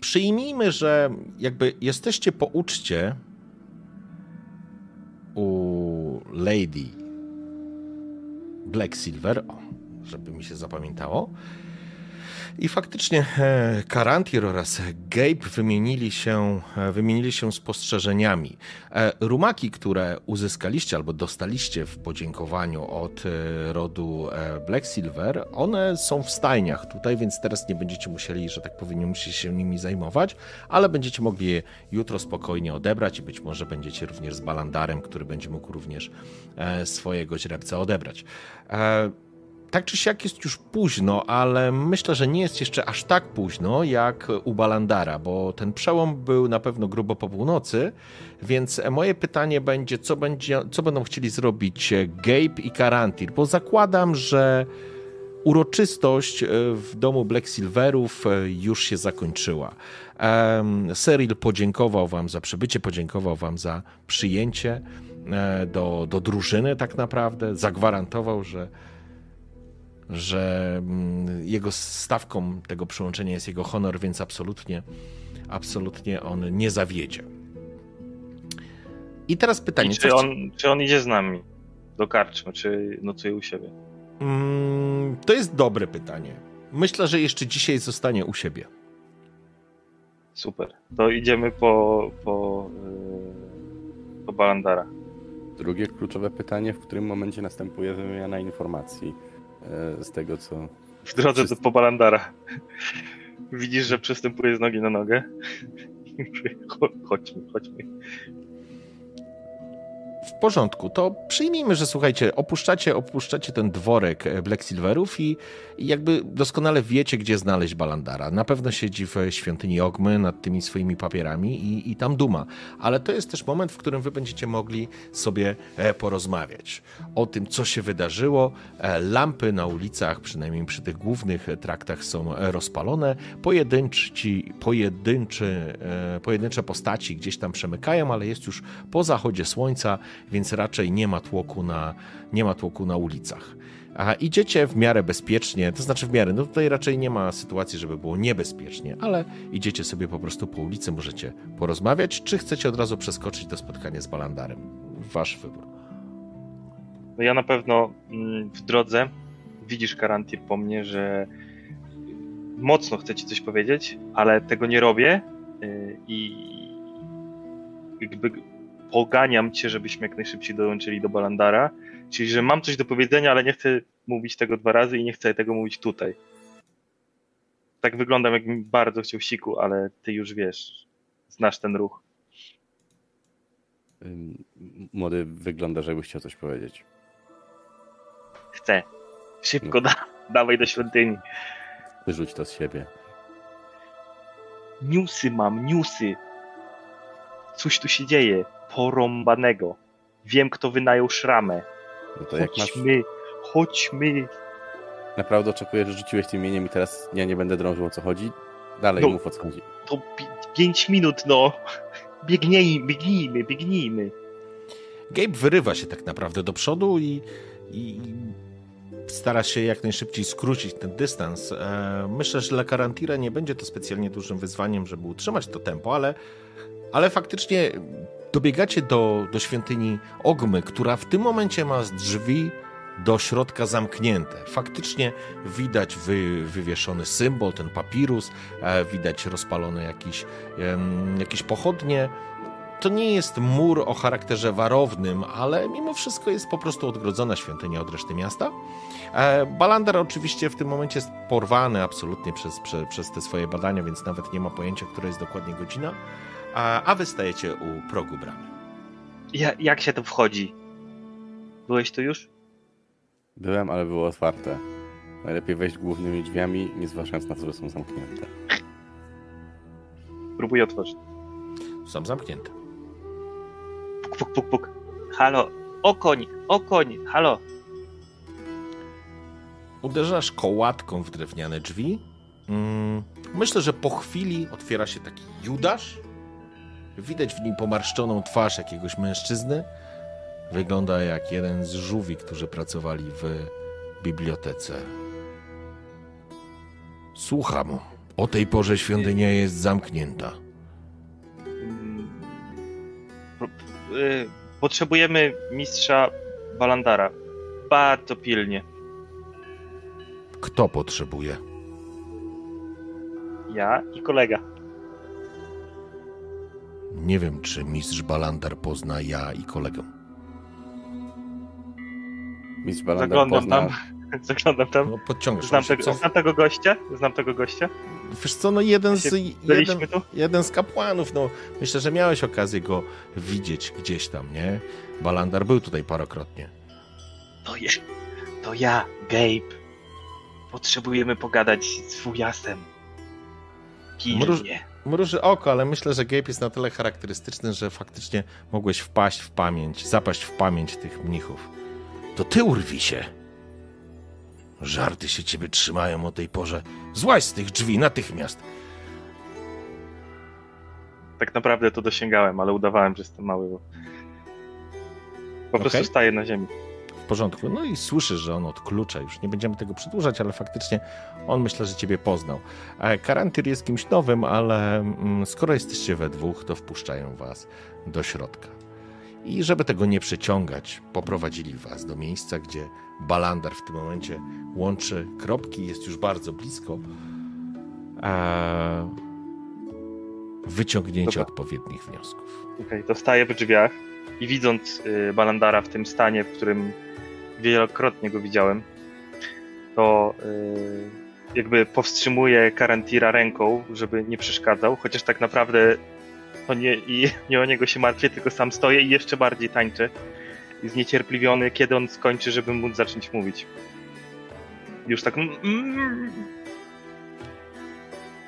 Przyjmijmy, że jakby jesteście po uczcie u Lady Black Silver, o, żeby mi się zapamiętało. I faktycznie e, Karantir oraz Gabe wymienili się, e, wymienili się spostrzeżeniami. E, rumaki, które uzyskaliście albo dostaliście w podziękowaniu od rodu Black Silver, one są w stajniach tutaj, więc teraz nie będziecie musieli, że tak powiem, się nimi zajmować, ale będziecie mogli je jutro spokojnie odebrać i być może będziecie również z Balandarem, który będzie mógł również swojego źrebca odebrać tak czy siak jest już późno, ale myślę, że nie jest jeszcze aż tak późno jak u Balandara, bo ten przełom był na pewno grubo po północy, więc moje pytanie będzie, co, będzie, co będą chcieli zrobić Gabe i Karantir, bo zakładam, że uroczystość w domu Black Silverów już się zakończyła. Cyril podziękował wam za przybycie, podziękował wam za przyjęcie e, do, do drużyny tak naprawdę, zagwarantował, że że mm, jego stawką tego przyłączenia jest jego honor, więc absolutnie, absolutnie on nie zawiedzie. I teraz pytanie. I czy, on, czy on idzie z nami do karczmy, czy nocuje u siebie? Mm, to jest dobre pytanie. Myślę, że jeszcze dzisiaj zostanie u siebie. Super. To idziemy po, po, yy, po Balandara. Drugie kluczowe pytanie, w którym momencie następuje wymiana informacji E, z tego co. W drodze do Pobalandara. Widzisz, że przystępuje z nogi na nogę. chodźmy, chodźmy. W porządku, to przyjmijmy, że słuchajcie, opuszczacie, opuszczacie ten dworek e, Black Silverów i, i jakby doskonale wiecie, gdzie znaleźć Balandara. Na pewno siedzi w świątyni Ogmy nad tymi swoimi papierami i, i tam duma. Ale to jest też moment, w którym wy będziecie mogli sobie e, porozmawiać o tym, co się wydarzyło. E, lampy na ulicach, przynajmniej przy tych głównych traktach, są rozpalone. Pojedynczy, pojedynczy, pojedyncze postaci gdzieś tam przemykają, ale jest już po zachodzie słońca więc raczej nie ma tłoku na, nie ma tłoku na ulicach. A idziecie w miarę bezpiecznie, to znaczy w miarę, no tutaj raczej nie ma sytuacji, żeby było niebezpiecznie, ale idziecie sobie po prostu po ulicy, możecie porozmawiać, czy chcecie od razu przeskoczyć do spotkania z Balandarem. Wasz wybór. No ja na pewno mm, w drodze widzisz Karantir po mnie, że mocno chcę ci coś powiedzieć, ale tego nie robię y, i jakby poganiam cię, żebyśmy jak najszybciej dołączyli do Balandara. Czyli, że mam coś do powiedzenia, ale nie chcę mówić tego dwa razy i nie chcę tego mówić tutaj. Tak wyglądam, jakbym bardzo chciał siku, ale ty już wiesz, znasz ten ruch. Młody wygląda, jakbyś chciał coś powiedzieć. Chcę. Szybko no. da, dawaj do świątyni. Wyrzuć to z siebie. Newsy mam, newsy. Coś tu się dzieje porąbanego. Wiem, kto wynajął szramę. No to chodźmy, jak masz... chodźmy. Naprawdę oczekuję, że rzuciłeś tym imieniem i teraz ja nie będę drążył o co chodzi? Dalej no, mów o co chodzi. To pięć minut, no. Biegnijmy, biegnijmy, biegnijmy. Gabe wyrywa się tak naprawdę do przodu i, i stara się jak najszybciej skrócić ten dystans. E, myślę, że dla Karantira nie będzie to specjalnie dużym wyzwaniem, żeby utrzymać to tempo, ale, ale faktycznie dobiegacie do, do świątyni Ogmy, która w tym momencie ma drzwi do środka zamknięte. Faktycznie widać wy, wywieszony symbol, ten papirus, e, widać rozpalone jakieś, jakieś pochodnie. To nie jest mur o charakterze warownym, ale mimo wszystko jest po prostu odgrodzona świątynia od reszty miasta. E, Balander oczywiście w tym momencie jest porwany absolutnie przez, przez, przez te swoje badania, więc nawet nie ma pojęcia, która jest dokładnie godzina a, a wy stajecie u progu bramy. Ja, jak się tu wchodzi? Byłeś tu już? Byłem, ale było otwarte. Najlepiej wejść głównymi drzwiami, nie zważając na to, że są zamknięte. Próbuję otworzyć. Są zamknięte. Puk, puk, puk, puk. Halo, okoń, okoń, halo. Uderzasz kołatką w drewniane drzwi. Mm, myślę, że po chwili otwiera się taki Judasz. Widać w nim pomarszczoną twarz jakiegoś mężczyzny. Wygląda jak jeden z żółwi, którzy pracowali w bibliotece. Słucham. O tej porze świątynia jest zamknięta. Y, Potrzebujemy mistrza Balandara. Bardzo pilnie. Kto potrzebuje? Ja i kolega. Nie wiem, czy mistrz Balandar pozna ja i kolegę. Mistrz Balander Zaglądam pozna... tam. Zaglądam tam. No, podciągasz. Znam tego, znam tego gościa. Znam tego gościa. Wiesz co, no jeden z, jeden, jeden z kapłanów, no myślę, że miałeś okazję go widzieć gdzieś tam, nie? Balandar był tutaj parokrotnie. To, je, to ja, Gabe. Potrzebujemy pogadać z wujasem. Mruż- Pilnie. Mruży oko, ale myślę, że Gabe jest na tyle charakterystyczny, że faktycznie mogłeś wpaść w pamięć, zapaść w pamięć tych mnichów. To ty urwi się. Żarty się ciebie trzymają o tej porze. Złaź z tych drzwi natychmiast. Tak naprawdę to dosięgałem, ale udawałem, że jestem mały. Bo... Po prostu Okej. staję na ziemi. Porządku. No i słyszysz, że on odklucza. Już nie będziemy tego przedłużać, ale faktycznie on myślę, że ciebie poznał. E, Karantyr jest kimś nowym, ale mm, skoro jesteście we dwóch, to wpuszczają was do środka. I żeby tego nie przeciągać, poprowadzili was do miejsca, gdzie Balandar w tym momencie łączy kropki, jest już bardzo blisko. E, wyciągnięcie Dobra. odpowiednich wniosków. Okej, to staję w drzwiach i widząc y, Balandara w tym stanie, w którym wielokrotnie go widziałem, to y, jakby powstrzymuję Karantira ręką, żeby nie przeszkadzał, chociaż tak naprawdę to nie, i, nie o niego się martwię, tylko sam stoję i jeszcze bardziej tańczę. I zniecierpliwiony, kiedy on skończy, żeby móc zacząć mówić. Już tak... mm, mm,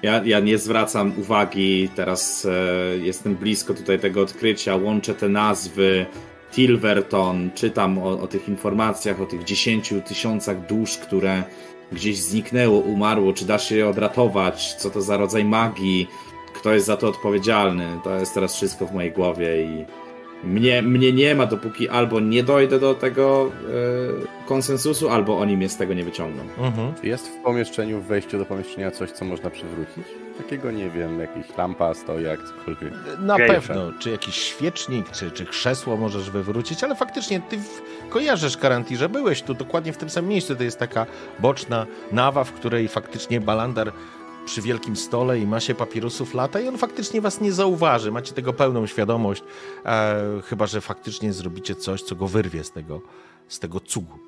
Ja, ja nie zwracam uwagi, teraz e, jestem blisko tutaj tego odkrycia, łączę te nazwy, Tilverton, czytam o, o tych informacjach, o tych 10 tysiącach dusz, które gdzieś zniknęło, umarło, czy da się je odratować, co to za rodzaj magii, kto jest za to odpowiedzialny. To jest teraz wszystko w mojej głowie i mnie, mnie nie ma, dopóki albo nie dojdę do tego e, konsensusu, albo oni mnie z tego nie wyciągną. Mhm. Czy jest w pomieszczeniu, w wejściu do pomieszczenia coś, co można przywrócić? Takiego nie wiem, jakiś lampa, stojak, cokolwiek. Na pewno, czy jakiś świecznik, czy, czy krzesło możesz wywrócić, ale faktycznie ty w, kojarzysz Karantirze, byłeś tu dokładnie w tym samym miejscu, to jest taka boczna nawa, w której faktycznie Balandar przy wielkim stole i masie papirusów lata i on faktycznie was nie zauważy, macie tego pełną świadomość, e, chyba, że faktycznie zrobicie coś, co go wyrwie z tego, z tego cugu.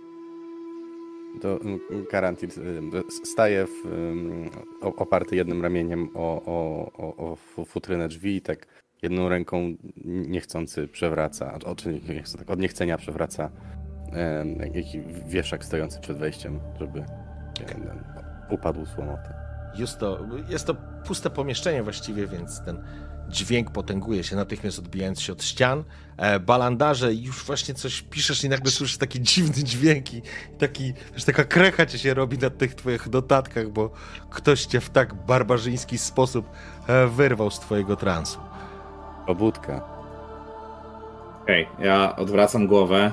To mm, Karantil y, staje w, o- oparty jednym ramieniem o, o, o, o fu- futrynę drzwi i tak jedną ręką niechcący przewraca, o, czy nie, nie chcę, tak, od niechcenia przewraca jakiś wieszak stojący przed wejściem, żeby upadł z Jest to, puste pomieszczenie właściwie, więc ten dźwięk potęguje się, natychmiast odbijając się od ścian. E, balandarze, już właśnie coś piszesz i nagle słyszysz takie dziwne dźwięki. Taki, wiesz, taka krecha ci się robi na tych twoich notatkach, bo ktoś cię w tak barbarzyński sposób e, wyrwał z twojego transu. Pobudka. Okej, ja odwracam głowę,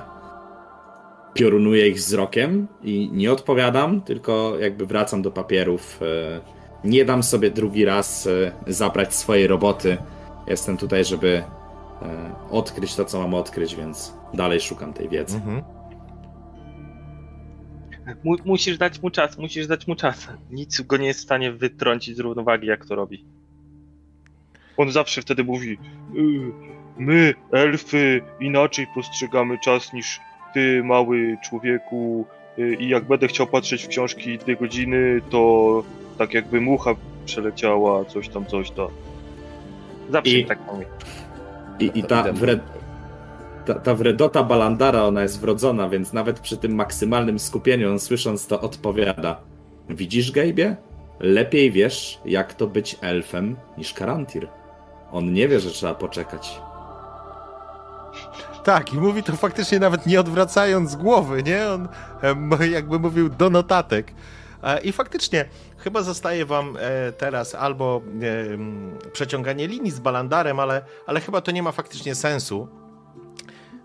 piorunuję ich wzrokiem i nie odpowiadam, tylko jakby wracam do papierów. e, Nie dam sobie drugi raz e, zabrać swojej roboty. Jestem tutaj, żeby e, odkryć to, co mam odkryć, więc dalej szukam tej wiedzy. Mhm. Mu, musisz dać mu czas, musisz dać mu czas. Nic go nie jest w stanie wytrącić z równowagi, jak to robi. On zawsze wtedy mówi: "Y, My, elfy, inaczej postrzegamy czas niż ty, mały człowieku. Y, I jak będę chciał patrzeć w książki dwie godziny, to tak jakby mucha przeleciała, coś tam, coś tam. Zawsze I- tak mówi. I, i ta, wred, ta, ta wredota Balandara, ona jest wrodzona, więc nawet przy tym maksymalnym skupieniu, on słysząc to odpowiada. Widzisz, Gejbie? Lepiej wiesz, jak to być elfem, niż Karantir. On nie wie, że trzeba poczekać. Tak, i mówi to faktycznie nawet nie odwracając głowy, nie? On jakby mówił do notatek. E, I faktycznie chyba zostaje wam e, teraz albo przeciąganie linii z Balandarem, ale, ale chyba to nie ma faktycznie sensu.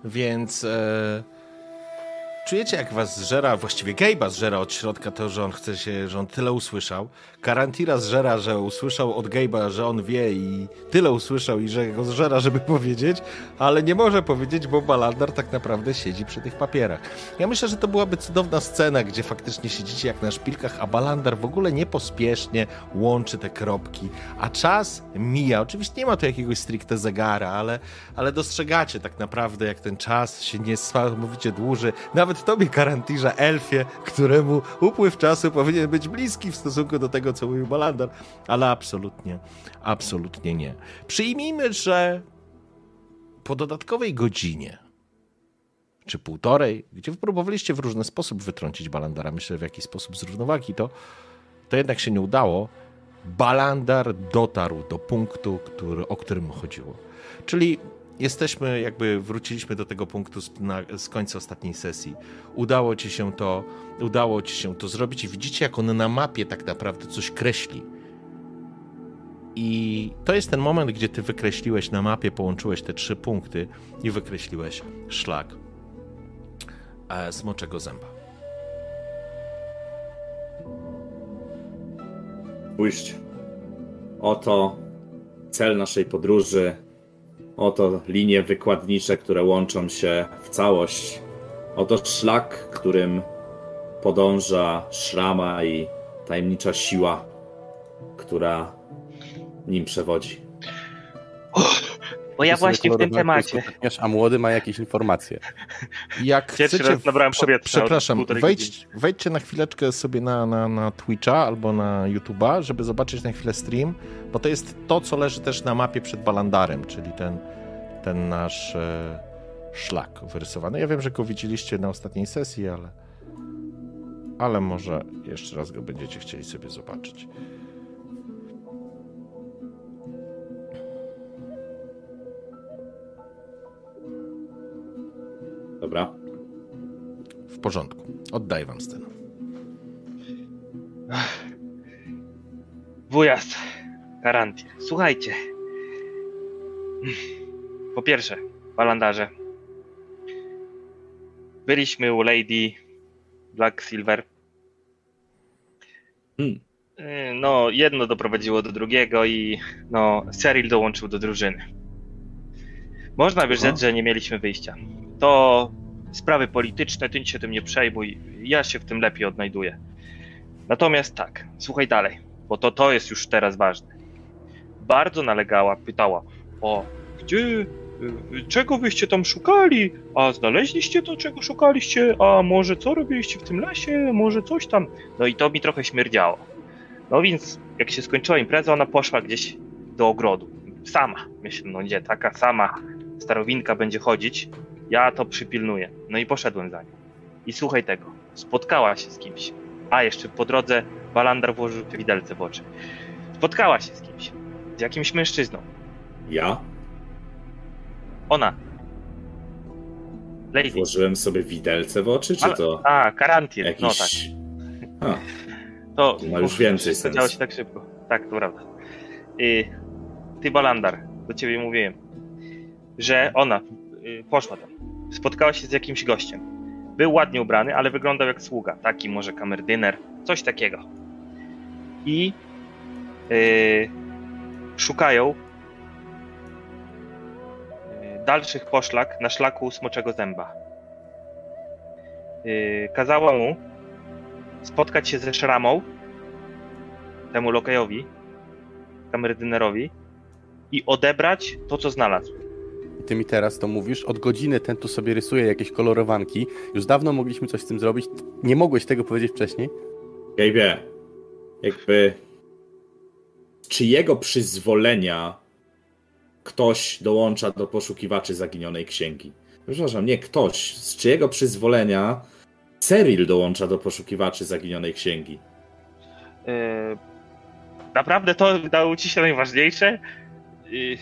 Więc e, czujecie, jak was zżera, właściwie Gabe'a zżera od środka to, że on chce się, że on tyle usłyszał. Karantira zżera, że usłyszał od Gabe'a, że on wie i tyle usłyszał i że go zżera, żeby powiedzieć, ale nie może powiedzieć, bo Balandar tak naprawdę siedzi przy tych papierach. Ja myślę, że to byłaby cudowna scena, gdzie faktycznie siedzicie jak na szpilkach, a Balandar w ogóle niepospiesznie łączy te kropki, a czas mija. Oczywiście nie ma tu jakiegoś stricte zegara, ale, ale dostrzegacie tak naprawdę, jak ten czas się niesamowicie dłuży. Nawet tobie, Karantirza, elfie, któremu upływ czasu powinien być bliski w stosunku do tego, co mówił Balandar, ale absolutnie, absolutnie nie. Przyjmijmy, że po dodatkowej godzinie, czy półtorej, gdzie próbowaliście w różny sposób wytrącić Balandara, myślę w jakiś sposób z równowagi, to, to jednak się nie udało. Balandar dotarł do punktu, który, o którym chodziło. Czyli jesteśmy, jakby wróciliśmy do tego punktu z, na, z końca ostatniej sesji. Udało ci się to, udało ci się to zrobić i widzicie, jak on na mapie tak naprawdę coś kreśli. I to jest ten moment, gdzie ty wykreśliłeś na mapie, połączyłeś te trzy punkty i wykreśliłeś szlak e, smoczego zęba. Spójrzcie. Oto cel naszej podróży. Oto linie wykładnicze, które łączą się w całość. Oto szlak, którym podąża szrama i tajemnicza siła, która nim przewodzi. Bo ja właśnie w tym temacie. A młody ma jakieś informacje. Jak Pierwszy chcecie, raz nabrałem prze- powietrza przepraszam, wejdź, wejdźcie na chwileczkę sobie na, na, na Twitcha albo na YouTube'a, żeby zobaczyć na chwilę stream, bo to jest to, co leży też na mapie przed Balandarem, czyli ten, ten nasz e, szlak wyrysowany. Ja wiem, że go widzieliście na ostatniej sesji, ale, ale może jeszcze raz go będziecie chcieli sobie zobaczyć. Dobra. W porządku. Oddaję wam scenę. Wujas, Karantir. Słuchajcie. Po pierwsze, Balandarze. Byliśmy u Lady Black Silver. Hmm. Y, No, jedno doprowadziło do drugiego i no, Cyril dołączył do drużyny. Można by rzec, że nie mieliśmy wyjścia. To sprawy polityczne, ty się tym nie przejmuj. Ja się w tym lepiej odnajduję. Natomiast tak, słuchaj dalej, bo to, to jest już teraz ważne. Bardzo nalegała, pytała, o, gdzie, y, czego wyście tam szukali? A znaleźliście to, czego szukaliście? A może co robiliście w tym lesie? Może coś tam? No i to mi trochę śmierdziało. No więc, jak się skończyła impreza, ona poszła gdzieś do ogrodu. Sama. Myślę, no gdzie, taka sama starowinka będzie chodzić, ja to przypilnuję. No i poszedłem za nią. I słuchaj tego, spotkała się z kimś. A, jeszcze po drodze Balandar włożył widelce w oczy. Spotkała się z kimś. Z jakimś mężczyzną. Ja Ona. Lady. włożyłem sobie widelce w oczy, czy to A, Karantir. No tak. jakiś... A, To ma już więcej sensu. działo się tak szybko. Tak, to prawda. Y, ty, Balandar, do ciebie mówiłem, że ona poszła tam. Spotkała się z jakimś gościem. Był ładnie ubrany, ale wyglądał jak sługa. Taki może kamerdyner, coś takiego. I y, szukają y, dalszych poszlak na szlaku Smoczego Zęba. Y, kazała mu spotkać się ze Szramą, temu lokajowi, kamerdynerowi i odebrać to, co znalazł. I ty mi teraz to mówisz, od godziny ten tu sobie rysuje jakieś kolorowanki. Już dawno mogliśmy coś z tym zrobić. Nie mogłeś tego powiedzieć wcześniej? Gabe, jakby z czyjego przyzwolenia ktoś dołącza do poszukiwaczy zaginionej księgi? Przepraszam, nie ktoś. Z czyjego przyzwolenia Cyril dołącza do poszukiwaczy zaginionej księgi? Yy, naprawdę to wydało ci się najważniejsze? Yy,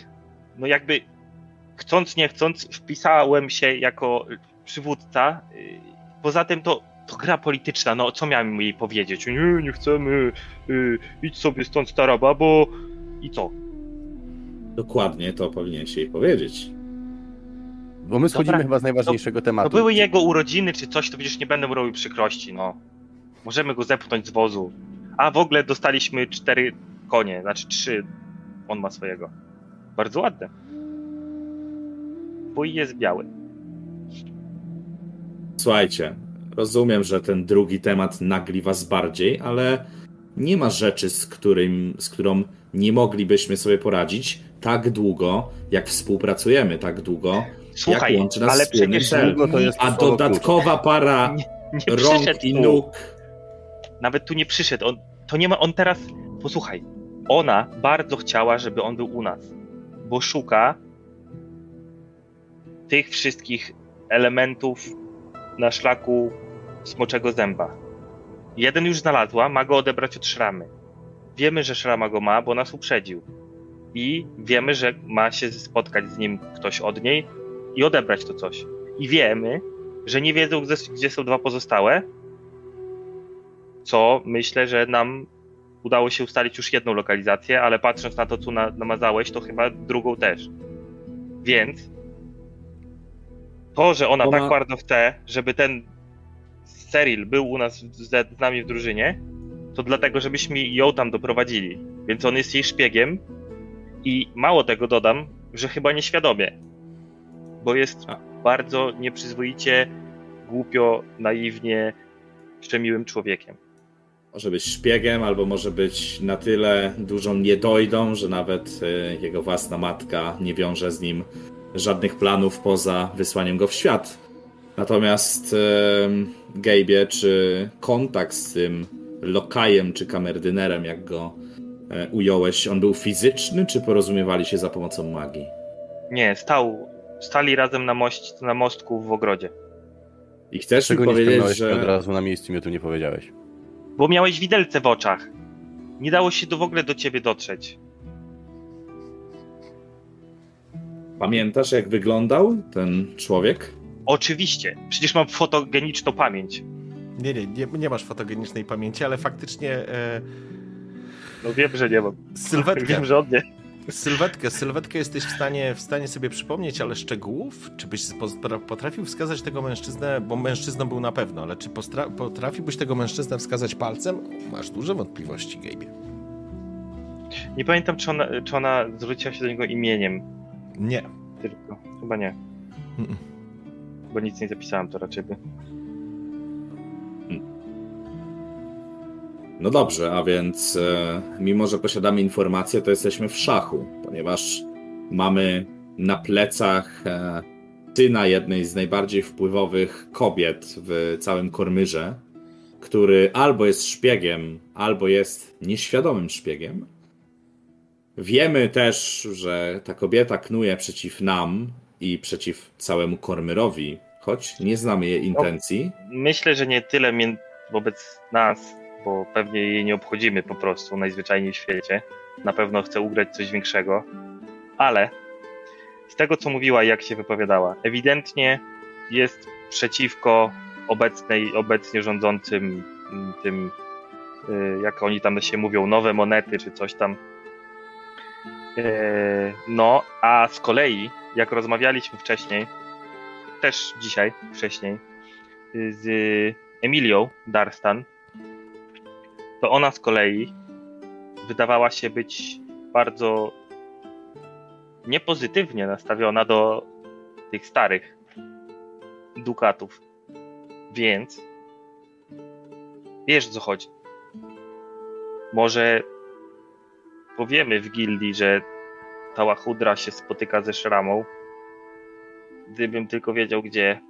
no jakby chcąc, nie chcąc, wpisałem się jako przywódca. Y, poza tym to, to gra polityczna, no co miałem jej powiedzieć? Nie, nie chcemy, yy, idź sobie stąd stara babo i co? Dokładnie to powinien się jej powiedzieć. Bo my schodzimy Dobra, chyba z najważniejszego tematu. To były jego urodziny czy coś, to przecież nie będę mu robił przykrości, no. Możemy go zepchnąć z wozu. A w ogóle dostaliśmy cztery konie, znaczy trzy. On ma swojego. Bardzo ładne. I jest biały. Słuchajcie, rozumiem, że ten drugi temat nagli was bardziej, ale nie ma rzeczy, z, którym, z którą nie moglibyśmy sobie poradzić tak długo, jak współpracujemy, tak długo, Słuchaj, jak łączy nas ale wspólny cel. A dodatkowa para nie rąk przyszedł i nóg. Nawet tu nie przyszedł. On, to nie ma, on teraz, posłuchaj, ona bardzo chciała, żeby on był u nas, bo szuka tych wszystkich elementów na szlaku smoczego zęba. Jeden już znalazła, ma go odebrać od szramy. Wiemy, że szrama go ma, bo nas uprzedził. I wiemy, że ma się spotkać z nim ktoś od niej i odebrać to coś. I wiemy, że nie wiedzą, gdzie, są dwa pozostałe, co myślę, że nam udało się ustalić już jedną lokalizację, ale patrząc na to, co na, namazałeś, to chyba drugą też. Więc to, że ona Ona- tak bardzo chce, żeby ten Cyril był u nas z, z nami w drużynie, to dlatego, żebyśmy ją tam doprowadzili. Więc on jest jej szpiegiem i mało tego dodam, że chyba nieświadomie, bo jest A. bardzo nieprzyzwoicie, głupio, naiwnie, szczemiłym człowiekiem. Może być szpiegiem, albo może być na tyle dużą niedojdą, że nawet y, jego własna matka nie wiąże z nim żadnych planów poza wysłaniem go w świat. Natomiast Gejbie, czy kontakt z tym lokajem czy kamerdynerem, jak go y, ująłeś, on był fizyczny, czy porozumiewali się za pomocą magii? Nie, stał, stali razem na, mość, na mostku w ogrodzie. I chcesz mi Czego nie powiedzieć, że... od razu na miejscu mi tu nie powiedziałeś. Bo miałeś widelce w oczach. Nie dało się to w ogóle do ciebie dotrzeć. Pamiętasz, jak wyglądał ten człowiek? Oczywiście, przecież mam fotogeniczną pamięć. Nie, nie, nie, nie masz fotogenicznej pamięci, ale faktycznie e, No wiem, że nie mam. sylwetkę, Wiem, że on nie. sylwetkę, sylwetkę jesteś w stanie, w stanie sobie przypomnieć, ale szczegółów? Czy byś potra- potrafił wskazać tego mężczyznę, bo mężczyzną był na pewno, ale czy potrafiłbyś tego mężczyznę wskazać palcem? Masz duże wątpliwości, Gabe. Nie pamiętam, czy ona, czy ona zwróciła się do niego imieniem. Nie. Tylko. Chyba nie. Mm-mm. Bo nic nie zapisałem, to raczej by. No dobrze, a więc e, mimo, że posiadamy informacje, to jesteśmy w szachu, ponieważ mamy na plecach e, syna jednej z najbardziej wpływowych kobiet w całym Kormyrze, który albo jest szpiegiem, albo jest nieświadomym szpiegiem. Wiemy też, że ta kobieta knuje przeciw nam i przeciw całemu Kormyrowi, choć nie znamy jej intencji. Myślę, że nie tyle wobec nas, bo pewnie jej nie obchodzimy po prostu najzwyczajniej w świecie. Na pewno chce ugrać coś większego, ale z tego, co mówiła i jak się wypowiadała, ewidentnie jest przeciwko obecnej, obecnie rządzącym mm, tym, y, jak oni tam się mówią, nowe monety czy coś tam. E, No, a z kolei, jak rozmawialiśmy wcześniej, też dzisiaj, wcześniej, y, z Emilią Darstan, to ona z kolei wydawała się być bardzo niepozytywnie nastawiona do tych starych dukatów. Więc wiesz co chodzi. Może powiemy w gildii, że ta łachudra się spotyka ze szramą. Gdybym tylko wiedział gdzie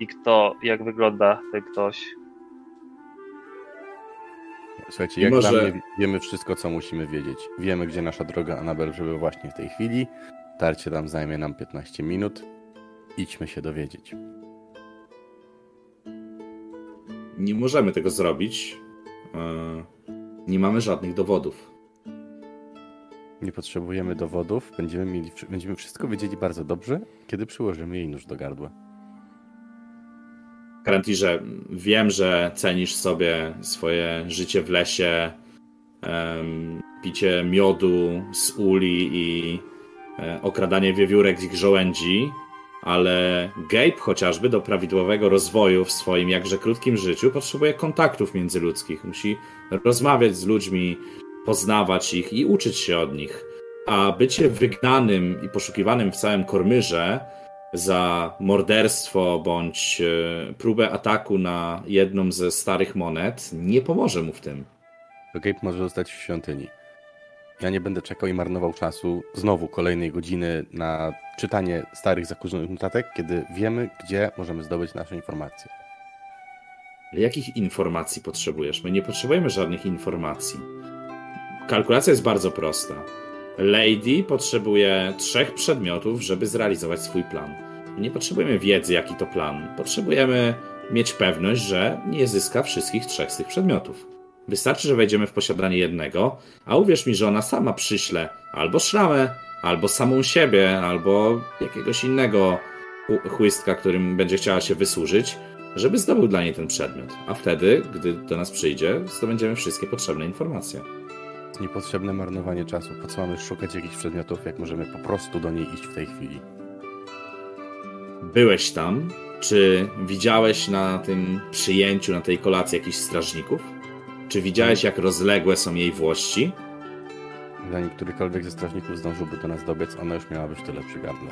i kto, jak wygląda ten ktoś. Słuchajcie, jak może- dla mnie wiemy wszystko, co musimy wiedzieć. Wiemy, gdzie nasza droga Anabel żeby właśnie w tej chwili. Tarcie tam zajmie nam 15 minut. Idźmy się dowiedzieć. Nie możemy tego zrobić. E, Nie mamy żadnych dowodów. Nie potrzebujemy dowodów, będziemy, mieli, będziemy wszystko wiedzieli bardzo dobrze, kiedy przyłożymy jej nóż do gardła. Karantirze, wiem, że cenisz sobie swoje życie w lesie, picie miodu z uli i e, okradanie wiewiórek z ich żołędzi, ale Gabe chociażby do prawidłowego rozwoju w swoim jakże krótkim życiu potrzebuje kontaktów międzyludzkich. Musi rozmawiać z ludźmi, poznawać ich i uczyć się od nich. A bycie wygnanym i poszukiwanym w całym Kormyrze za morderstwo bądź e, próbę ataku na jedną ze starych monet nie pomoże mu w tym. Gabe może zostać w świątyni. Ja nie będę czekał i marnował czasu znowu kolejnej godziny na czytanie starych, zakurzonych notatek, kiedy wiemy, gdzie możemy zdobyć nasze informacje. Jakich informacji potrzebujesz? My nie potrzebujemy żadnych informacji. Kalkulacja jest bardzo prosta. Lady potrzebuje trzech przedmiotów, żeby zrealizować swój plan. Nie potrzebujemy wiedzy, jaki to plan. Potrzebujemy mieć pewność, że nie zyska wszystkich trzech z tych przedmiotów. Wystarczy, że wejdziemy w posiadanie jednego, a uwierz mi, że ona sama przyśle albo szramę, albo samą siebie, albo jakiegoś innego chłystka, którym będzie chciała się wysłużyć, żeby zdobył dla niej ten przedmiot. A wtedy, gdy do nas przyjdzie, zdobędziemy wszystkie potrzebne informacje. Niepotrzebne marnowanie czasu. Po co mamy szukać jakichś przedmiotów, jak możemy po prostu do niej iść w tej chwili? Byłeś tam? Czy widziałeś na tym przyjęciu, na tej kolacji jakichś strażników? Czy widziałeś, jak rozległe są jej włości? Zanim którykolwiek ze strażników zdążyłby do nas dobiec, ona już miała być tyle przy gardle.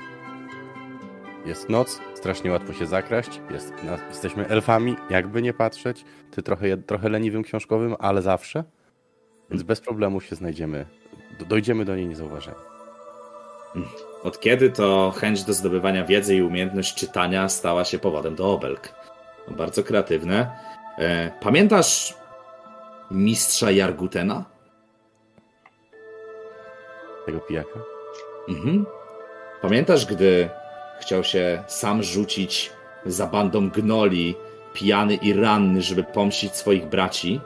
Jest noc, strasznie łatwo się zakraść, jest, jesteśmy elfami, jakby nie patrzeć. Ty trochę, trochę leniwym książkowym, ale zawsze. Więc bez problemu się znajdziemy, do- dojdziemy do niej niezauważeni. Od kiedy to chęć do zdobywania wiedzy i umiejętność czytania stała się powodem do obelg? Bardzo kreatywne. E, pamiętasz mistrza Jargutena? Tego pijaka. Mhm. Pamiętasz, gdy chciał się sam rzucić za bandą gnoli, pijany i ranny, żeby pomścić swoich braci,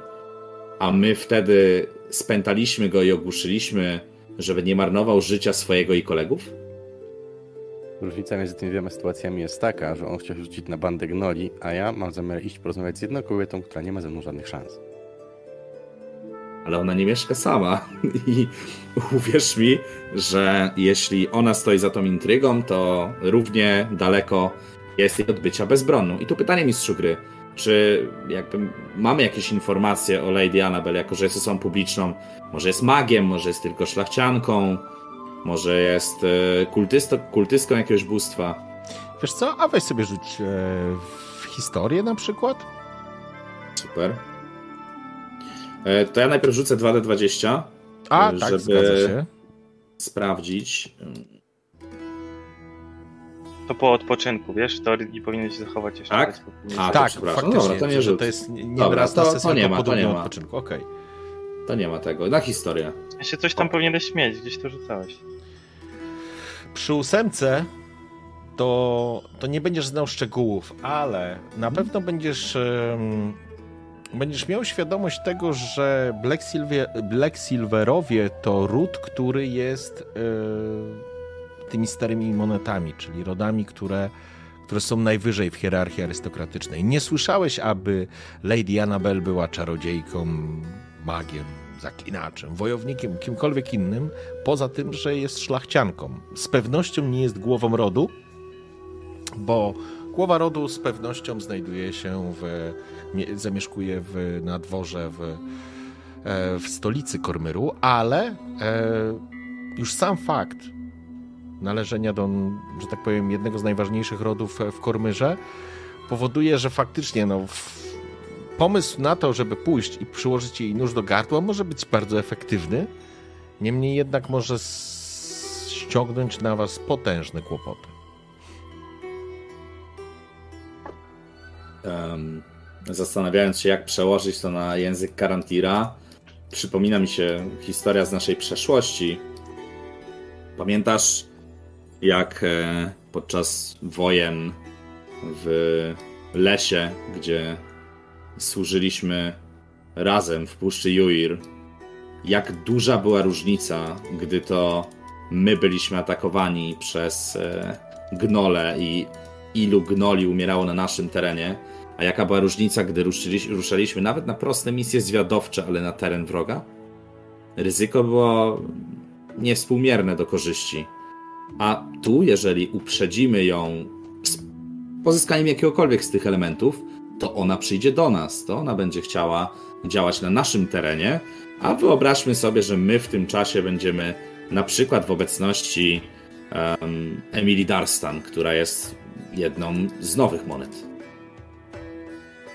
a my wtedy spętaliśmy go i ogłuszyliśmy, żeby nie marnował życia swojego i kolegów? Różnica między tymi dwiema sytuacjami jest taka, że on chciał się rzucić na bandę gnoli, a ja mam zamiar iść porozmawiać z jedną kobietą, która nie ma ze mną żadnych szans. Ale ona nie mieszka sama. I uwierz mi, że jeśli ona stoi za tą intrygą, to równie daleko jest jej od bycia bezbronną. I tu pytanie mistrzu gry. Czy jakby mamy jakieś informacje o Lady Annabel, jako że jest osobą publiczną? Może jest magiem, może jest tylko szlachcianką, może jest e, kultysto, kultystką jakiegoś bóstwa. Wiesz co, a weź sobie rzuć e, w historię na przykład. Super. E, To ja najpierw rzucę 2D20. A, Żeby- tak, zgadza się. Sprawdzić. To po odpoczynku, wiesz, to i powinien się zachować jeszcze. Tak? A, tak, faktycznie, Dobra, to nie rzut. to jest nie nie Dobra, raz to- na to sesję, nie ma, to nie ma. odpoczynku. Okej. To nie ma tego. Na historię. Jeszcze coś tam powinieneś mieć, gdzieś to rzucałeś. Przy ósemce to, to nie będziesz znał szczegółów, ale na pewno będziesz, będziesz miał świadomość tego, że Black, Black Silverowie to ród, który jest e, tymi starymi monetami, czyli rodami, które, które są najwyżej w hierarchii arystokratycznej. Nie słyszałeś, aby Lady Annabel była czarodziejką, magiem, zaklinaczem, wojownikiem, kimkolwiek innym, poza tym, że jest szlachcianką. Z pewnością nie jest głową rodu, bo głowa rodu z pewnością znajduje się w, mie- zamieszkuje w, na dworze w, e, w stolicy Kormyru, ale e, już sam fakt należenia do, że tak powiem, jednego z najważniejszych rodów w Kormyrze powoduje, że faktycznie no, pomysł na to, żeby pójść i przyłożyć jej nóż do gardła może być bardzo efektywny, niemniej jednak może ściągnąć na was potężne kłopoty. Em, zastanawiając się, jak przełożyć to na język Karantira, przypomina mi się historia z naszej przeszłości. Pamiętasz, jak e, podczas wojen w lesie, gdzie służyliśmy razem w Puszczy Juir, jak duża była różnica, gdy to my byliśmy atakowani przez e, gnole i ilu gnoli umierało na naszym terenie, a jaka była różnica, gdy ruszaliśmy nawet na proste misje zwiadowcze, ale na teren wroga? Ryzyko było niewspółmierne do korzyści. A tu, jeżeli uprzedzimy ją z pozyskaniem jakiegokolwiek z tych elementów, to ona przyjdzie do nas, to ona będzie chciała działać na naszym terenie, a wyobraźmy sobie, że my w tym czasie będziemy na przykład w obecności um, Emily Darstan, która jest jedną z nowych monet.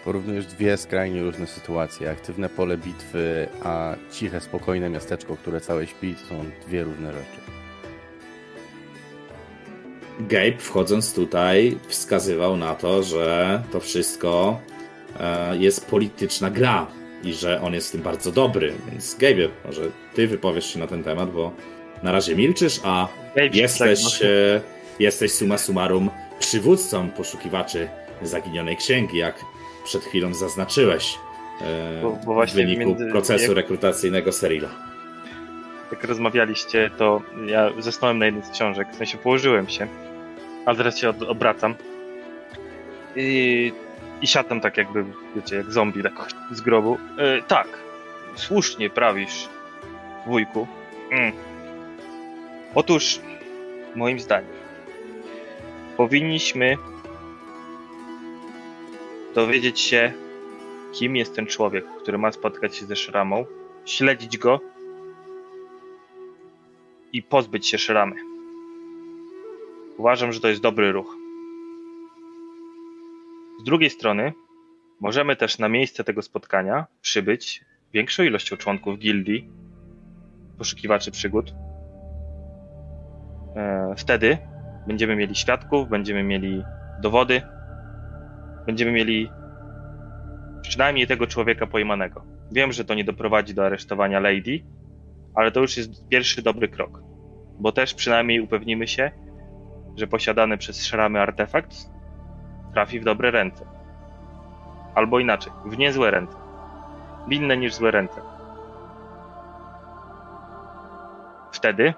Porównujesz dwie skrajnie różne sytuacje. Aktywne pole bitwy, a ciche, spokojne miasteczko, które całe śpi, to są dwie różne rzeczy. Gabe wchodząc tutaj wskazywał na to, że to wszystko e, jest polityczna gra i że on jest w tym bardzo dobry. Więc Gabe, może ty wypowiesz się na ten temat, bo na razie milczysz, a Gabe jesteś, wstrzegł. e, jesteś summa summarum przywódcą poszukiwaczy zaginionej księgi, jak przed chwilą zaznaczyłeś e, Bo- bo w wyniku między- procesu jak- rekrutacyjnego Serila. Jak rozmawialiście, to ja zasnąłem na jednej z książek, w sensie położyłem się, ale teraz się od, obracam i, i siatam tak jakby, wiecie, jak zombie tak z grobu. E, tak, słusznie prawisz, wujku. Mm. Otóż, moim zdaniem, powinniśmy dowiedzieć się, kim jest ten człowiek, który ma spotkać się ze szramą, śledzić go i pozbyć się szramy. Uważam, że to jest dobry ruch. Z drugiej strony, możemy też na miejsce tego spotkania przybyć większą ilością członków gildii, poszukiwaczy przygód. E, Wtedy będziemy mieli świadków, będziemy mieli dowody, będziemy mieli przynajmniej tego człowieka pojmanego. Wiem, że to nie doprowadzi do aresztowania Lady, ale to już jest pierwszy dobry krok, bo też przynajmniej upewnimy się, że posiadany przez szramy artefakt trafi w dobre ręce. Albo inaczej, w niezłe ręce. W inne niż złe ręce. Wtedy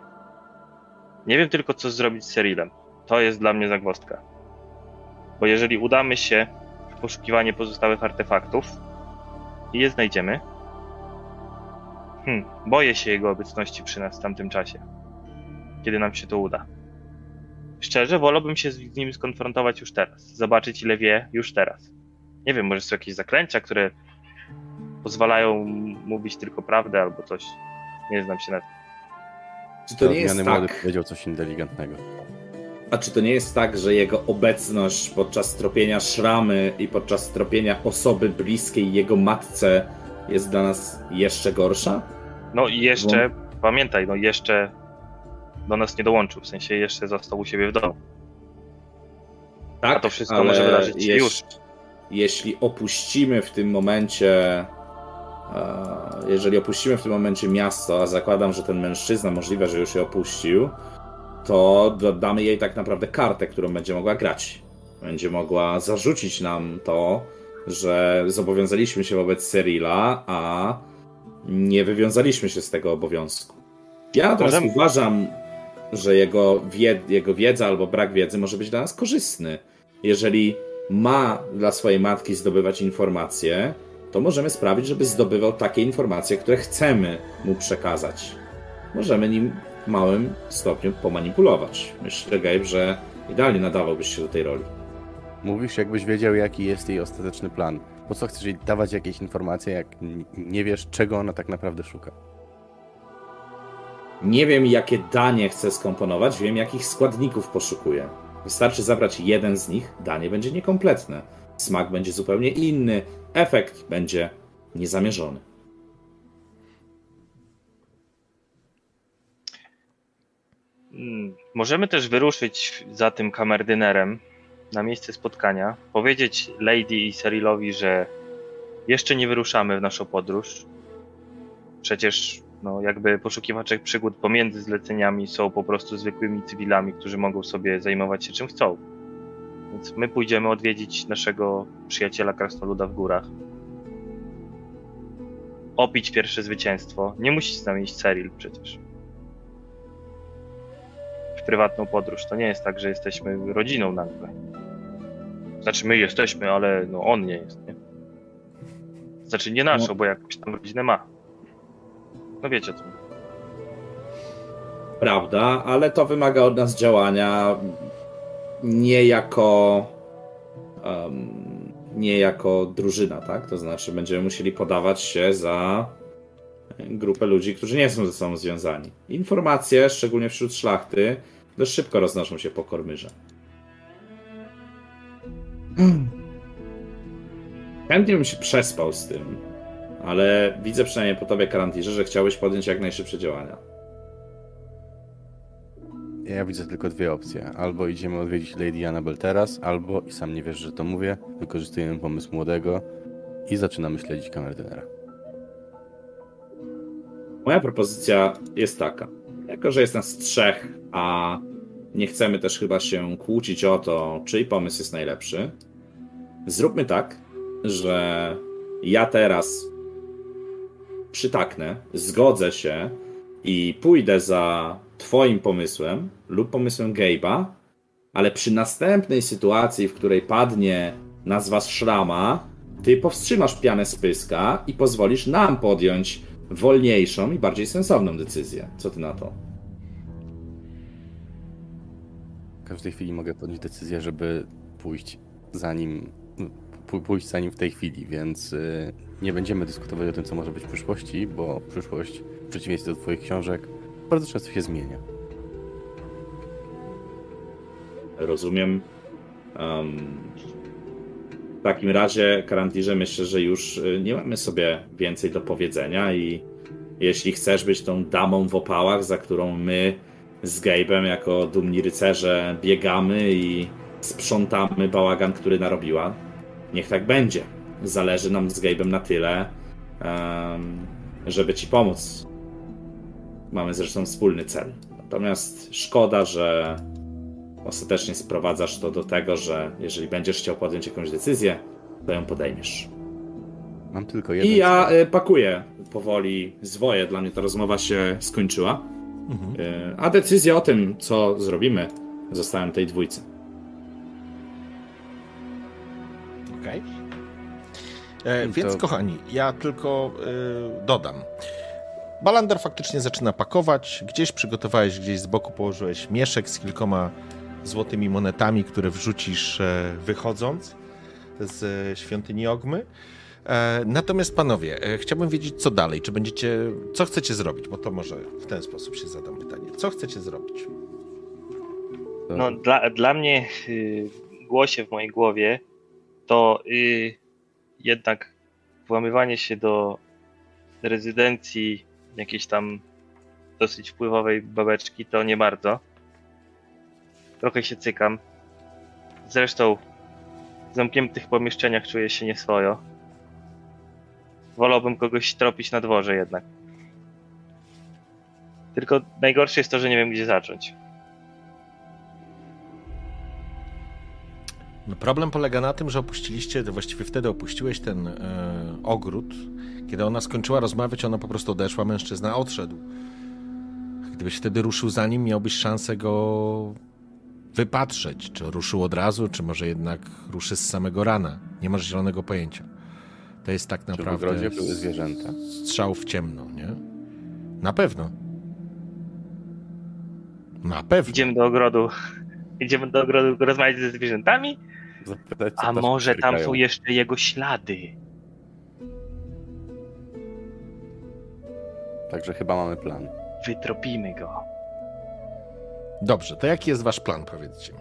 nie wiem tylko, co zrobić z Serilem. To jest dla mnie zagwozdka. Bo jeżeli udamy się poszukiwanie pozostałych artefaktów i je znajdziemy, Hmm, boję się jego obecności przy nas w tamtym czasie, kiedy nam się to uda. Szczerze, wolałbym się z nim skonfrontować już teraz, zobaczyć ile wie już teraz. Nie wiem, może są jakieś zaklęcia, które pozwalają mówić tylko prawdę albo coś. Nie znam się na tym. Czy to nie jest Zmiany młody tak, powiedział coś inteligentnego. A czy to nie jest tak, że jego obecność podczas tropienia szramy i podczas tropienia osoby bliskiej jego matce jest dla nas jeszcze gorsza? No i jeszcze, pamiętaj, no jeszcze do nas nie dołączył, w sensie jeszcze został u siebie w domu. Tak, A to wszystko ale może wydarzyć się jeś- już. Jeśli opuścimy w tym momencie, e, jeżeli opuścimy w tym momencie miasto, a zakładam, że ten mężczyzna możliwe, że już je opuścił, to dodamy jej tak naprawdę kartę, którą będzie mogła grać. Będzie mogła zarzucić nam to, że zobowiązaliśmy się wobec Cyrilla, a nie wywiązaliśmy się z tego obowiązku. Ja natomiast Możemy- uważam, że jego, wied- jego wiedza albo brak wiedzy może być dla nas korzystny. Jeżeli ma dla swojej matki zdobywać informacje, to możemy sprawić, żeby zdobywał takie informacje, które chcemy mu przekazać. Możemy nim małym stopniu pomanipulować. Myślę, Gabe, że idealnie nadawałbyś się do tej roli. Mówisz, jakbyś wiedział, jaki jest jej ostateczny plan. Po co chcesz jej dawać jakieś informacje, jak nie wiesz, czego ona tak naprawdę szuka? Nie wiem, jakie danie chcę skomponować, wiem, jakich składników poszukuję. Wystarczy zabrać jeden z nich, danie będzie niekompletne. Smak będzie zupełnie inny, efekt będzie niezamierzony. Możemy też wyruszyć za tym kamerdynerem na miejsce spotkania, powiedzieć Lady i Cyrilowi, że jeszcze nie wyruszamy w naszą podróż. Przecież, no, jakby poszukiwacze przygód pomiędzy zleceniami są po prostu zwykłymi cywilami, którzy mogą sobie zajmować się czym chcą. Więc my pójdziemy odwiedzić naszego przyjaciela krasnoluda w górach. opić pierwsze zwycięstwo. Nie musi z nami iść Cyril przecież. W prywatną podróż. To nie jest tak, że jesteśmy rodziną nagle. Znaczy my jesteśmy, ale no on nie jest, nie? Znaczy nie naszą, No. bo jakąś tam rodzinę ma. No wiecie co. Prawda, ale to wymaga od nas działania nie jako em, nie jako drużyna, tak? To znaczy będziemy musieli podawać się za grupę ludzi, którzy nie są ze sobą związani. Informacje, szczególnie wśród szlachty, dość szybko roznoszą się po kormyrze. Chętnie bym się przespał z tym, ale widzę przynajmniej po tobie, Karantirze, że chciałbyś podjąć jak najszybsze działania. Ja widzę tylko dwie opcje. Albo idziemy odwiedzić Lady Annabel teraz, albo, i sam nie wiesz, że to mówię, wykorzystujemy pomysł młodego i zaczynamy śledzić kamerdynera. Moja propozycja jest taka. Jako, że jest nas trzech, a nie chcemy też chyba się kłócić o to, czyj pomysł jest najlepszy, zróbmy tak, że ja teraz przytaknę, zgodzę się i pójdę za Twoim pomysłem lub pomysłem Gabe'a, ale przy następnej sytuacji, w której padnie nazwa szrama, ty powstrzymasz pianę z pyska i pozwolisz nam podjąć wolniejszą i bardziej sensowną decyzję. Co ty na to? W każdej chwili mogę podjąć decyzję, żeby pójść za nim, pó- pójść za nim w tej chwili, więc y, nie będziemy dyskutować o tym, co może być w przyszłości, bo przyszłość, w przeciwieństwie do Twoich książek, bardzo często się zmienia. Rozumiem. Em, w takim razie, Karantirze, myślę, że już y, nie mamy sobie więcej do powiedzenia i jeśli chcesz być tą damą w opałach, za którą my z Gabe'em jako dumni rycerze biegamy i sprzątamy bałagan, który narobiła, niech tak będzie. Zależy nam z Gabe'em na tyle, żeby ci pomóc. Mamy zresztą wspólny cel. Natomiast szkoda, że ostatecznie sprowadzasz to do tego, że jeżeli będziesz chciał podjąć jakąś decyzję, to ją podejmiesz. Mam tylko jeden I ja cel. y, pakuję powoli zwoje. Dla mnie ta rozmowa się skończyła. Mhm. Y, A decyzja o tym, co zrobimy, zostałem tej dwójce. Okej. E, To- Więc, kochani, ja tylko y, dodam. Balander faktycznie zaczyna pakować. Gdzieś przygotowałeś, gdzieś z boku położyłeś mieszek z kilkoma złotymi monetami, które wrzucisz e, wychodząc z e, świątyni Ogmy. E, Natomiast panowie, chciałbym wiedzieć, co dalej. Czy będziecie, co chcecie zrobić? Bo to może w ten sposób się zadam pytanie. Co chcecie zrobić? No, dla, dla mnie y, głosie w mojej głowie to y, jednak włamywanie się do rezydencji jakiejś tam dosyć wpływowej babeczki to nie bardzo. Trochę się cykam. Zresztą w zamkniętych pomieszczeniach czuję się nieswojo. Wolałbym kogoś tropić na dworze jednak. Tylko najgorsze jest to, że nie wiem gdzie zacząć. No problem polega na tym, że opuściliście, właściwie wtedy opuściłeś ten e, ogród. Kiedy ona skończyła rozmawiać, ona po prostu odeszła, mężczyzna odszedł. Gdybyś wtedy ruszył za nim, miałbyś szansę go wypatrzeć. Czy ruszył od razu, czy może jednak ruszy z samego rana. Nie masz zielonego pojęcia. To jest tak Czy w naprawdę ogrodzie były zwierzęta? strzał w ciemno, nie? Na pewno. Na pewno. Idziemy do ogrodu. Idziemy do ogrodu rozmawiać ze zwierzętami? Zapytać, A może tam są jeszcze jego ślady? Także chyba mamy plan. Wytropimy go. Dobrze, to jaki jest wasz plan, powiedzcie mi?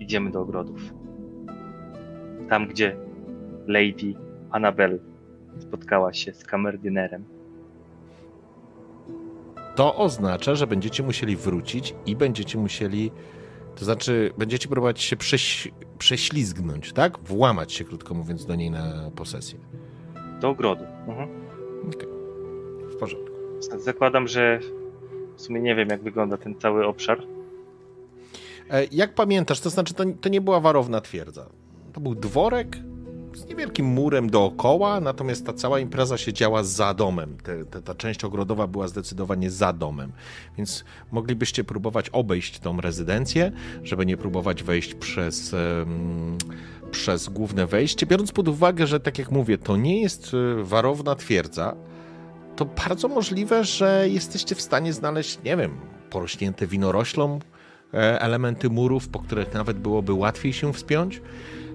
Idziemy do ogrodów. Tam, gdzie Lady Annabel spotkała się z kamerdynerem. To oznacza, że będziecie musieli wrócić i będziecie musieli, to znaczy będziecie próbować się prześ, prześlizgnąć, tak? Włamać się, krótko mówiąc, do niej na posesję. Do ogrodu. Mhm. W porządku. Zakładam, że w sumie nie wiem, jak wygląda ten cały obszar. E, Jak pamiętasz, to znaczy to, to nie była warowna twierdza. To był dworek z niewielkim murem dookoła, natomiast ta cała impreza się działa za domem. Te, te, ta część ogrodowa była zdecydowanie za domem, więc moglibyście próbować obejść tą rezydencję, żeby nie próbować wejść przez, przez główne wejście, biorąc pod uwagę, że tak jak mówię, to nie jest e, warowna twierdza, to bardzo możliwe, że jesteście w stanie znaleźć, nie wiem, porośnięte winoroślą e, elementy murów, po których nawet byłoby łatwiej się wspiąć.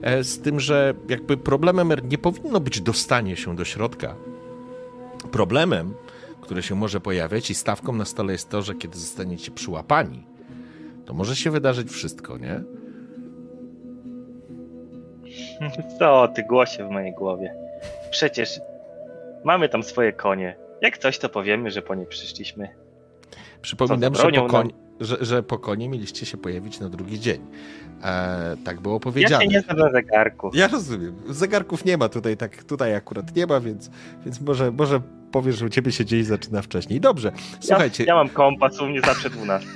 E, z tym, że jakby problemem nie powinno być dostanie się do środka. Problemem, który się może pojawiać i stawką na stole jest to, że kiedy zostaniecie przyłapani, to może się wydarzyć wszystko, nie? Co ty głosie w mojej głowie? Przecież mamy tam swoje konie. Jak coś, to powiemy, że po nie przyszliśmy. Przypominam, że po, koń, że, że po konie mieliście się pojawić na drugi dzień. E, tak było powiedziane. Ja się nie znam na zegarku. Ja rozumiem. Zegarków nie ma tutaj, tak tutaj akurat nie ma, więc, więc może, może powiesz, że u ciebie się dzień zaczyna wcześniej. Dobrze, słuchajcie. Ja, ja mam kompas, u mnie zawsze 12.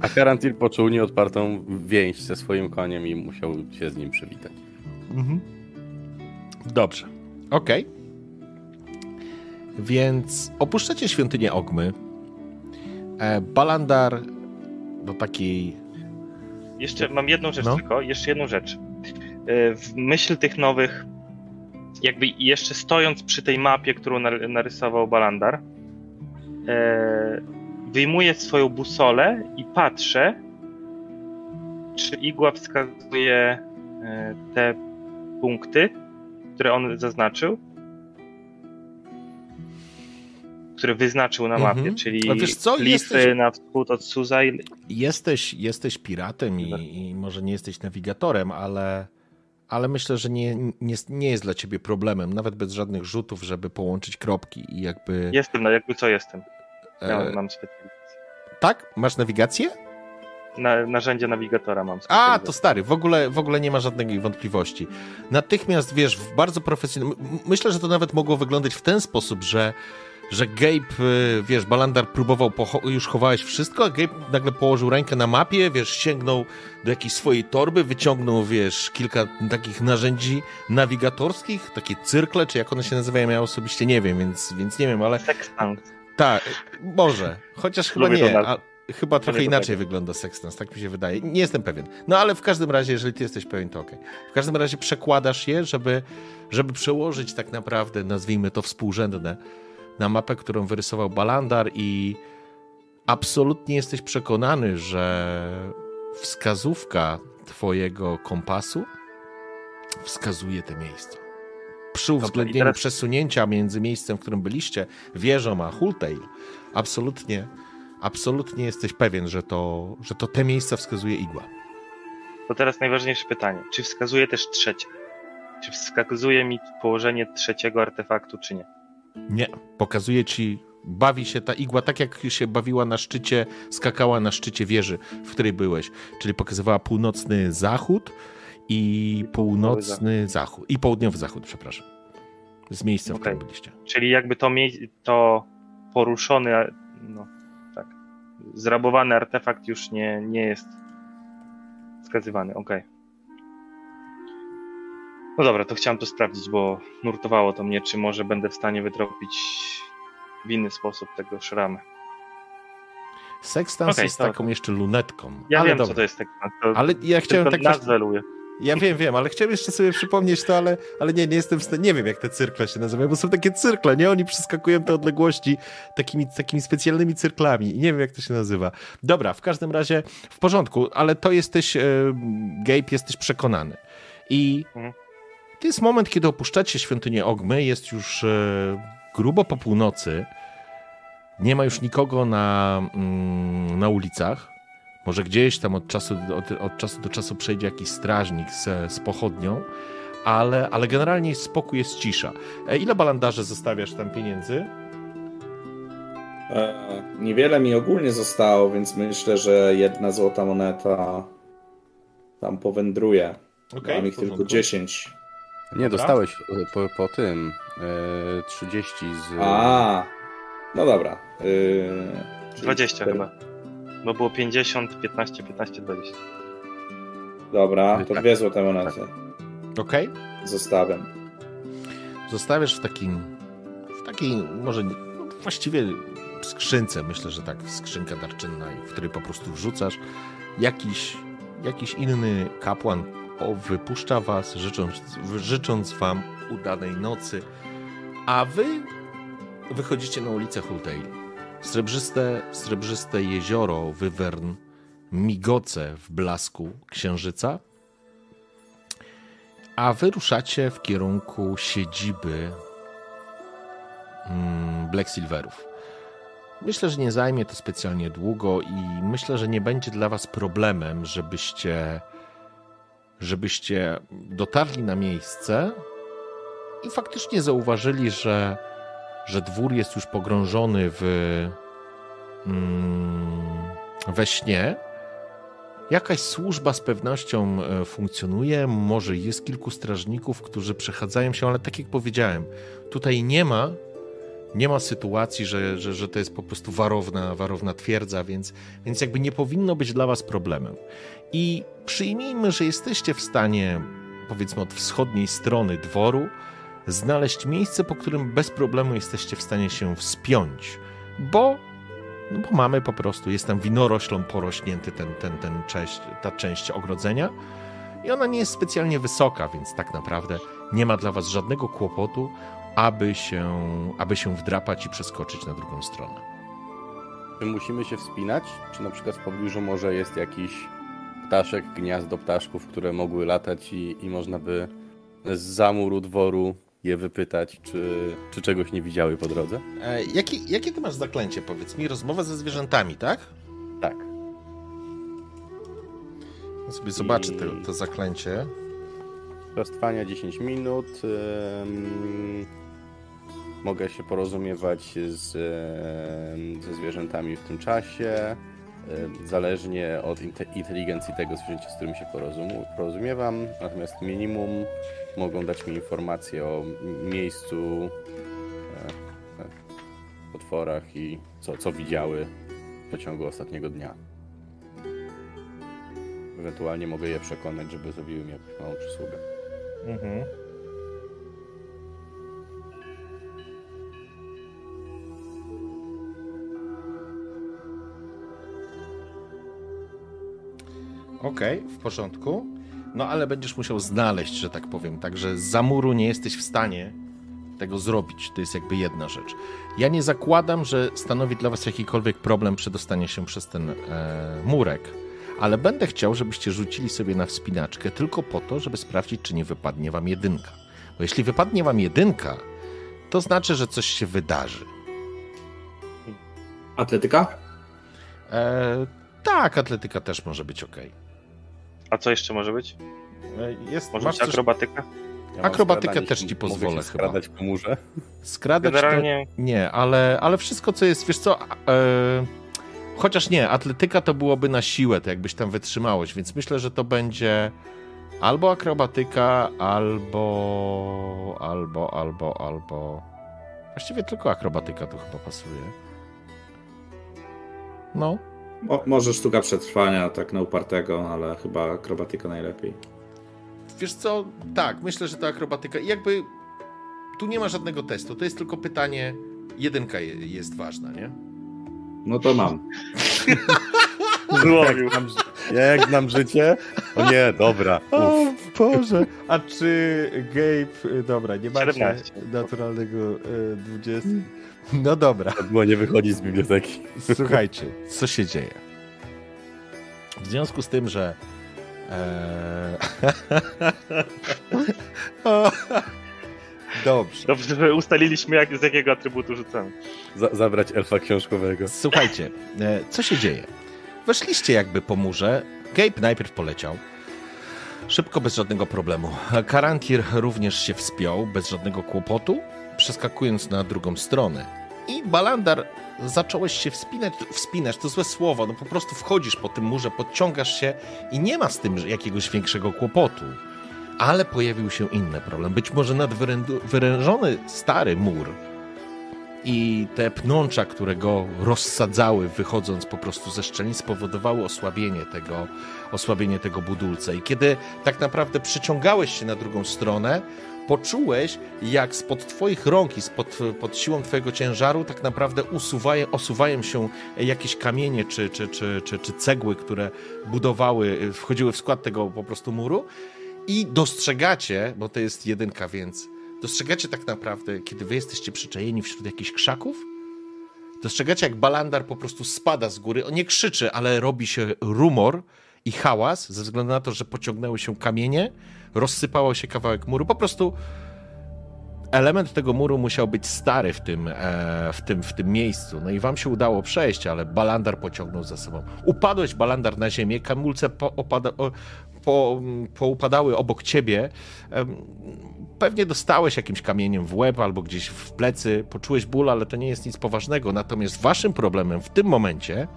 A Karantil poczuł nieodpartą więź ze swoim koniem i musiał się z nim przywitać. Mhm. Dobrze, okej. Okay. Więc opuszczacie świątynię Ogmy. E, Balandar do takiej jeszcze mam jedną rzecz no. tylko, jeszcze jedną rzecz. E, w myśl tych nowych, jakby jeszcze stojąc przy tej mapie, którą narysował Balandar, e, wyjmuję swoją busolę i patrzę, czy igła wskazuje te punkty, które on zaznaczył, które wyznaczył na mapie, -hmm. czyli wiesz co, klify jesteś... na wschód od Suzaj. Jesteś, jesteś piratem i, i, może nie jesteś nawigatorem, ale, ale myślę, że nie, nie, nie jest dla ciebie problemem, nawet bez żadnych rzutów, żeby połączyć kropki i jakby... Jestem, no jakby co jestem. Ja e... mam specjalizację. Tak? Masz nawigację? Na, narzędzie nawigatora mam. A, to stary, w ogóle, w ogóle nie ma żadnej wątpliwości. Natychmiast, wiesz, w bardzo profesjonalny... Myślę, że to nawet mogło wyglądać w ten sposób, że że Gabe, y, wiesz, Balandar próbował, już chowałeś wszystko, a Gabe nagle położył rękę na mapie, wiesz, sięgnął do jakiejś swojej torby, wyciągnął, wiesz, kilka takich narzędzi nawigatorskich, takie cyrkle, czy jak one się nazywają, ja osobiście nie wiem, więc, więc nie wiem, ale... Sextant. Tak, może, chociaż chyba Lubię nie, a, chyba trochę inaczej wygląda Sextans, tak mi się wydaje, nie jestem pewien. No ale w każdym razie, jeżeli ty jesteś pewien, to okej. Okay. W każdym razie przekładasz je, żeby, żeby przełożyć tak naprawdę, nazwijmy to współrzędne, na mapę, którą wyrysował Balandar i absolutnie jesteś przekonany, że wskazówka twojego kompasu wskazuje te miejsca. Przy uwzględnieniu teraz... przesunięcia między miejscem, w którym byliście, wieżą a Hultail, absolutnie, absolutnie jesteś pewien, że to, że to te miejsca wskazuje igła. To teraz najważniejsze pytanie. Czy wskazuje też trzecie? Czy wskazuje mi położenie trzeciego artefaktu, czy nie? Nie, pokazuje ci, bawi się ta igła tak, jak się bawiła na szczycie, skakała na szczycie wieży, w której byłeś. Czyli pokazywała północny zachód i północny zachód. I południowy zachód, przepraszam. Z miejsca, okay. w którym byliście. Czyli jakby to, to poruszony, no tak, zrabowany artefakt już nie, nie jest wskazywany. Okej. Okay. No dobra, to chciałem to sprawdzić, bo nurtowało to mnie, czy może będę w stanie wytropić w inny sposób tego szramy. Sextans okay, jest to... taką jeszcze lunetką. Ja ale wiem, dobra. co to jest Sextans. ale ja chciałem tak... Nazwę luję. Ja wiem, wiem, ale chciałem jeszcze sobie przypomnieć to, ale, ale nie, nie jestem w stanie, nie wiem jak te cyrkle się nazywają, bo są takie cyrkle, nie? Oni przeskakują te odległości takimi, takimi specjalnymi cyrklami i nie wiem jak to się nazywa. Dobra, w każdym razie w porządku, ale to jesteś, e, Gabe, jesteś przekonany. I mhm. To jest moment, kiedy opuszczacie świątynię Ogmy, jest już e, grubo po północy. Nie ma już nikogo na, mm, na ulicach. Może gdzieś tam od czasu, od, od czasu do czasu przejdzie jakiś strażnik z, z pochodnią, ale, ale generalnie jest spokój, jest cisza. E, ile balandarze zostawiasz tam pieniędzy? E, niewiele mi ogólnie zostało, więc myślę, że jedna złota moneta tam powędruje. Okay, Mam ich tylko 10. Nie, dostałeś po, po tym e, 30 z. A, no dobra. E, 20 chyba. Bo było 50, 15, 15, 20. Dobra, to tak. dwie złote monety. Ok? Zostawiam. Zostawiasz w takim, w takiej, może no właściwie skrzynce, myślę, że tak, skrzynka darczynna, w której po prostu wrzucasz. Jakiś, jakiś inny kapłan o, wypuszcza was, życząc, życząc wam udanej nocy, a wy wychodzicie na ulicę Hultail. Srebrzyste, srebrzyste jezioro Wyvern migoce w blasku księżyca, a wyruszacie w kierunku siedziby mm, Black Silverów. Myślę, że nie zajmie to specjalnie długo i myślę, że nie będzie dla was problemem, żebyście żebyście dotarli na miejsce i faktycznie zauważyli, że, że dwór jest już pogrążony w, mm, we śnie. Jakaś służba z pewnością e, funkcjonuje, może jest kilku strażników, którzy przechadzają się, ale tak jak powiedziałem, tutaj nie ma nie ma sytuacji, że, że, że to jest po prostu warowna, warowna twierdza, więc, więc jakby nie powinno być dla was problemem. I przyjmijmy, że jesteście w stanie, powiedzmy od wschodniej strony dworu, znaleźć miejsce, po którym bez problemu jesteście w stanie się wspiąć, bo, no bo mamy po prostu, jest tam winoroślą porośnięty ten, ten, ten część, ta część ogrodzenia i ona nie jest specjalnie wysoka, więc tak naprawdę nie ma dla was żadnego kłopotu, aby się, aby się wdrapać i przeskoczyć na drugą stronę. Czy musimy się wspinać? Czy na przykład w pobliżu może jest jakiś ptaszek, gniazdo ptaszków, które mogły latać i, i można by z zamuru dworu je wypytać, czy, czy czegoś nie widziały po drodze? E, jakie, jakie ty masz zaklęcie, powiedz mi? Rozmowa ze zwierzętami, tak? Tak. Ja sobie zobaczę I... to, to zaklęcie. Roztrwania 10 minut. Mogę się porozumiewać z, ze zwierzętami w tym czasie. Zależnie od inteligencji tego zwierzęcia, z którym się porozumiewam. Natomiast minimum mogą dać mi informacje o miejscu, e, e, potworach i co, co widziały w ciągu ostatniego dnia. Ewentualnie mogę je przekonać, żeby zrobiły mi jakąś małą przysługę. Mhm. Okej, okay, w porządku. No ale będziesz musiał znaleźć, że tak powiem. Także z zamuru nie jesteś w stanie tego zrobić. To jest jakby jedna rzecz. Ja nie zakładam, że stanowi dla was jakikolwiek problem przedostanie się przez ten e, murek ale będę chciał, żebyście rzucili sobie na wspinaczkę tylko po to, żeby sprawdzić, czy nie wypadnie wam jedynka. Bo jeśli wypadnie wam jedynka, to znaczy, że coś się wydarzy. Atletyka? E, tak, atletyka też może być ok. A co jeszcze może być? E, jest, może być akrobatyka? Ja Akrobatykę też ci pozwolę chyba. skradać po murze? Skradać Generalnie... To... Nie, ale, ale wszystko co jest, wiesz co... E Chociaż nie, atletyka to byłoby na siłę, to jakbyś tam wytrzymałeś, więc myślę, że to będzie albo akrobatyka, albo, albo, albo, albo. Właściwie tylko akrobatyka tu chyba pasuje. No. Mo, może sztuka przetrwania, tak na upartego, ale chyba akrobatyka najlepiej. Wiesz co? Tak, myślę, że to akrobatyka. I jakby tu nie ma żadnego testu, to jest tylko pytanie. Jedynka jest ważna, nie? No to mam. Złowił. Jak nam, jak nam życie? O nie, dobra. Uf. O Boże. A czy Gabe... Dobra, nie macie 17. naturalnego y, 20... No dobra. Było nie wychodzi z biblioteki. Słuchajcie, co się dzieje? W związku z tym, że... E... Dobrze. Dobrze, że ustaliliśmy, jak, z jakiego atrybutu rzucamy. zabrać elfa książkowego. Słuchajcie, e, co się dzieje? Weszliście jakby po murze. Gabe najpierw poleciał. Szybko, bez żadnego problemu. Karantir również się wspiął, bez żadnego kłopotu, przeskakując na drugą stronę. I Balandar zacząłeś się wspinać, wspinać, to złe słowo, no po prostu wchodzisz po tym murze, podciągasz się i nie ma z tym jakiegoś większego kłopotu. Ale pojawił się inny problem. Być może nadwyrężony stary mur i te pnącza, które go rozsadzały, wychodząc po prostu ze szczelin, spowodowały osłabienie tego, osłabienie tego budulca. I kiedy tak naprawdę przyciągałeś się na drugą stronę, poczułeś, jak spod twoich rąk i spod, pod siłą twojego ciężaru tak naprawdę usuwają, osuwają się jakieś kamienie czy, czy, czy, czy, czy cegły, które budowały, wchodziły w skład tego po prostu muru i dostrzegacie, bo to jest jedynka, więc dostrzegacie tak naprawdę, kiedy wy jesteście przyczajeni wśród jakichś krzaków, dostrzegacie jak Balandar po prostu spada z góry. On nie krzyczy, ale robi się rumor i hałas ze względu na to, że pociągnęły się kamienie, rozsypało się kawałek muru. Po prostu element tego muru musiał być stary w tym, e, w tym, w tym miejscu. No i wam się udało przejść, ale Balandar pociągnął za sobą. Upadłeś, Balandar, na ziemię, kamulce po, opada, po, poupadały obok ciebie. Pewnie dostałeś jakimś kamieniem w łeb albo gdzieś w plecy, poczułeś ból, ale to nie jest nic poważnego. Natomiast waszym problemem w tym momencie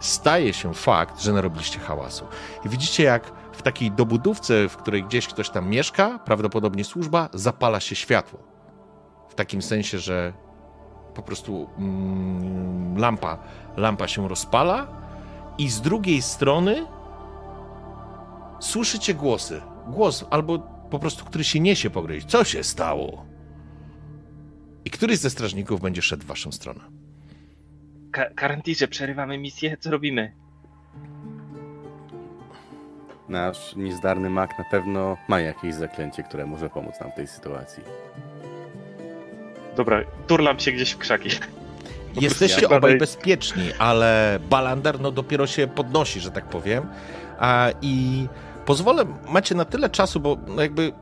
staje się fakt, że narobiliście hałasu. I widzicie, jak w takiej dobudówce, w której gdzieś ktoś tam mieszka, prawdopodobnie służba, zapala się światło. W takim sensie, że po prostu mm, lampa, lampa się rozpala i z drugiej strony słyszycie głosy. Głos albo po prostu, który się niesie po gry. Co się stało? I któryś ze strażników będzie szedł w waszą stronę. Ka Karantirze, przerywamy misję? Co robimy? Nasz niezdarny mak na pewno ma jakieś zaklęcie, które może pomóc nam w tej sytuacji. Dobra, turlam się gdzieś w krzaki. Jesteście obaj bezpieczni, ale Balandar no dopiero się podnosi, że tak powiem. A, I pozwolę, macie na tyle czasu, bo no jakby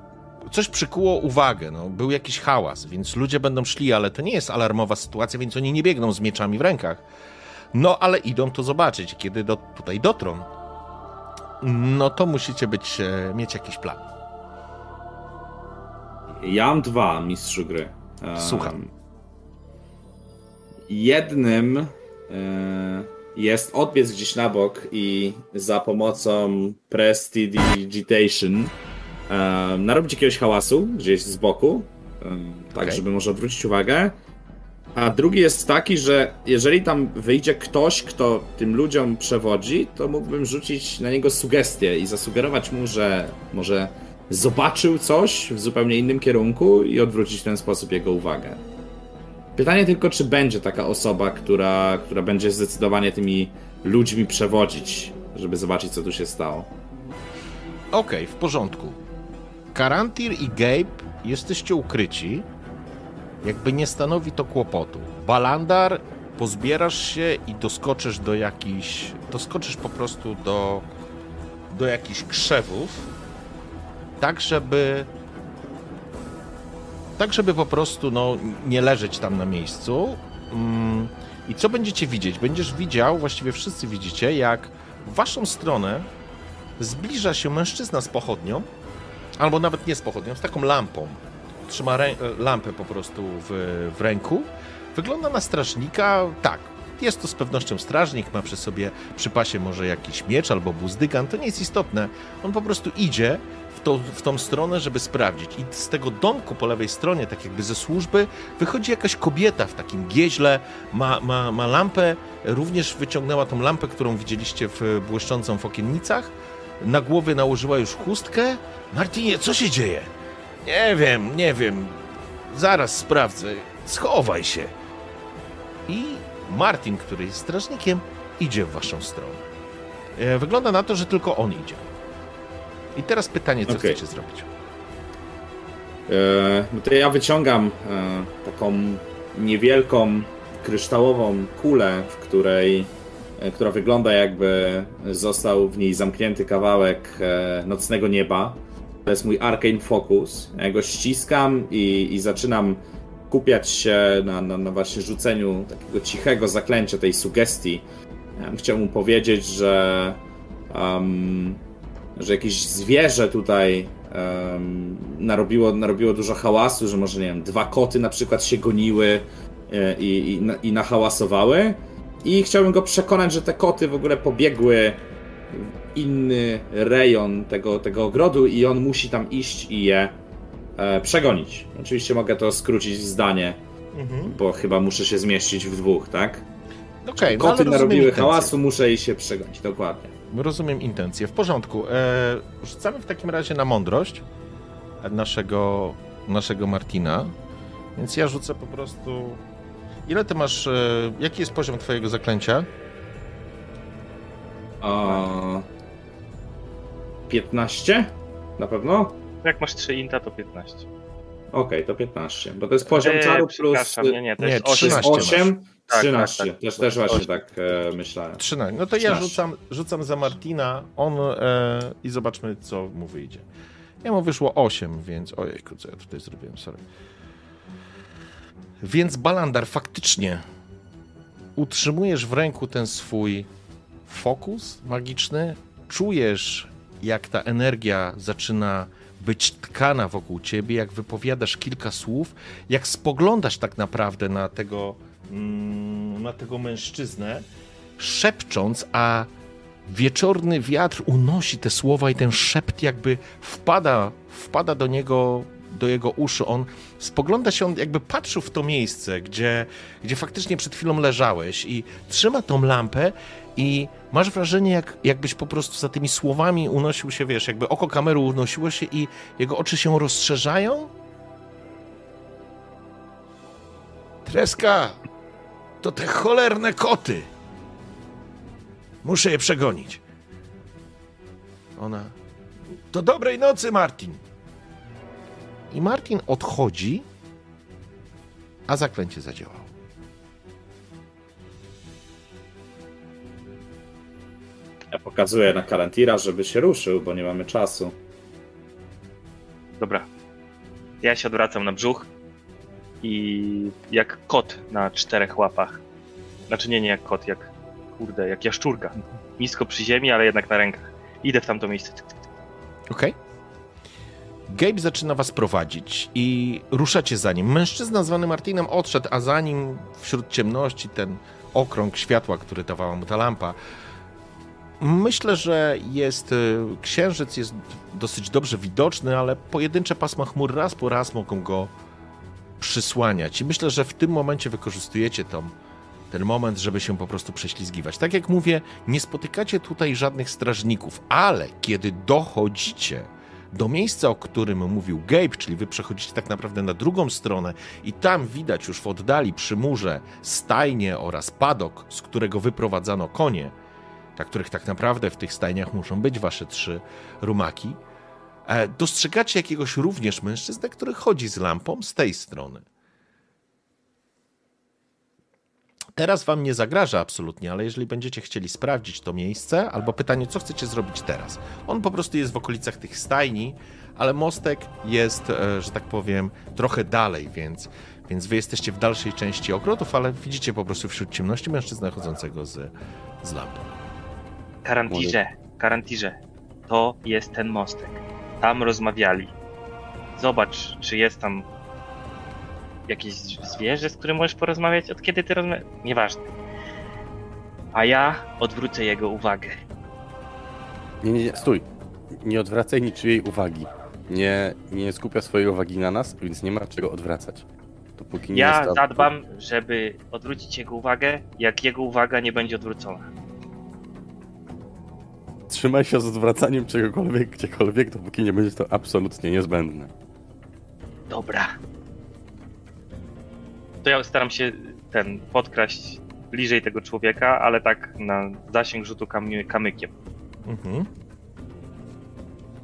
coś przykuło uwagę, no, był jakiś hałas, więc ludzie będą szli, ale to nie jest alarmowa sytuacja, więc oni nie biegną z mieczami w rękach. No, ale idą to zobaczyć. Kiedy do, tutaj dotrą, no to musicie być, e, mieć jakiś plan. Ja mam dwa, mistrzu gry. Słucham. Jednym e, jest odbiec gdzieś na bok i za pomocą prestidigitation narobić jakiegoś hałasu gdzieś z boku, tak okay. żeby może odwrócić uwagę. A drugi jest taki, że jeżeli tam wyjdzie ktoś, kto tym ludziom przewodzi, to mógłbym rzucić na niego sugestie i zasugerować mu, że może zobaczył coś w zupełnie innym kierunku i odwrócić w ten sposób jego uwagę. Pytanie tylko, czy będzie taka osoba, która, która będzie zdecydowanie tymi ludźmi przewodzić, żeby zobaczyć, co tu się stało. Okej, okay, w porządku. Karantir i Gabe jesteście ukryci. Jakby nie stanowi to kłopotu. Balandar, pozbierasz się i doskoczysz do jakichś. Doskoczysz po prostu do, do jakichś krzewów, tak żeby tak żeby po prostu no, nie leżeć tam na miejscu. Mm, I co będziecie widzieć? Będziesz widział, właściwie wszyscy widzicie, jak w waszą stronę zbliża się mężczyzna z pochodnią, albo nawet nie z pochodnią, z taką lampą. Trzyma lampę po prostu w, w ręku. Wygląda na strażnika, tak, jest to z pewnością strażnik, ma przy sobie przy pasie może jakiś miecz albo buzdygan, to nie jest istotne. On po prostu idzie to, w tą stronę, żeby sprawdzić. I z tego domku po lewej stronie, tak jakby ze służby, wychodzi jakaś kobieta w takim gieźle, ma, ma, ma lampę, również wyciągnęła tą lampę, którą widzieliście w błyszczącą w okiennicach. Na głowie nałożyła już chustkę. Martinie, co się dzieje? Nie wiem, nie wiem. Zaraz sprawdzę. Schowaj się. I Martin, który jest strażnikiem, idzie w waszą stronę. E, wygląda na to, że tylko on idzie. I teraz pytanie, co okay. chcecie zrobić? E, no to ja wyciągam e, taką niewielką kryształową kulę, w której, która wygląda jakby został w niej zamknięty kawałek nocnego nieba. To jest mój Arcane Focus. Ja go ściskam i, i zaczynam kupiać się na, na, na, właśnie rzuceniu takiego cichego zaklęcia, tej sugestii. Ja mu powiedzieć, że um, że jakieś zwierzę tutaj um, narobiło, narobiło dużo hałasu, że może, nie wiem, dwa koty na przykład się goniły e, i, i, i nahałasowały. I chciałbym go przekonać, że te koty w ogóle pobiegły inny rejon tego, tego ogrodu i on musi tam iść i je e, przegonić. Oczywiście mogę to skrócić w zdanie, Mhm. bo chyba muszę się zmieścić w dwóch, tak? Okej, no Koty rozumiem narobiły intencję. hałasu, muszę jej się przegonić, dokładnie. Rozumiem intencję. W porządku. E, rzucamy w takim razie na mądrość naszego, naszego Martina. Więc ja rzucę po prostu. Ile ty masz. E, jaki jest poziom twojego zaklęcia? A... 15? Na pewno? Jak masz 3 inta, to 15. Okej, to 15, bo to jest poziom Eee, czaru plus... przepraszam, Nie, nie, to Nie, jest To 8. jest 13 8? Tak, 13, tak, tak. też, też właśnie Osiem. tak e, myślałem. 13. No to ja 13. rzucam, rzucam za Martina. On e, i zobaczmy, co mu wyjdzie. Ja mu wyszło 8, więc. Ojejku, co ja tutaj zrobiłem, sorry. Więc Balandar faktycznie utrzymujesz w ręku ten swój fokus magiczny, czujesz, jak ta energia zaczyna być tkana wokół ciebie, jak wypowiadasz kilka słów, jak spoglądasz tak naprawdę na tego, mm, na tego mężczyznę, szepcząc, a wieczorny wiatr unosi te słowa i ten szept jakby wpada, wpada do niego, do jego uszu. On spogląda się, on jakby patrzył w to miejsce, gdzie, gdzie faktycznie przed chwilą leżałeś i trzyma tą lampę i masz wrażenie, jak, jakbyś po prostu za tymi słowami unosił się, wiesz, jakby oko kamery unosiło się i jego oczy się rozszerzają. Treska, to te cholerne koty. Muszę je przegonić. Ona. To dobrej nocy, Martin. I Martin odchodzi, a zaklęcie zadziałało. Ja pokazuję na Kalantira, żeby się ruszył, bo nie mamy czasu. Dobra. Ja się odwracam na brzuch i jak kot na czterech łapach. Znaczy nie, nie jak kot, jak kurde, jak jaszczurka. Nisko przy ziemi, ale jednak na rękach. Idę w tamto miejsce. Okej. Gabe zaczyna was prowadzić i ruszacie za nim. Mężczyzna zwany Martinem odszedł, a za nim wśród ciemności ten okrąg światła, który dawała mu ta lampa. Myślę, że jest y, księżyc jest dosyć dobrze widoczny, ale pojedyncze pasma chmur raz po raz mogą go przysłaniać. I myślę, że w tym momencie wykorzystujecie tą, ten moment, żeby się po prostu prześlizgiwać. Tak jak mówię, nie spotykacie tutaj żadnych strażników, ale kiedy dochodzicie do miejsca, o którym mówił Gabe, czyli wy przechodzicie tak naprawdę na drugą stronę i tam widać już w oddali przy murze stajnie oraz padok, z którego wyprowadzano konie, dla których tak naprawdę w tych stajniach muszą być wasze trzy rumaki, e, dostrzegacie jakiegoś również mężczyznę, który chodzi z lampą z tej strony. Teraz wam nie zagraża absolutnie, ale jeżeli będziecie chcieli sprawdzić to miejsce, albo pytanie, co chcecie zrobić teraz. On po prostu jest w okolicach tych stajni, ale mostek jest, e, że tak powiem, trochę dalej, więc, więc wy jesteście w dalszej części ogrodów, ale widzicie po prostu wśród ciemności mężczyznę chodzącego z, z lampą. Karantirze, karantirze. To jest ten mostek. Tam rozmawiali. Zobacz, czy jest tam jakieś zwierzę, z którym możesz porozmawiać. Od kiedy ty rozmawiasz? Nieważne. A ja odwrócę jego uwagę. Nie, nie, nie, stój. Nie odwracaj niczyjej uwagi. Nie, nie skupia swojej uwagi na nas, więc nie ma czego odwracać. Dopóki nie Ja jest zadbam, żeby odwrócić jego uwagę, jak jego uwaga nie będzie odwrócona. Trzymaj się z odwracaniem czegokolwiek, gdziekolwiek, dopóki nie będzie to absolutnie niezbędne. Dobra. To ja staram się ten podkraść bliżej tego człowieka, ale tak na zasięg rzutu kamy, kamykiem. Mhm.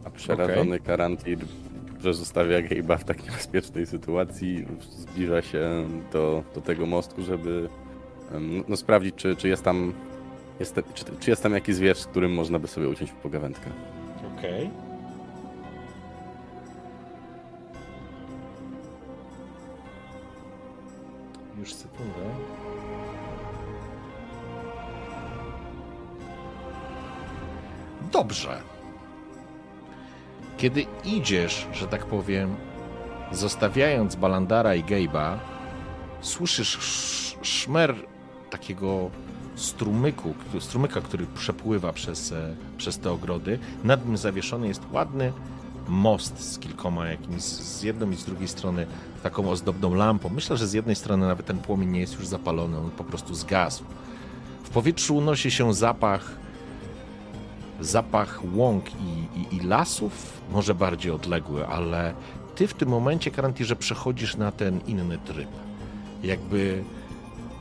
A przerażony Karantir, że zostawia Gabe'a w tak niebezpiecznej sytuacji, zbliża się do, do tego mostku, żeby no, sprawdzić, czy, czy jest tam jest, czy, czy jest tam jakiś zwierz, z którym można by sobie uciąć pogawędkę. Okej. Już sekundę. Dobrze. Kiedy idziesz, że tak powiem, zostawiając Balandara i Gabe'a, słyszysz sz- szmer takiego strumyku, strumyka, który przepływa przez, e, przez te ogrody. Nad nim zawieszony jest ładny, most z kilkoma jakimiś, z jednej i z drugiej strony taką ozdobną lampą. Myślę, że z jednej strony nawet ten płomień nie jest już zapalony, on po prostu zgasł. W powietrzu unosi się zapach zapach łąk i, i, i lasów, może bardziej odległy, ale ty w tym momencie, Karantirze, przechodzisz na ten inny tryb. Jakby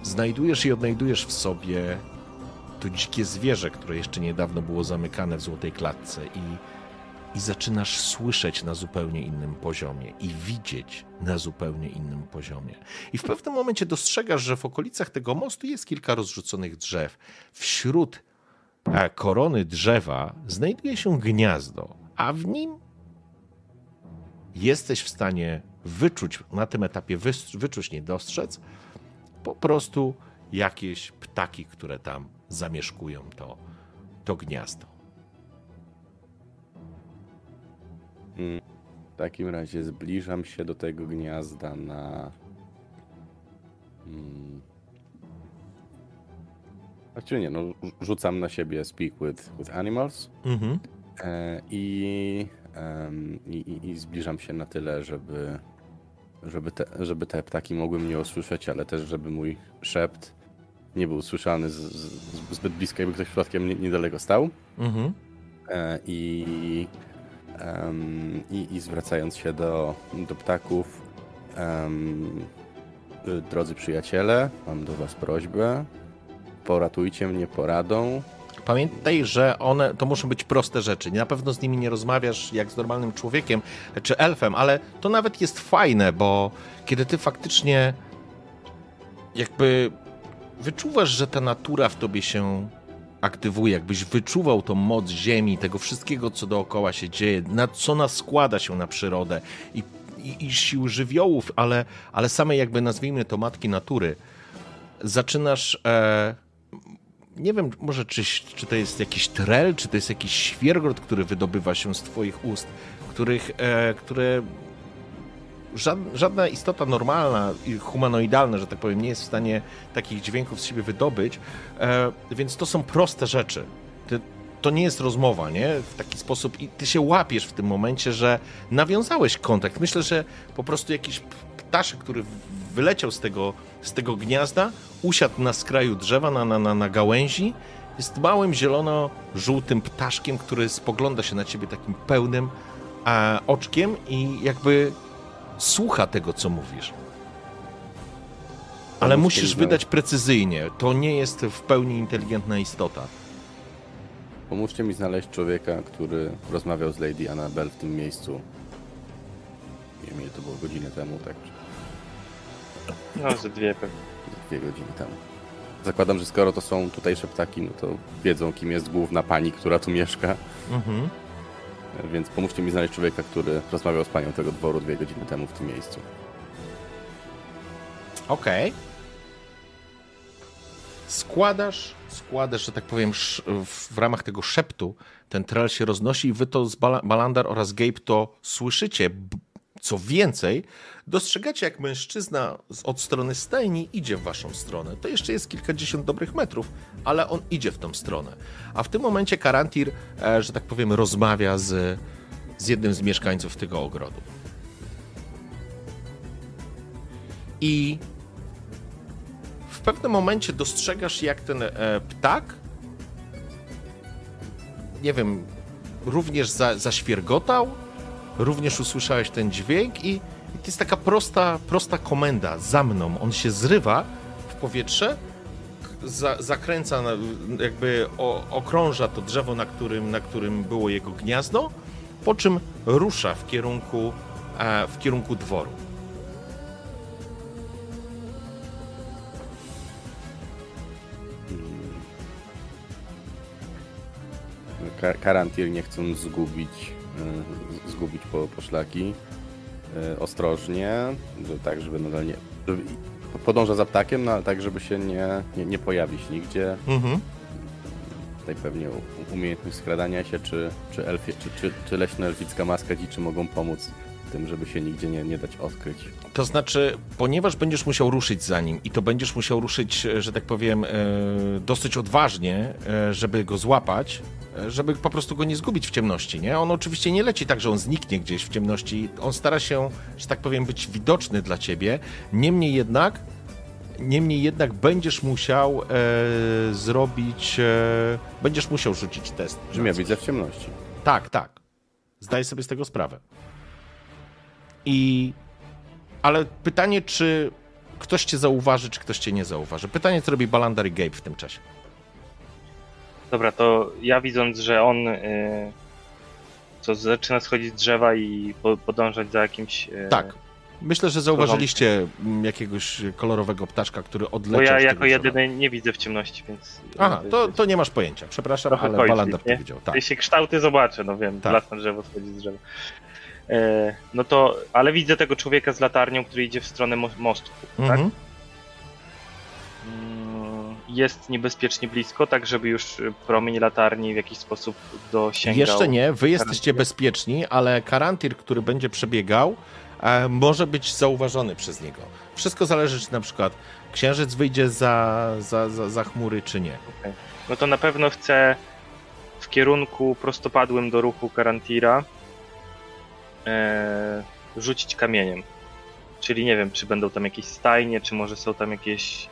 znajdujesz i odnajdujesz w sobie to dzikie zwierzę, które jeszcze niedawno było zamykane w złotej klatce i, i zaczynasz słyszeć na zupełnie innym poziomie i widzieć na zupełnie innym poziomie. I w pewnym momencie dostrzegasz, że w okolicach tego mostu jest kilka rozrzuconych drzew. Wśród e, korony drzewa znajduje się gniazdo, a w nim jesteś w stanie wyczuć, na tym etapie wyczuć, nie dostrzec, po prostu jakieś ptaki, które tam zamieszkują to, to gniazdo. Hmm. W takim razie zbliżam się do tego gniazda na. Hmm. Właściwie nie, no, rzucam na siebie Speak with, with Animals mhm. e, i, um, i, i, zbliżam się na tyle, żeby, żeby, te, żeby te ptaki mogły mnie usłyszeć, ale też, żeby mój szept nie był słyszalny z, z, zbyt blisko, jakby ktoś przypadkiem nie, niedaleko stał. Mhm. E, i, um, i, I zwracając się do, do ptaków, um, drodzy przyjaciele, mam do Was prośbę. Poratujcie mnie poradą. Pamiętaj, że one to muszą być proste rzeczy. Na pewno z nimi nie rozmawiasz jak z normalnym człowiekiem czy elfem, ale to nawet jest fajne, bo kiedy ty faktycznie jakby wyczuwasz, że ta natura w tobie się aktywuje, jakbyś wyczuwał tą moc ziemi, tego wszystkiego, co dookoła się dzieje, na co nas składa się na przyrodę i, i, i sił żywiołów, ale, ale same jakby nazwijmy to matki natury, zaczynasz... E, nie wiem, może czy, czy to jest jakiś trel, czy to jest jakiś świergot, który wydobywa się z twoich ust, których, e, które żadna istota normalna humanoidalna, że tak powiem, nie jest w stanie takich dźwięków z siebie wydobyć, e, więc to są proste rzeczy. Ty, to nie jest rozmowa, nie? W taki sposób i ty się łapiesz w tym momencie, że nawiązałeś kontakt. Myślę, że po prostu jakiś ptaszek, który wyleciał z tego, z tego gniazda, usiadł na skraju drzewa, na, na, na gałęzi, jest małym zielono-żółtym ptaszkiem, który spogląda się na ciebie takim pełnym e, oczkiem i jakby słucha tego, co mówisz. Ale musisz wydać precyzyjnie. To nie jest w pełni inteligentna istota. Pomóżcie mi znaleźć człowieka, który rozmawiał z Lady Annabelle w tym miejscu. Nie wiem, ile to było godziny temu, tak? No, ze dwie pewnie. Dwie godziny temu. Zakładam, że skoro to są tutejsze ptaki, no to wiedzą, kim jest główna pani, która tu mieszka. Mhm. Więc pomóżcie mi znaleźć człowieka, który rozmawiał z panią tego dworu dwie godziny temu w tym miejscu. Okej. Okay. Składasz, składasz, że tak powiem, w ramach tego szeptu ten trail się roznosi i wy to z Balandar oraz Gabe to słyszycie. Co więcej, dostrzegacie, jak mężczyzna od strony stajni idzie w waszą stronę. To jeszcze jest kilkadziesiąt dobrych metrów, ale on idzie w tą stronę. A w tym momencie Karantir, e, że tak powiem, rozmawia z, z jednym z mieszkańców tego ogrodu. I w pewnym momencie dostrzegasz, jak ten e, ptak, nie wiem, również za, zaświergotał, również usłyszałeś ten dźwięk i to jest taka prosta, prosta komenda za mną. On się zrywa w powietrze, za, zakręca, jakby o, okrąża to drzewo, na którym, na którym było jego gniazdo, po czym rusza w kierunku, e, w kierunku dworu. Karantir nie chcąc zgubić, e, zgubić po, poszlaki, E, ostrożnie, tak żeby nadal nie... Żeby podąża za ptakiem, no ale tak, żeby się nie, nie, nie pojawić nigdzie. Mhm. Tutaj pewnie umiejętność skradania się, czy, czy, elfie, czy, czy, czy leśno-elficka maska dziczy mogą pomóc tym, żeby się nigdzie nie, nie dać odkryć. To znaczy, ponieważ będziesz musiał ruszyć za nim i to będziesz musiał ruszyć, że tak powiem, e, dosyć odważnie, e, żeby go złapać, e, żeby po prostu go nie zgubić w ciemności, nie? On oczywiście nie leci tak, że on zniknie gdzieś w ciemności. On stara się, że tak powiem, być widoczny dla ciebie. Niemniej jednak, niemniej jednak będziesz musiał e, zrobić, e, będziesz musiał rzucić test. Że ja widzę w ciemności. Tak, tak. Zdaję sobie z tego sprawę. I. Ale pytanie, czy ktoś cię zauważy, czy ktoś cię nie zauważy. Pytanie, co robi Balandar i Gabe w tym czasie. Dobra, to ja widząc, że on y, co zaczyna schodzić z drzewa i po, podążać za jakimś. Y, Tak. Myślę, że zauważyliście mm, jakiegoś kolorowego ptaszka, który odleciał Bo ja jako jedyny nie widzę w ciemności, więc. Aha, to, to nie masz pojęcia. Przepraszam, Trochę ale kończy, Balandar to nie? widział. Tak. Się kształty zobaczę, no wiem, Tak. tak. drzewo schodzi z drzewa. E, no to, ale widzę tego człowieka z latarnią, który idzie w stronę mo- mostu, tak? Mhm. Jest niebezpiecznie blisko, tak żeby już y, promień latarni w jakiś sposób dosięgał. Jeszcze nie, wy jesteście bezpieczni, ale karantir, który będzie przebiegał, e, może być zauważony przez niego. Wszystko zależy, czy na przykład księżyc wyjdzie za, za, za, za chmury, czy nie. No to na pewno chcę w kierunku prostopadłym do ruchu Karantira e, rzucić kamieniem. Czyli nie wiem, czy będą tam jakieś stajnie, czy może są tam jakieś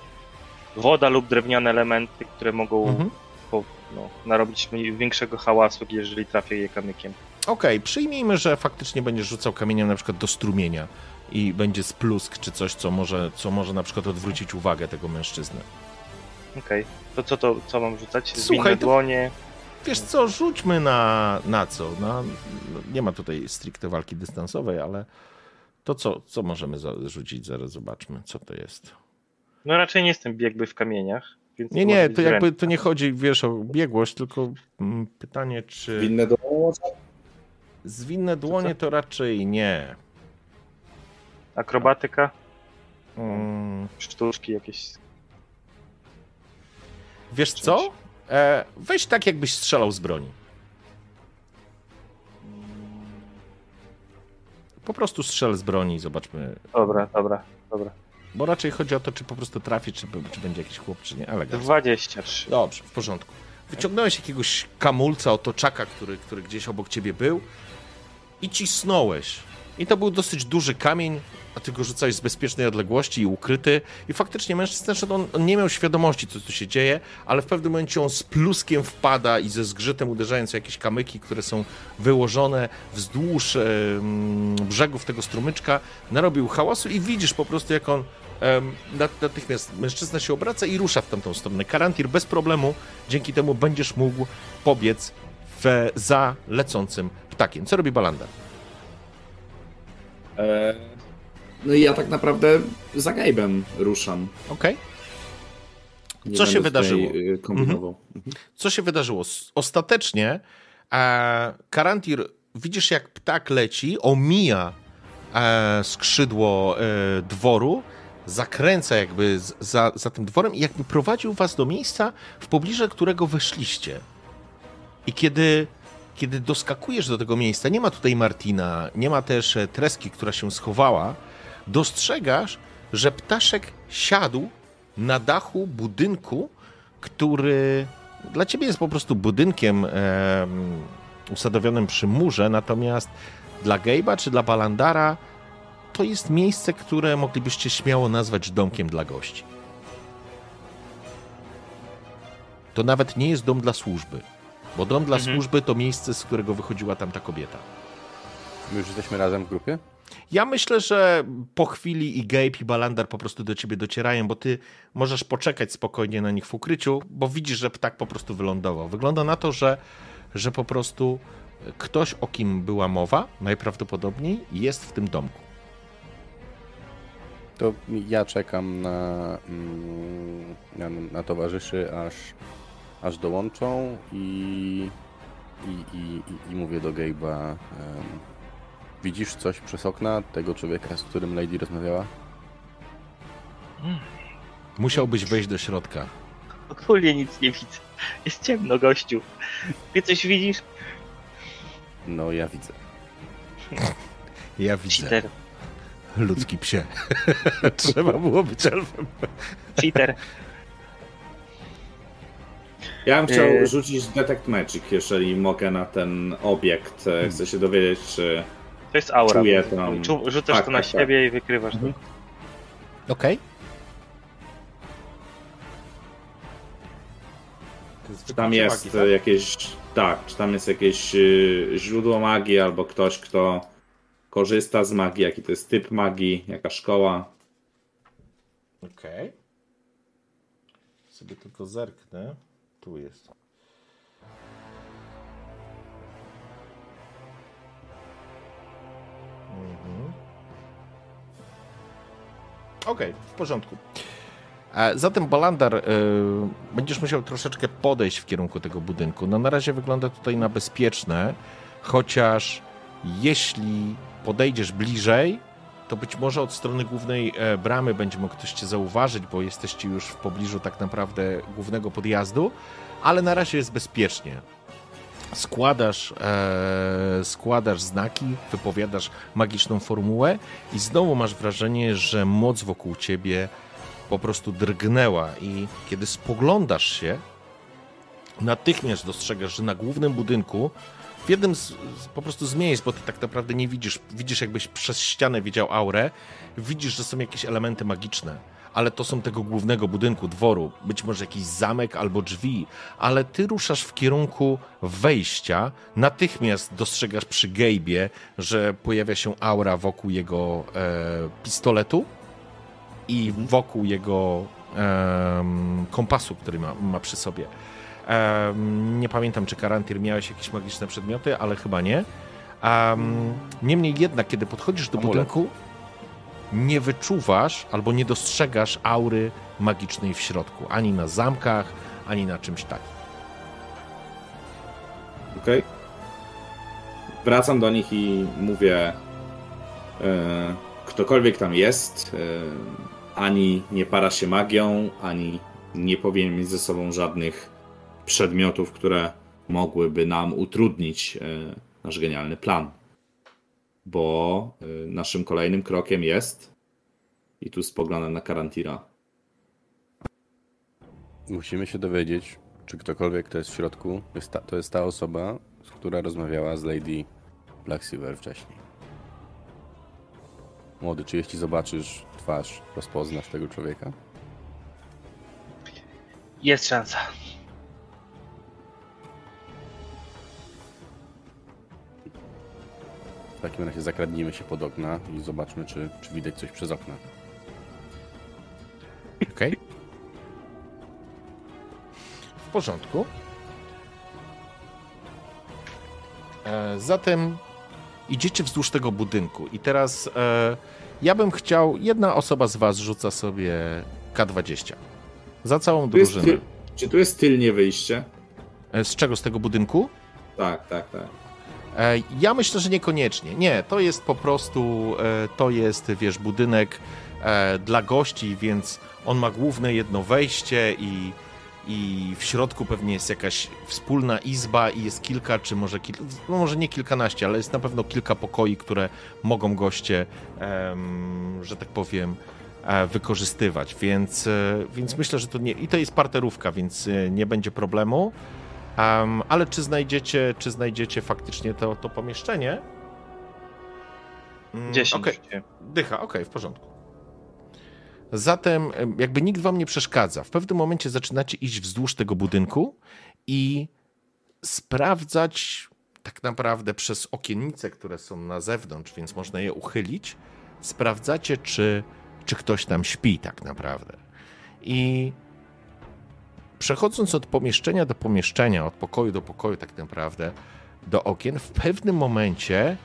woda lub drewniane elementy, które mogą Mhm. po, no, narobić większego hałasu, jeżeli trafię je kamykiem. Okej, przyjmijmy, że faktycznie będziesz rzucał kamieniem na przykład do strumienia i będzie splusk czy coś, co może, co może na przykład odwrócić uwagę tego mężczyzny. Okej, to co to, co mam rzucać? Słuchaj, Zwinne to- dłonie. Wiesz co, rzućmy na, na co? Na, nie ma tutaj stricte walki dystansowej, ale to co, co możemy za, rzucić? Zaraz zobaczmy, co to jest. No raczej nie jestem biegły w kamieniach. Więc Nie, nie, to jakby to nie chodzi, wiesz, o biegłość, tylko mm, pytanie, czy Winne do zwinne dłonie to raczej nie. Akrobatyka, Mm, sztuczki jakieś. wiesz co? E, weź tak, jakbyś strzelał z broni. Po prostu strzel z broni i zobaczmy. Dobra, dobra, dobra. Bo raczej chodzi o to, czy po prostu trafi, czy, czy będzie jakiś chłop, czy nie. Ale 23. Dobrze, w porządku. Wyciągnąłeś jakiegoś kamulca, otoczaka, który, który gdzieś obok ciebie był i cisnąłeś. I to był dosyć duży kamień, a ty go rzucałeś z bezpiecznej odległości i ukryty. I faktycznie mężczyzna, że on, on nie miał świadomości, co tu się dzieje, ale w pewnym momencie on z pluskiem wpada i ze zgrzytem uderzając w jakieś kamyki, które są wyłożone wzdłuż e, brzegów tego strumyczka, narobił hałasu i widzisz po prostu, jak on natychmiast mężczyzna się obraca i rusza w tamtą stronę. Karantir bez problemu, dzięki temu będziesz mógł pobiec w, za lecącym ptakiem. Co robi Balanda? E, No i ja tak naprawdę za Gabe'em ruszam. Okej. Nie Co się wydarzyło? y, Kombinował. Co się wydarzyło? Ostatecznie e, Karantir, widzisz jak ptak leci, omija e, skrzydło e, dworu, zakręca jakby za, za tym dworem i jakby prowadził was do miejsca, w pobliże którego wyszliście. I kiedy, kiedy doskakujesz do tego miejsca, nie ma tutaj Martina, nie ma też e, Treski, która się schowała, dostrzegasz, że ptaszek siadł na dachu budynku, który dla ciebie jest po prostu budynkiem em, usadowionym przy murze, natomiast dla Gabe'a czy dla Balandara to jest miejsce, które moglibyście śmiało nazwać domkiem dla gości. To nawet nie jest dom dla służby, bo dom dla Mhm. służby to miejsce, z którego wychodziła tamta kobieta. My już jesteśmy razem w grupie? Ja myślę, że po chwili i Gabe i Balandar po prostu do ciebie docierają, bo ty możesz poczekać spokojnie na nich w ukryciu, bo widzisz, że ptak po prostu wylądował. Wygląda na to, że, że po prostu ktoś, o kim była mowa, najprawdopodobniej jest w tym domku. To ja czekam na, mm, na, na towarzyszy, aż, aż dołączą i, i, i, i, mówię do Gabe'a. em, widzisz coś przez okna tego człowieka, z którym Lady rozmawiała? Musiałbyś wejść do środka. Ogólnie nic nie widzę. Jest ciemno, gościu. Ty coś widzisz? No, ja widzę. Ja widzę. Cheater. Ludzki psie. Trzeba było być elfem. Cheater. Ja bym chciał Yy. rzucić Detect Magic, jeżeli mogę na ten obiekt. E, Chcę się dowiedzieć, czy To jest aura. Czuję tam- Czu- Rzucasz Tak, to na tak, tak. siebie i wykrywasz Mhm. to. Okej. Czy tam jest e, jakieś. Tak, czy tam jest jakieś e, źródło magii, albo ktoś, kto korzysta z magii, jaki to jest typ magii, jaka szkoła. Okej. Sobie tylko zerknę. Tu jest. Mhm. Okej, w porządku. Zatem Balandar, e, będziesz musiał troszeczkę podejść w kierunku tego budynku. No na razie wygląda tutaj na bezpieczne, chociaż jeśli podejdziesz bliżej, to być może od strony głównej e, bramy będzie mógł ktoś cię zauważyć, bo jesteście już w pobliżu tak naprawdę głównego podjazdu, ale na razie jest bezpiecznie. Składasz, e, składasz znaki, wypowiadasz magiczną formułę i znowu masz wrażenie, że moc wokół ciebie po prostu drgnęła i kiedy spoglądasz się, natychmiast dostrzegasz, że na głównym budynku w jednym z, po prostu z miejsc, bo ty tak naprawdę nie widzisz, widzisz jakbyś przez ścianę widział aurę, widzisz, że są jakieś elementy magiczne, ale to są tego głównego budynku, dworu, być może jakiś zamek albo drzwi, ale ty ruszasz w kierunku wejścia, natychmiast dostrzegasz przy Gabe'ie, że pojawia się aura wokół jego e, pistoletu i wokół jego em, kompasu, który ma, ma przy sobie. Em, nie pamiętam, czy Karantir miałeś jakieś magiczne przedmioty, ale chyba nie. Em, niemniej jednak, kiedy podchodzisz do Amulet. budynku, nie wyczuwasz albo nie dostrzegasz aury magicznej w środku. Ani na zamkach, ani na czymś takim. Okej. Wracam do nich i mówię. E, ktokolwiek tam jest, e, ani nie para się magią, ani nie powinien mieć ze sobą żadnych przedmiotów, które mogłyby nam utrudnić e, nasz genialny plan. Bo e, naszym kolejnym krokiem jest. I tu spoglądam na Karantira. Musimy się dowiedzieć, czy ktokolwiek, kto jest w środku, jest ta, to jest ta osoba, z która rozmawiała z Lady Blacksilver wcześniej. Młody, czy jeśli zobaczysz twarz, rozpoznasz tego człowieka? Jest szansa. W takim razie zakradnijmy się pod okna i zobaczmy, czy, czy widać coś przez okna. Okej? W porządku. E, zatem idziecie wzdłuż tego budynku i teraz e, ja bym chciał, jedna osoba z was rzuca sobie K20. Za całą drużynę. tyl, czy tu jest tylnie wyjście? E, z czego? Z tego budynku? Tak, tak, tak. E, Ja myślę, że niekoniecznie. Nie, to jest po prostu, e, to jest, wiesz, budynek e, dla gości, więc on ma główne jedno wejście i, i w środku pewnie jest jakaś wspólna izba i jest kilka, czy może kilka, no może nie kilkanaście, ale jest na pewno kilka pokoi, które mogą goście, że tak powiem, wykorzystywać, więc, więc myślę, że to nie, i to jest parterówka, więc nie będzie problemu. Um, ale czy znajdziecie, czy znajdziecie faktycznie to, to pomieszczenie? Mm, 10. Okej, dycha, okej, w porządku. Zatem em, jakby nikt wam nie przeszkadza. W pewnym momencie zaczynacie iść wzdłuż tego budynku i sprawdzać tak naprawdę przez okiennice, które są na zewnątrz, więc można je uchylić. Sprawdzacie, czy, czy ktoś tam śpi tak naprawdę. I przechodząc od pomieszczenia do pomieszczenia, od pokoju do pokoju, tak naprawdę, do okien, w pewnym momencie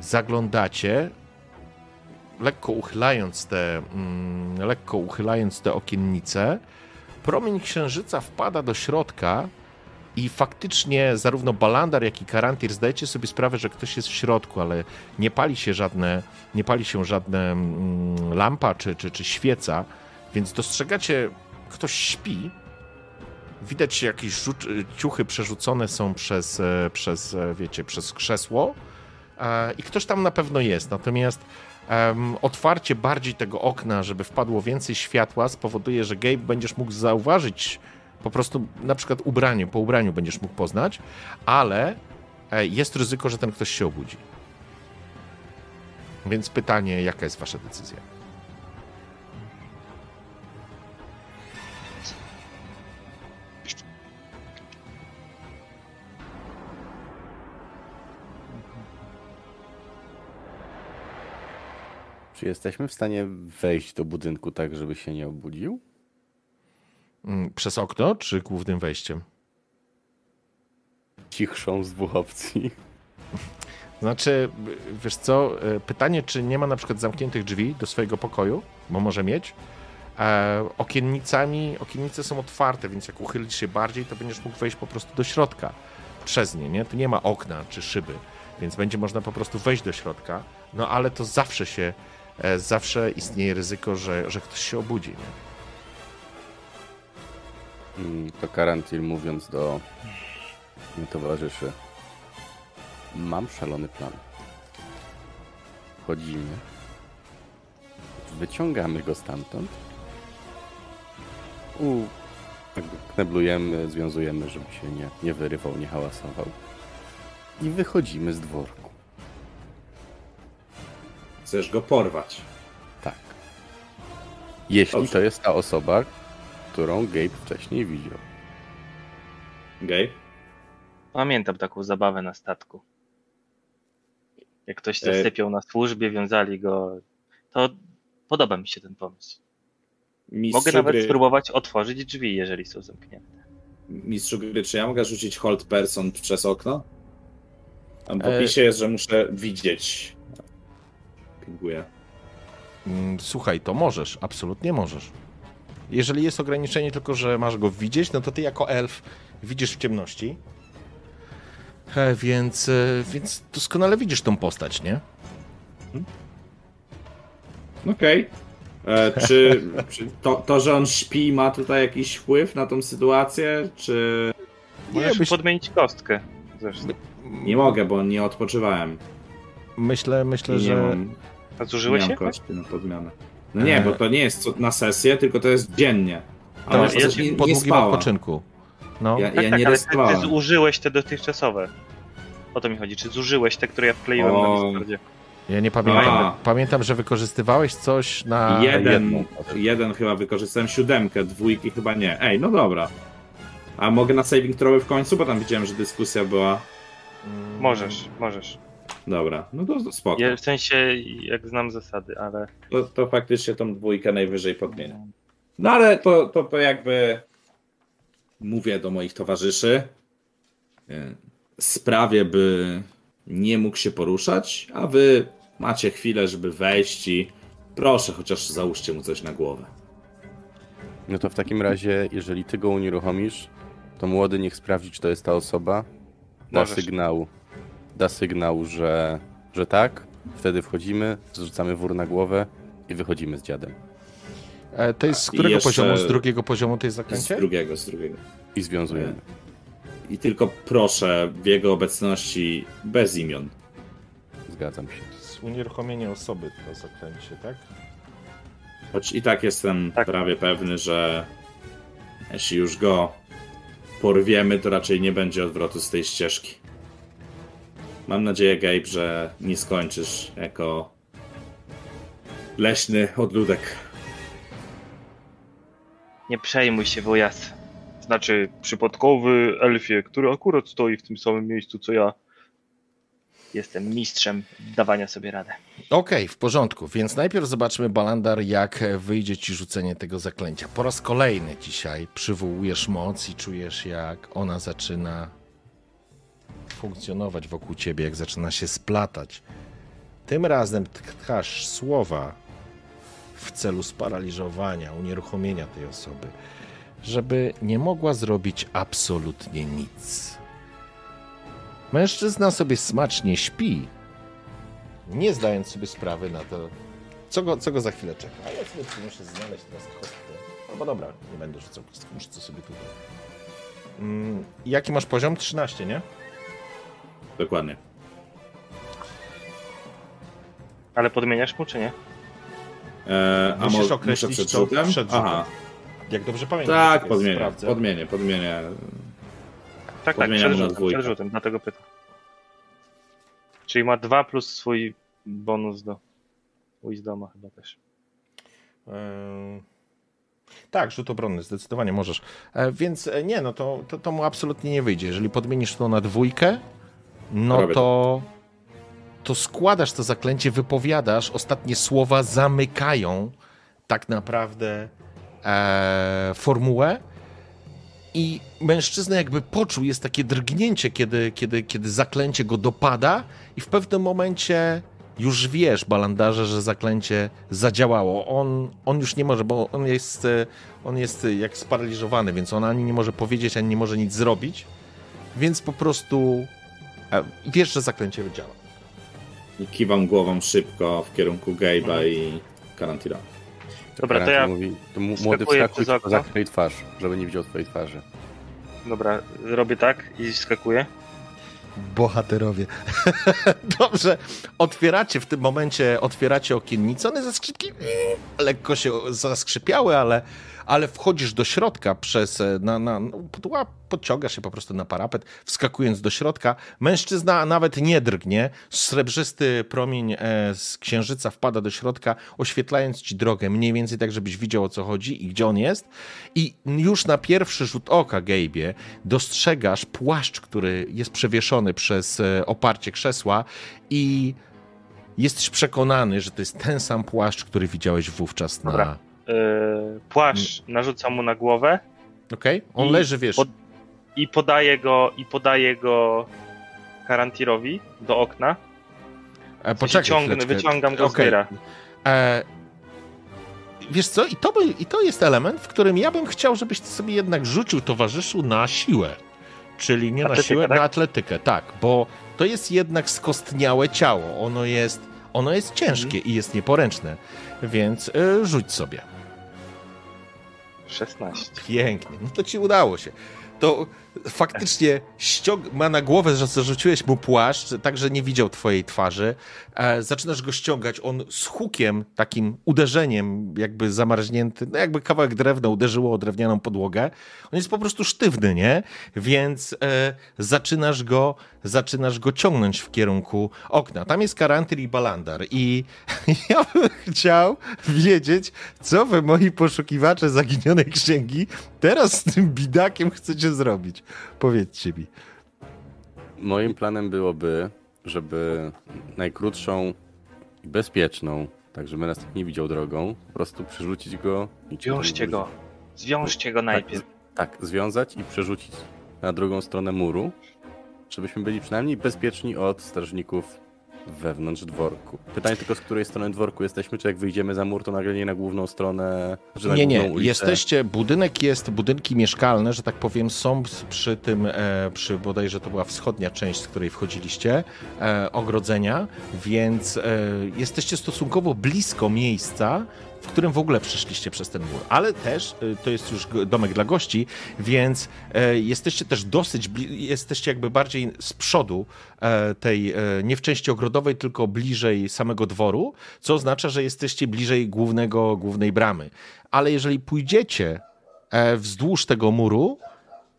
zaglądacie, lekko uchylając te, mm, lekko uchylając te okiennice, promień księżyca wpada do środka i faktycznie zarówno Balandar, jak i Karantir zdajecie sobie sprawę, że ktoś jest w środku, ale nie pali się żadne, nie pali się żadne mm, lampa czy, czy, czy świeca, więc dostrzegacie ktoś śpi. Widać jakieś rzuc- ciuchy przerzucone są przez, e, przez, e, wiecie, przez krzesło e, i ktoś tam na pewno jest. Natomiast em, otwarcie bardziej tego okna, żeby wpadło więcej światła, spowoduje, że Gabe będziesz mógł zauważyć Po prostu na przykład ubranie, po ubraniu będziesz mógł poznać, ale jest ryzyko, że ten ktoś się obudzi. Więc pytanie, jaka jest wasza decyzja? Czy jesteśmy w stanie wejść do budynku tak, żeby się nie obudził? Mm, Przez okno czy głównym wejściem? Cichszą z dwóch opcji. Znaczy, wiesz co, e, pytanie, czy nie ma na przykład zamkniętych drzwi do swojego pokoju, bo może mieć. E, okiennicami, okiennice są otwarte, więc jak uchylisz się bardziej, to będziesz mógł wejść po prostu do środka przez nie, nie? Tu nie ma okna czy szyby, więc będzie można po prostu wejść do środka, no ale to zawsze się, zawsze istnieje ryzyko, że, że ktoś się obudzi, nie? To Karantil mówiąc do towarzyszy. Mam szalony plan. Wchodzimy. Wyciągamy go stamtąd. U... Kneblujemy, związujemy, żeby się nie, nie wyrywał, nie hałasował. I wychodzimy z dworku. Chcesz go porwać. Tak. Jeśli Dobrze. to jest ta osoba, którą Gabe wcześniej widział. Gabe? Pamiętam taką zabawę na statku. Jak ktoś E- zasypiał na służbie, wiązali go. To podoba mi się ten pomysł. Mistrzu Mogę nawet gry, spróbować otworzyć drzwi, jeżeli są zamknięte. Mistrzu gry, czy ja mogę rzucić hold person przez okno? Tam w E- opisie jest, że muszę widzieć. Pinguję. Mm, Słuchaj, to możesz, absolutnie możesz. Jeżeli jest ograniczenie tylko, że masz go widzieć, no to ty jako elf widzisz w ciemności. E, Więc, e, więc doskonale widzisz tą postać, nie? Okej. E, Czy, czy to, to, że on śpi, ma tutaj jakiś wpływ na tą sytuację? Czy Możesz byś- podmienić kostkę. Zresztą. nie mogę, bo nie odpoczywałem. Myślę, myślę, nie że mam, A nie zużyłeś mam się? kości na podmianę. No nie, E. bo to nie jest co- na sesję, tylko to jest dziennie. to Ale jest ja ci nie, po nie długim spała. odpoczynku. No. Ja, Tak, ja tak, nie ale ty, ty zużyłeś te dotychczasowe. O to mi chodzi. Czy zużyłeś te, które ja wkleiłem O. na Discordzie? Ja nie pamiętam. A. Pamiętam, że wykorzystywałeś coś na jeden, jedną. jeden chyba wykorzystałem siódemkę, dwójki chyba nie. Ej, no dobra. A mogę na saving throwy w końcu, bo tam widziałem, że dyskusja była. Możesz, możesz. Dobra, no to, to spoko. Ja, w sensie, jak znam zasady, ale. To, to faktycznie tą dwójkę najwyżej podmienię. No ale to, to, to jakby mówię do moich towarzyszy. e, Sprawię, by nie mógł się poruszać, a wy macie chwilę, żeby wejść i proszę, chociaż załóżcie mu coś na głowę. No to w takim razie, jeżeli ty go unieruchomisz, to młody niech sprawdzi, czy to jest ta osoba. Da Możesz. sygnał, da sygnał, że, że tak. Wtedy wchodzimy, zrzucamy wór na głowę i wychodzimy z dziadem. E, To jest z którego jeszcze- poziomu? Z drugiego poziomu to jest Z drugiego, z drugiego. I związujemy. I tylko proszę w jego obecności bez imion. Zgadzam się. Jest unieruchomienie osoby to zaklęcie, tak? Choć i tak jestem Tak. prawie pewny, że jeśli już go porwiemy, to raczej nie będzie odwrotu z tej ścieżki. Mam nadzieję, Gabe, że nie skończysz jako leśny odludek. Nie przejmuj się, wujas. Znaczy, przypadkowy elfie, który akurat stoi w tym samym miejscu co ja. Jestem mistrzem dawania sobie radę. Okej, w porządku. Więc najpierw zobaczmy, Balandar, jak wyjdzie ci rzucenie tego zaklęcia. Po raz kolejny dzisiaj przywołujesz moc i czujesz, jak ona zaczyna funkcjonować wokół ciebie, jak zaczyna się splatać. Tym razem tkasz słowa w celu sparaliżowania, unieruchomienia tej osoby, żeby nie mogła zrobić absolutnie nic. Mężczyzna sobie smacznie śpi, nie zdając sobie sprawy na to, co go, co go za chwilę czeka. A ja sobie muszę znaleźć teraz kostkę. Albo dobra, nie będę rzucał kostki, muszę to sobie tutaj. Mm, jaki masz poziom? 13, nie? Dokładnie. Ale podmieniasz mu, czy nie? E, a Musisz mo- określić muszę przed to rzutem? przed rzutem. Aha. Jak dobrze pamiętam. Tak, czekaj, podmienię, sprawdzę. podmienię, podmienię. Tak, tak, przed na rzutem, dwójkę. przed rzutem, dlatego pytam. Czyli ma dwa plus swój bonus do Wisdoma chyba też. Tak, rzut obronny, zdecydowanie możesz. E, Więc e, nie, no to, to, to mu absolutnie nie wyjdzie. Jeżeli podmienisz to na dwójkę, no to, to składasz to zaklęcie, wypowiadasz, ostatnie słowa zamykają tak naprawdę e, formułę i mężczyzna jakby poczuł, jest takie drgnięcie, kiedy, kiedy, kiedy zaklęcie go dopada i w pewnym momencie już wiesz, balandarze, że zaklęcie zadziałało. On, on już nie może, bo on jest, e, on jest jak sparaliżowany, więc on ani nie może powiedzieć, ani nie może nic zrobić, więc po prostu wiesz, że zaklęcie działa. I kiwam głową szybko w kierunku Gabe'a i Karantira. Dobra, to ja Mówi, to młody wskakuj, okno. zakryj twarz, żeby nie widział twojej twarzy. Dobra, robię tak i skakuję. Bohaterowie. Dobrze, otwieracie w tym momencie, otwieracie okiennicę, one ze skrzypki lekko się zaskrzypiały, ale, ale wchodzisz do środka przez, e, na, na, podciągasz się po prostu na parapet, wskakując do środka. Mężczyzna nawet nie drgnie, srebrzysty promień e, z księżyca wpada do środka, oświetlając ci drogę mniej więcej tak, żebyś widział o co chodzi i gdzie on jest. I już na pierwszy rzut oka, Gabe'ie, dostrzegasz płaszcz, który jest przewieszony przez e, oparcie krzesła i jesteś przekonany, że to jest ten sam płaszcz, który widziałeś wówczas na... Dobra. Yy, płaszcz narzucam mu na głowę Okej? On I leży, wiesz... pod- i podaję go, i podaję go Karantirowi do okna. E, sensie ciągnę, wyciągam go z Okej. dyra. E, wiesz co, i to, by, i to jest element, w którym ja bym chciał, żebyś ty sobie jednak rzucił towarzyszu na siłę. Czyli nie na Atletykę, siłę, tak? na atletykę, tak, bo to jest jednak skostniałe ciało. Ono jest, ono jest ciężkie Mhm. i jest nieporęczne, więc y, rzuć sobie. 16. Pięknie, no to ci udało się. To faktycznie ściąg- ma na głowę, że zarzuciłeś mu płaszcz, tak, że nie widział twojej twarzy. E, zaczynasz go ściągać, on z hukiem, takim uderzeniem, jakby zamarznięty, no jakby kawałek drewna uderzyło o drewnianą podłogę. On jest po prostu sztywny, nie? Więc e, zaczynasz go, zaczynasz go ciągnąć w kierunku okna. Tam jest Karantyr i Balandar i ja bym chciał wiedzieć, co wy, moi poszukiwacze zaginionej księgi, teraz z tym bidakiem chcecie zrobić. Powiedzcie mi. Moim planem byłoby, żeby najkrótszą i bezpieczną, tak żeby nas nikt nie widział drogą, po prostu przerzucić go. i Zwiążcie go. Zwiążcie go najpierw. Tak, związać i przerzucić na drugą stronę muru, żebyśmy byli przynajmniej bezpieczni od strażników wewnątrz dworku. Pytanie tylko, z której strony dworku jesteśmy, czy jak wyjdziemy za mur, to nagle nie na główną stronę, czy na Nie, nie, ulicę? jesteście, budynek jest, budynki mieszkalne, że tak powiem, są przy tym, e, przy bodajże to była wschodnia część, z której wchodziliście, e, ogrodzenia, więc e, jesteście stosunkowo blisko miejsca, w którym w ogóle przeszliście przez ten mur, ale też e, to jest już domek dla gości, więc e, jesteście też dosyć, jesteście jakby bardziej z przodu e, tej, e, nie w części ogrodowej, tylko bliżej samego dworu, co oznacza, że jesteście bliżej głównego, głównej bramy. Ale jeżeli pójdziecie wzdłuż tego muru,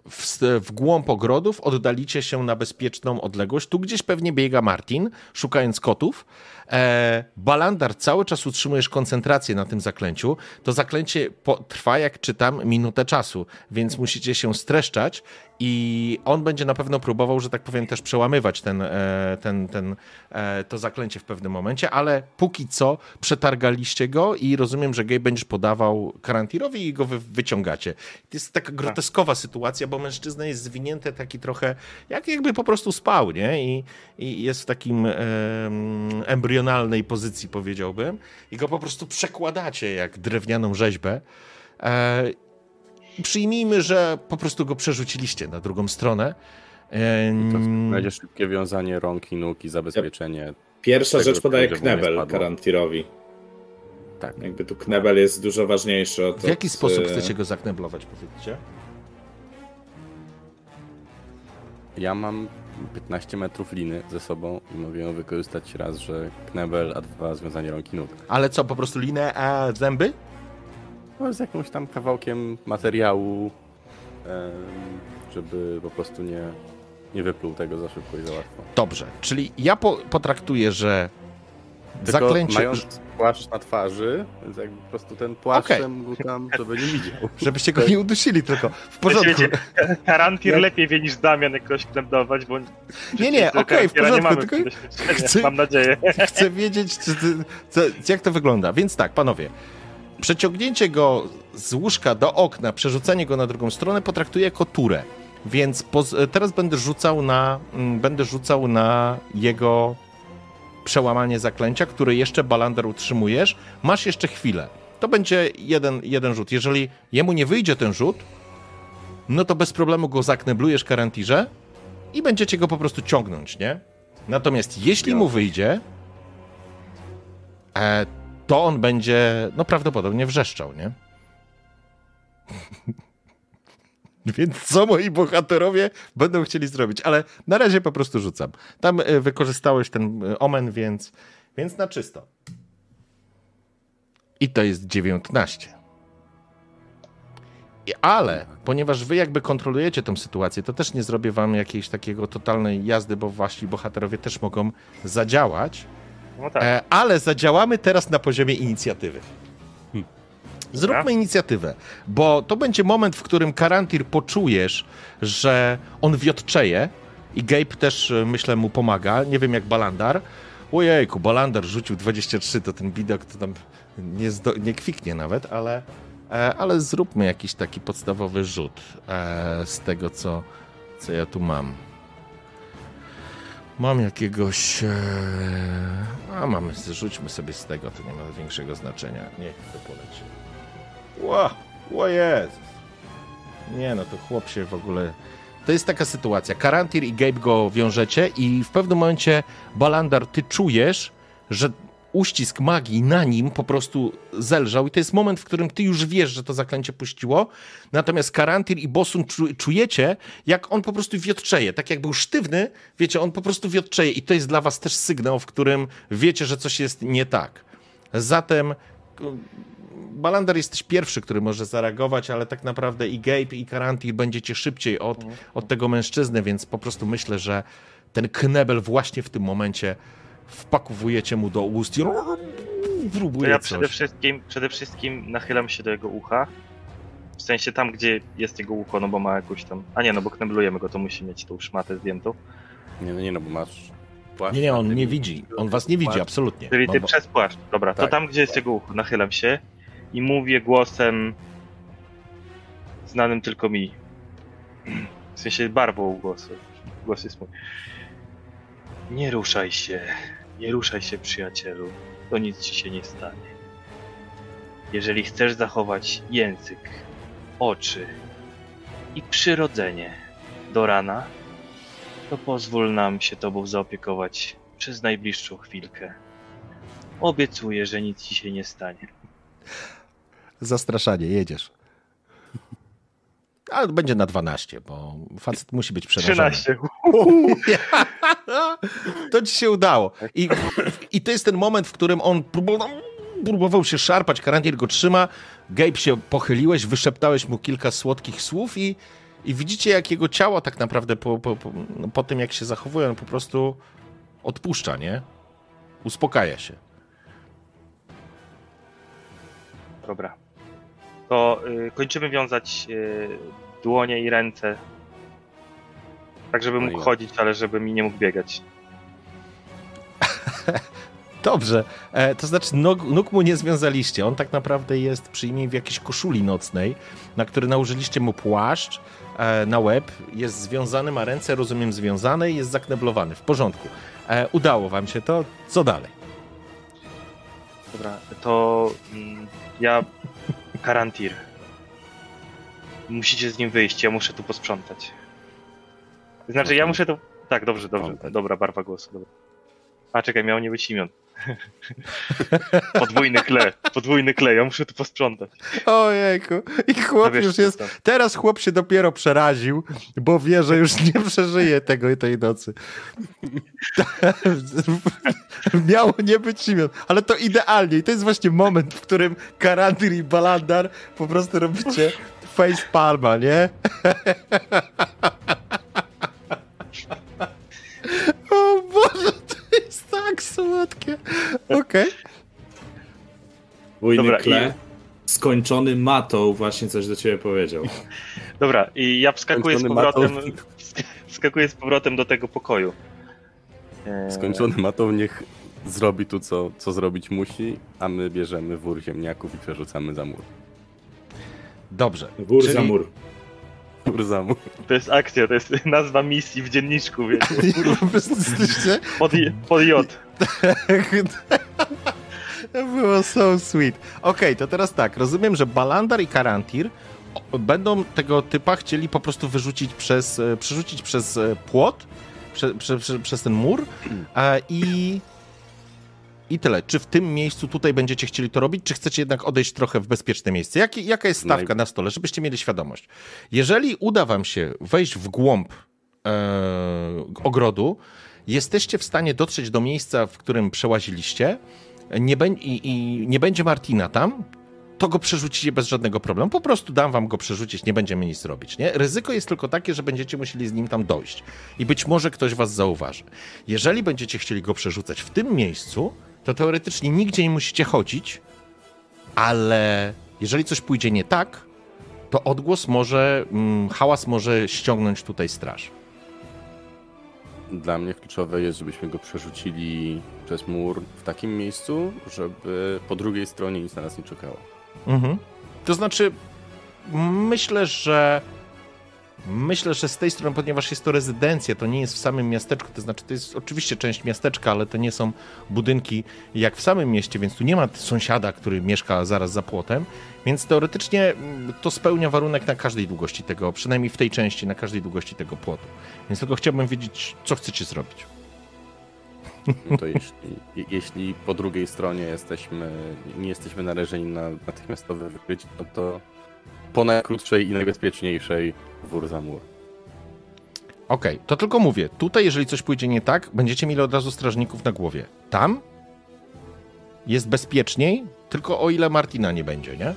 w, w głąb ogrodów, oddalicie się na bezpieczną odległość. Tu gdzieś pewnie biega Martin, szukając kotów. E, Balandar, cały czas utrzymujesz koncentrację na tym zaklęciu. To zaklęcie po, trwa, jak czytam, minutę czasu, więc musicie się streszczać i on będzie na pewno próbował, że tak powiem, też przełamywać ten, e, ten, ten, e, to zaklęcie w pewnym momencie, ale póki co przetargaliście go i rozumiem, że Gej będziesz podawał Karantirowi i go wy, wyciągacie. To jest taka groteskowa sytuacja, bo mężczyzna jest zwinięty taki trochę, jak jakby po prostu spał, nie? I, i jest w takim em, embrionalnej pozycji, powiedziałbym. I go po prostu przekładacie jak drewnianą rzeźbę. E, przyjmijmy, że po prostu go przerzuciliście na drugą stronę. To będzie szybkie wiązanie rąk i nóg i zabezpieczenie. Pierwsza Tego, rzecz podaje Knebel. Karantirowi. Tak. Jakby tu Knebel jest dużo ważniejszy od... w jaki od, sposób e, chcecie go zakneblować, powiedzcie? Ja mam 15 metrów liny ze sobą i mogę ją wykorzystać raz, że knebel, a dwa związanie rąk i nóg. Ale co, po prostu linę, a zęby? No, z jakimś tam kawałkiem materiału, żeby po prostu nie, nie wypluł tego za szybko i za łatwo. Dobrze, czyli ja po, potraktuję, że Tylko zaklęcie, mając płaszcz na twarzy, więc jakby po prostu ten płaszczem go tam, żeby nie widział. żebyście go nie udusili tylko. W porządku. Wiecie, Karantir lepiej wie niż Damian jakoś kneblować, bo... Nie, nie, okej, w Karantira nie porządku, mamy tylko chcę- Mam nadzieję. Chcę wiedzieć, czy, jak to wygląda. Więc tak, panowie. Przeciągnięcie go z łóżka do okna, przerzucenie go na drugą stronę potraktuję jako turę. Więc teraz będę rzucał na mm, będę rzucał na jego przełamanie zaklęcia, które jeszcze Balander utrzymujesz. Masz jeszcze chwilę. To będzie jeden, jeden rzut. Jeżeli jemu nie wyjdzie ten rzut, no to bez problemu go zakneblujesz karantirze i będziecie go po prostu ciągnąć, nie? Natomiast jeśli mu wyjdzie, e, to on będzie, no prawdopodobnie wrzeszczał, nie? Więc co moi bohaterowie będą chcieli zrobić? Ale na razie po prostu rzucam. Tam e, wykorzystałeś ten e, omen, więc, więc na czysto. I to jest 19. I- Ale, ponieważ wy jakby kontrolujecie tę sytuację, to też nie zrobię wam jakiejś takiego totalnej jazdy, bo wasi bohaterowie też mogą zadziałać. No tak. E, ale zadziałamy teraz na poziomie inicjatywy. Zróbmy Dobra. inicjatywę, bo to będzie moment, w którym Karantir poczujesz, że on wiotczeje i Gabe też, e, myślę, mu pomaga. Nie wiem jak Balandar. Ojejku, Balandar rzucił 23, to ten widok to tam nie, zdo- nie kwiknie nawet, ale, e, ale zróbmy jakiś taki podstawowy rzut e, z tego, co, co ja tu mam. Mam jakiegoś. E... A mamy, rzućmy sobie z tego, to nie ma większego znaczenia. Niech to poleci. Ła, Jezus. Nie no, to chłop się w ogóle. To jest taka sytuacja. Karantir i Gabe go wiążecie, i w pewnym momencie, Balandar, ty czujesz, że uścisk magii na nim po prostu zelżał, i to jest moment, w którym ty już wiesz, że to zaklęcie puściło. Natomiast Karantir i Bosun czu, czujecie, jak on po prostu wiotczeje. Tak jak był sztywny, wiecie, on po prostu wiotczeje, i to jest dla was też sygnał, w którym wiecie, że coś jest nie tak. Zatem. Balander jesteś pierwszy, który może zareagować, ale tak naprawdę i Gabe, i Karanti będziecie szybciej od, od tego mężczyzny, więc po prostu myślę, że ten knebel właśnie w tym momencie wpakowujecie mu do ust i To próbuje ja coś. przede wszystkim, przede wszystkim nachylam się do jego ucha. W sensie tam, gdzie jest jego ucho, no bo ma jakąś tam... A nie, no bo kneblujemy go, to musi mieć tą szmatę zdjętą. Nie, no nie, no bo masz płaszcz. Nie, nie, on nie widzi. On was nie widzi, Płaszcz. absolutnie. Czyli ty bo- przez płaszcz. Dobra, to Tak. tam, gdzie jest jego ucho, nachylam się i mówię głosem znanym tylko mi. W sensie barwą głosu. Głos jest mój. Nie ruszaj się. Nie ruszaj się, przyjacielu. To nic ci się nie stanie. Jeżeli chcesz zachować język, oczy i przyrodzenie do rana, to pozwól nam się tobą zaopiekować przez najbliższą chwilkę. Obiecuję, że nic ci się nie stanie. Zastraszanie, jedziesz. Ale będzie na 12, bo facet musi być przerażony. 13. To ci się udało. I, I to jest ten moment, w którym on próbował, próbował się szarpać, Karantier go trzyma, Gabe się pochyliłeś, wyszeptałeś mu kilka słodkich słów i, i widzicie, jak jego ciało tak naprawdę po, po, po, no, po tym, jak się zachowuje, on po prostu odpuszcza, nie? Uspokaja się. Dobra. To y, kończymy wiązać y, dłonie i ręce. Tak, żeby No mógł chodzić, ale żeby mi nie mógł biegać. Dobrze, e, to znaczy nóg, nóg mu nie związaliście. On tak naprawdę jest, przyjmij, w jakiejś koszuli nocnej, na który nałożyliście mu płaszcz e, na łeb, jest związany, ma ręce, rozumiem, związane i jest zakneblowany. W porządku. E, udało wam się to. Co dalej? Dobra, to mm, ja. Karantir. Musicie z nim wyjść, ja muszę tu posprzątać. Znaczy, ja muszę to. Tak, dobrze, dobrze. Dobra, barwa głosu. Dobra. A czekaj, miało nie być imion. Podwójny kle, podwójny klej, ja muszę to posprzątać. Ojejku. I chłop No już jest. tam. Teraz chłop się dopiero przeraził, bo wie, że już nie przeżyje tego tej nocy. Miało nie być imion, ale to idealnie. I to jest właśnie moment, w którym Karandir i Balandar po prostu robicie face palma, nie? O Boże, to jest tak słodkie. Okej. Wójny Dobra, Kle, skończony matą właśnie coś do ciebie powiedział. Dobra, i ja wskakuję z Skończony powrotem, matą. wskakuję z powrotem do tego pokoju. Eee, Skończony matą niech zrobi tu, co, co zrobić musi, a my bierzemy wór ziemniaków i przerzucamy za mur. Dobrze. Wór Czyli- za mur. Mur za mur. To jest akcja, to jest nazwa misji w dzienniczku, więc Po prostu jesteście pod, pod J. To było so sweet. Okej, to teraz tak. Rozumiem, że Balandar i Karantir będą tego typa chcieli po prostu wyrzucić przez, e, przerzucić przez e, płot, prze, prze, prze, przez ten mur e, i i tyle. Czy w tym miejscu tutaj będziecie chcieli to robić, czy chcecie jednak odejść trochę w bezpieczne miejsce? Jaki, jaka jest stawka na stole, żebyście mieli świadomość? Jeżeli uda wam się wejść w głąb e, ogrodu, jesteście w stanie dotrzeć do miejsca, w którym przełaziliście nie i, i nie będzie Martina tam, to go przerzucicie bez żadnego problemu. Po prostu dam wam go przerzucić, nie będziemy nic robić. Nie? Ryzyko jest tylko takie, że będziecie musieli z nim tam dojść. I być może ktoś was zauważy. Jeżeli będziecie chcieli go przerzucać w tym miejscu, to teoretycznie nigdzie nie musicie chodzić, ale jeżeli coś pójdzie nie tak, to odgłos może, mm, hałas może ściągnąć tutaj straż. Dla mnie kluczowe jest, żebyśmy go przerzucili przez mur w takim miejscu, żeby po drugiej stronie nic na nas nie czekało. Mhm. To znaczy, myślę, że myślę, że z tej strony, ponieważ jest to rezydencja, to nie jest w samym miasteczku, to znaczy to jest oczywiście część miasteczka, ale to nie są budynki jak w samym mieście, więc tu nie ma sąsiada, który mieszka zaraz za płotem, więc teoretycznie mm, to spełnia warunek na każdej długości tego, przynajmniej w tej części, na każdej długości tego płotu. Więc tylko chciałbym wiedzieć, co chcecie zrobić. No to jeśli, je- jeśli po drugiej stronie jesteśmy, nie jesteśmy narażeni na natychmiastowe wykrycie, no to po najkrótszej i najbezpieczniejszej wór za mur. Okej, to tylko mówię. Tutaj, jeżeli coś pójdzie nie tak, będziecie mieli od razu strażników na głowie. Tam jest bezpieczniej, tylko o ile Martina nie będzie, nie?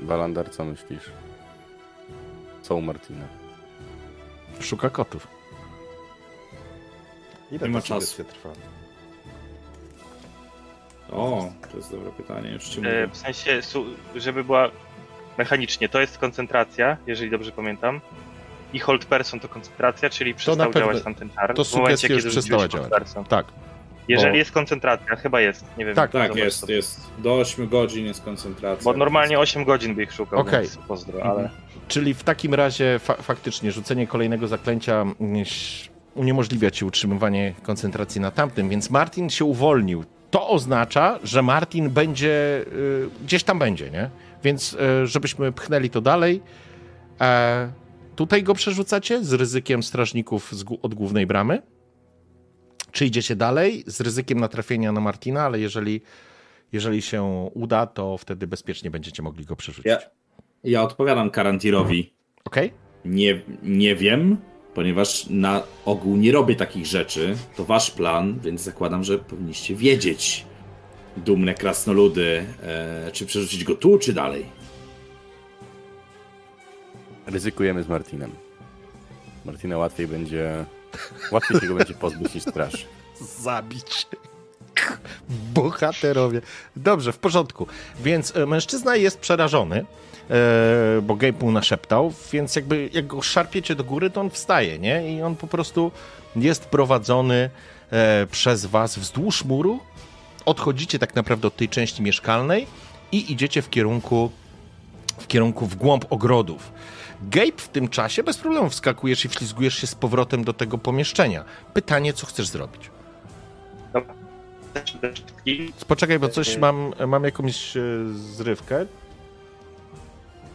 Walandar, co myślisz? Co u Martina? Szuka kotów. Ile Nie ma to czasu. trwa? O, to jest dobre pytanie, już ci E, w sensie, żeby była mechanicznie, to jest koncentracja, jeżeli dobrze pamiętam. I hold person to koncentracja, czyli przestał pewno- działać tamten czar. to w momencie, sugestia już kiedy przestała działać. person. Tak. Jeżeli bo- jest koncentracja, chyba jest, nie wiem. Tak, Tak, jest, sobie. jest. Do 8 godzin jest koncentracja. Bo normalnie 8 godzin by ich szukał, Okej. więc pozdro, ale... Czyli w takim razie fa- faktycznie rzucenie kolejnego zaklęcia mm, uniemożliwia ci utrzymywanie koncentracji na tamtym, więc Martin się uwolnił. To oznacza, że Martin będzie y, gdzieś tam będzie, nie? Więc y, żebyśmy pchnęli to dalej. E, tutaj go przerzucacie z ryzykiem strażników z, od głównej bramy? Czy idziecie dalej z ryzykiem natrafienia na Martina, ale jeżeli, jeżeli się uda, to wtedy bezpiecznie będziecie mogli go przerzucić. Ja, ja odpowiadam Karantirowi. Okej? Nie, nie wiem, ponieważ na ogół nie robię takich rzeczy. To wasz plan, więc zakładam, że powinniście wiedzieć. Dumne krasnoludy, e, czy przerzucić go tu, czy dalej. Ryzykujemy z Martinem. Martina łatwiej będzie. Łatwiej się go będzie pozbyć niż straż. zabić. Bohaterowie. Dobrze, w porządku. Więc e, mężczyzna jest przerażony, bo Gabe mu naszeptał, więc jakby jak go szarpiecie do góry, to on wstaje, nie? I on po prostu jest prowadzony e, przez was wzdłuż muru. Odchodzicie tak naprawdę od tej części mieszkalnej i idziecie w kierunku w kierunku w głąb ogrodów. Gabe w tym czasie bez problemu wskakujesz i wślizgujesz się z powrotem do tego pomieszczenia. Pytanie, co chcesz zrobić? Poczekaj, bo coś mam, mam jakąś e, zrywkę.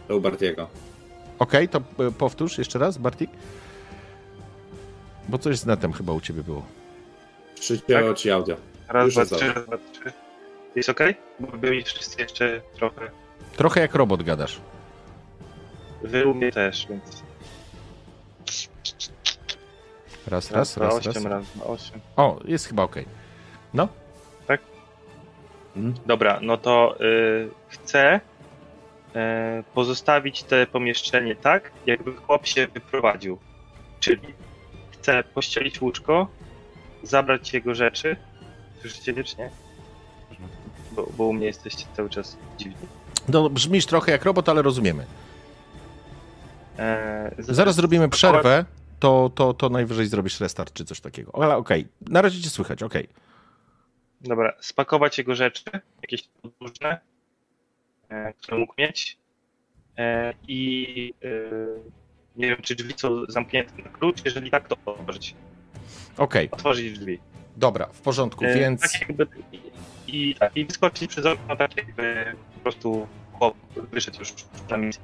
To u Bartiego. Okej, to e, powtórz jeszcze raz, Bartik. Bo coś z netem chyba u ciebie było. Czy ciało, czy audio? Raz, Już dwa, jest trzy, raz, dwa, trzy. Jest okej? Bo byli wszyscy jeszcze trochę. Trochę jak robot gadasz. Wy u mnie też, więc. Raz, Raz, raz, raz, osiem, raz. osiem. O, jest chyba okej. No, Mhm. Dobra, no to y, chcę pozostawić te pomieszczenie tak, jakby chłop się wyprowadził. Czyli chcę pościelić łóżko, zabrać jego rzeczy. Słyszycie mnie, czy nie? Bo, bo u mnie jesteście cały czas dziwni. no brzmisz trochę jak robot, ale rozumiemy. E, Zaraz zrobimy przerwę, to, to, to najwyżej zrobisz restart czy coś takiego. Ale okej, na razie cię słychać, okej. Dobra, spakować jego rzeczy, jakieś podróżne, e, które mógł mieć. E, I e, nie wiem, czy drzwi są zamknięte na klucz. Jeżeli tak, to otworzyć. Okej, Otworzyć drzwi. dobra, w porządku, E, więc... Tak jakby, i, tak, I wyskoczyć przez okno, tak jakby po prostu chłop wyszedł już na misję.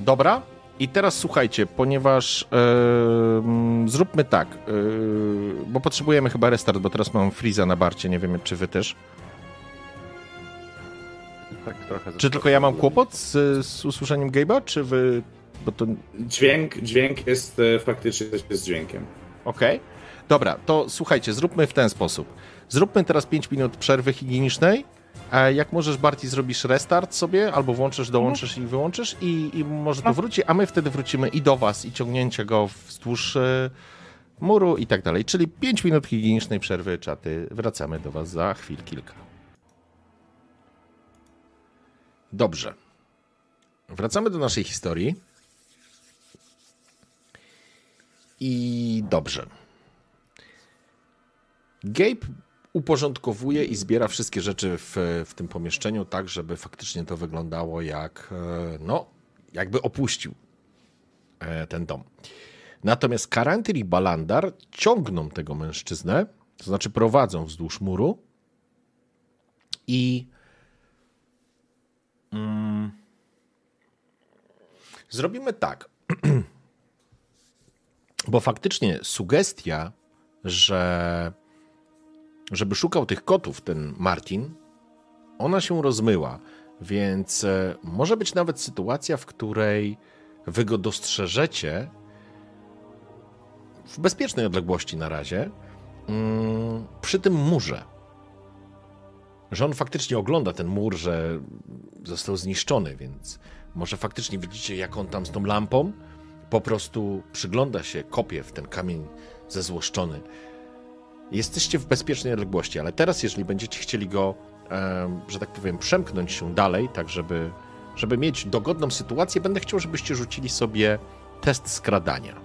Dobra. I teraz słuchajcie, ponieważ e, mm, zróbmy tak, e, bo potrzebujemy chyba restart, bo teraz mam Freeza na barcie, nie wiem czy wy też. Tak trochę. Czy tylko ja mam kłopot z, z usłyszeniem Gabe'a, czy wy... Bo to... Dźwięk, dźwięk jest e, faktycznie coś z dźwiękiem. Okej. Dobra, to słuchajcie, zróbmy w ten sposób. Zróbmy teraz 5 minut przerwy higienicznej. Jak możesz, Barti, zrobisz restart sobie, albo włączysz, dołączysz i wyłączysz i, i może to No. wróci, a my wtedy wrócimy i do was i ciągnięcie go wzdłuż e, muru i tak dalej. Czyli 5 minut higienicznej przerwy, czaty. Wracamy do was za chwil kilka. Dobrze. Wracamy do naszej historii. I dobrze. Gabe uporządkowuje i zbiera wszystkie rzeczy w, w tym pomieszczeniu tak, żeby faktycznie to wyglądało jak, e, no, jakby opuścił e, ten dom. Natomiast Karantyr i Balandar ciągną tego mężczyznę, to znaczy prowadzą wzdłuż muru i zrobimy tak. Bo faktycznie sugestia, że żeby szukał tych kotów, ten Martin, ona się rozmyła, więc e, może być nawet sytuacja, w której wy go dostrzeżecie w bezpiecznej odległości na razie mm, przy tym murze. Że on faktycznie ogląda ten mur, że został zniszczony, więc może faktycznie widzicie, jak on tam z tą lampą po prostu przygląda się, kopie w ten kamień zezłoszczony. Jesteście w bezpiecznej odległości, ale teraz, jeżeli będziecie chcieli go, że tak powiem, przemknąć się dalej, tak żeby, żeby mieć dogodną sytuację, będę chciał, żebyście rzucili sobie test skradania.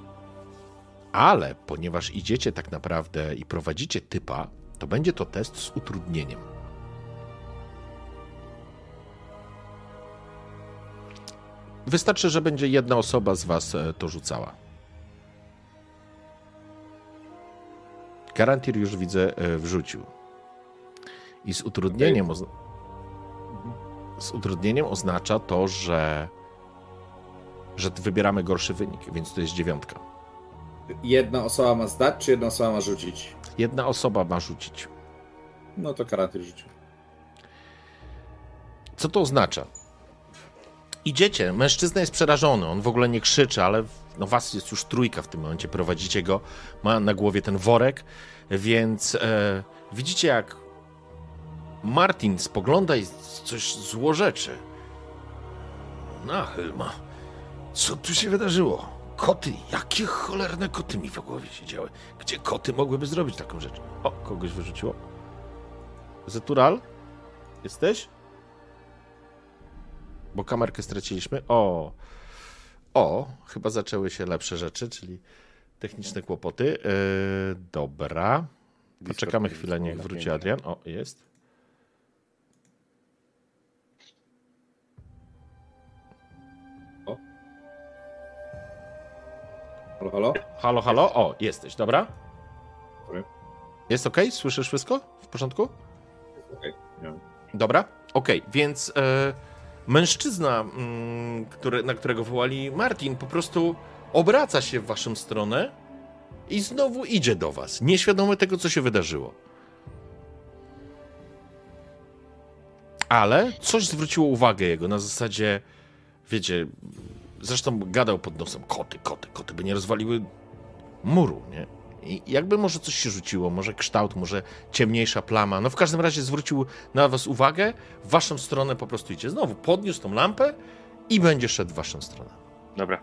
Ale ponieważ idziecie tak naprawdę i prowadzicie typa, to będzie to test z utrudnieniem. Wystarczy, że będzie jedna osoba z Was e, to rzucała. Garantir już widzę e, wrzucił. I z utrudnieniem, ozna- z utrudnieniem oznacza to, że, że wybieramy gorszy wynik, więc to jest dziewiątka. Jedna osoba ma zdać, czy jedna osoba ma rzucić? Jedna osoba ma rzucić. No to karaty rzucił. Co to oznacza? Idziecie, mężczyzna jest przerażony, on w ogóle nie krzyczy, ale no was jest już trójka w tym momencie, prowadzicie go, ma na głowie ten worek, więc e, widzicie jak Martin spogląda i coś złorzeczy. Na Helma, co tu się wydarzyło? Koty, jakie cholerne koty mi w głowie siedziały? Gdzie koty mogłyby zrobić taką rzecz? O, kogoś wyrzuciło. Zetural? Jesteś? Bo kamerkę straciliśmy. O, o, chyba zaczęły się lepsze rzeczy, czyli techniczne kłopoty. Yy, dobra. Poczekamy chwilę, niech wróci Adrian. O, jest. Halo, halo? Halo, halo. O, jesteś, dobra? Jest ok? Słyszysz wszystko? W porządku? Okej, nie. Dobra, okej, więc e, mężczyzna, mm, który, na którego wołali Martin, po prostu obraca się w waszą stronę i znowu idzie do was, nieświadomy tego, co się wydarzyło. Ale coś zwróciło uwagę jego na zasadzie, wiecie, zresztą gadał pod nosem, koty, koty, koty, by nie rozwaliły muru, nie? I jakby może coś się rzuciło, może kształt, może ciemniejsza plama. No w każdym razie zwrócił na was uwagę, w waszą stronę po prostu idzie. Znowu podniósł tą lampę i będzie szedł w waszą stronę. Dobra.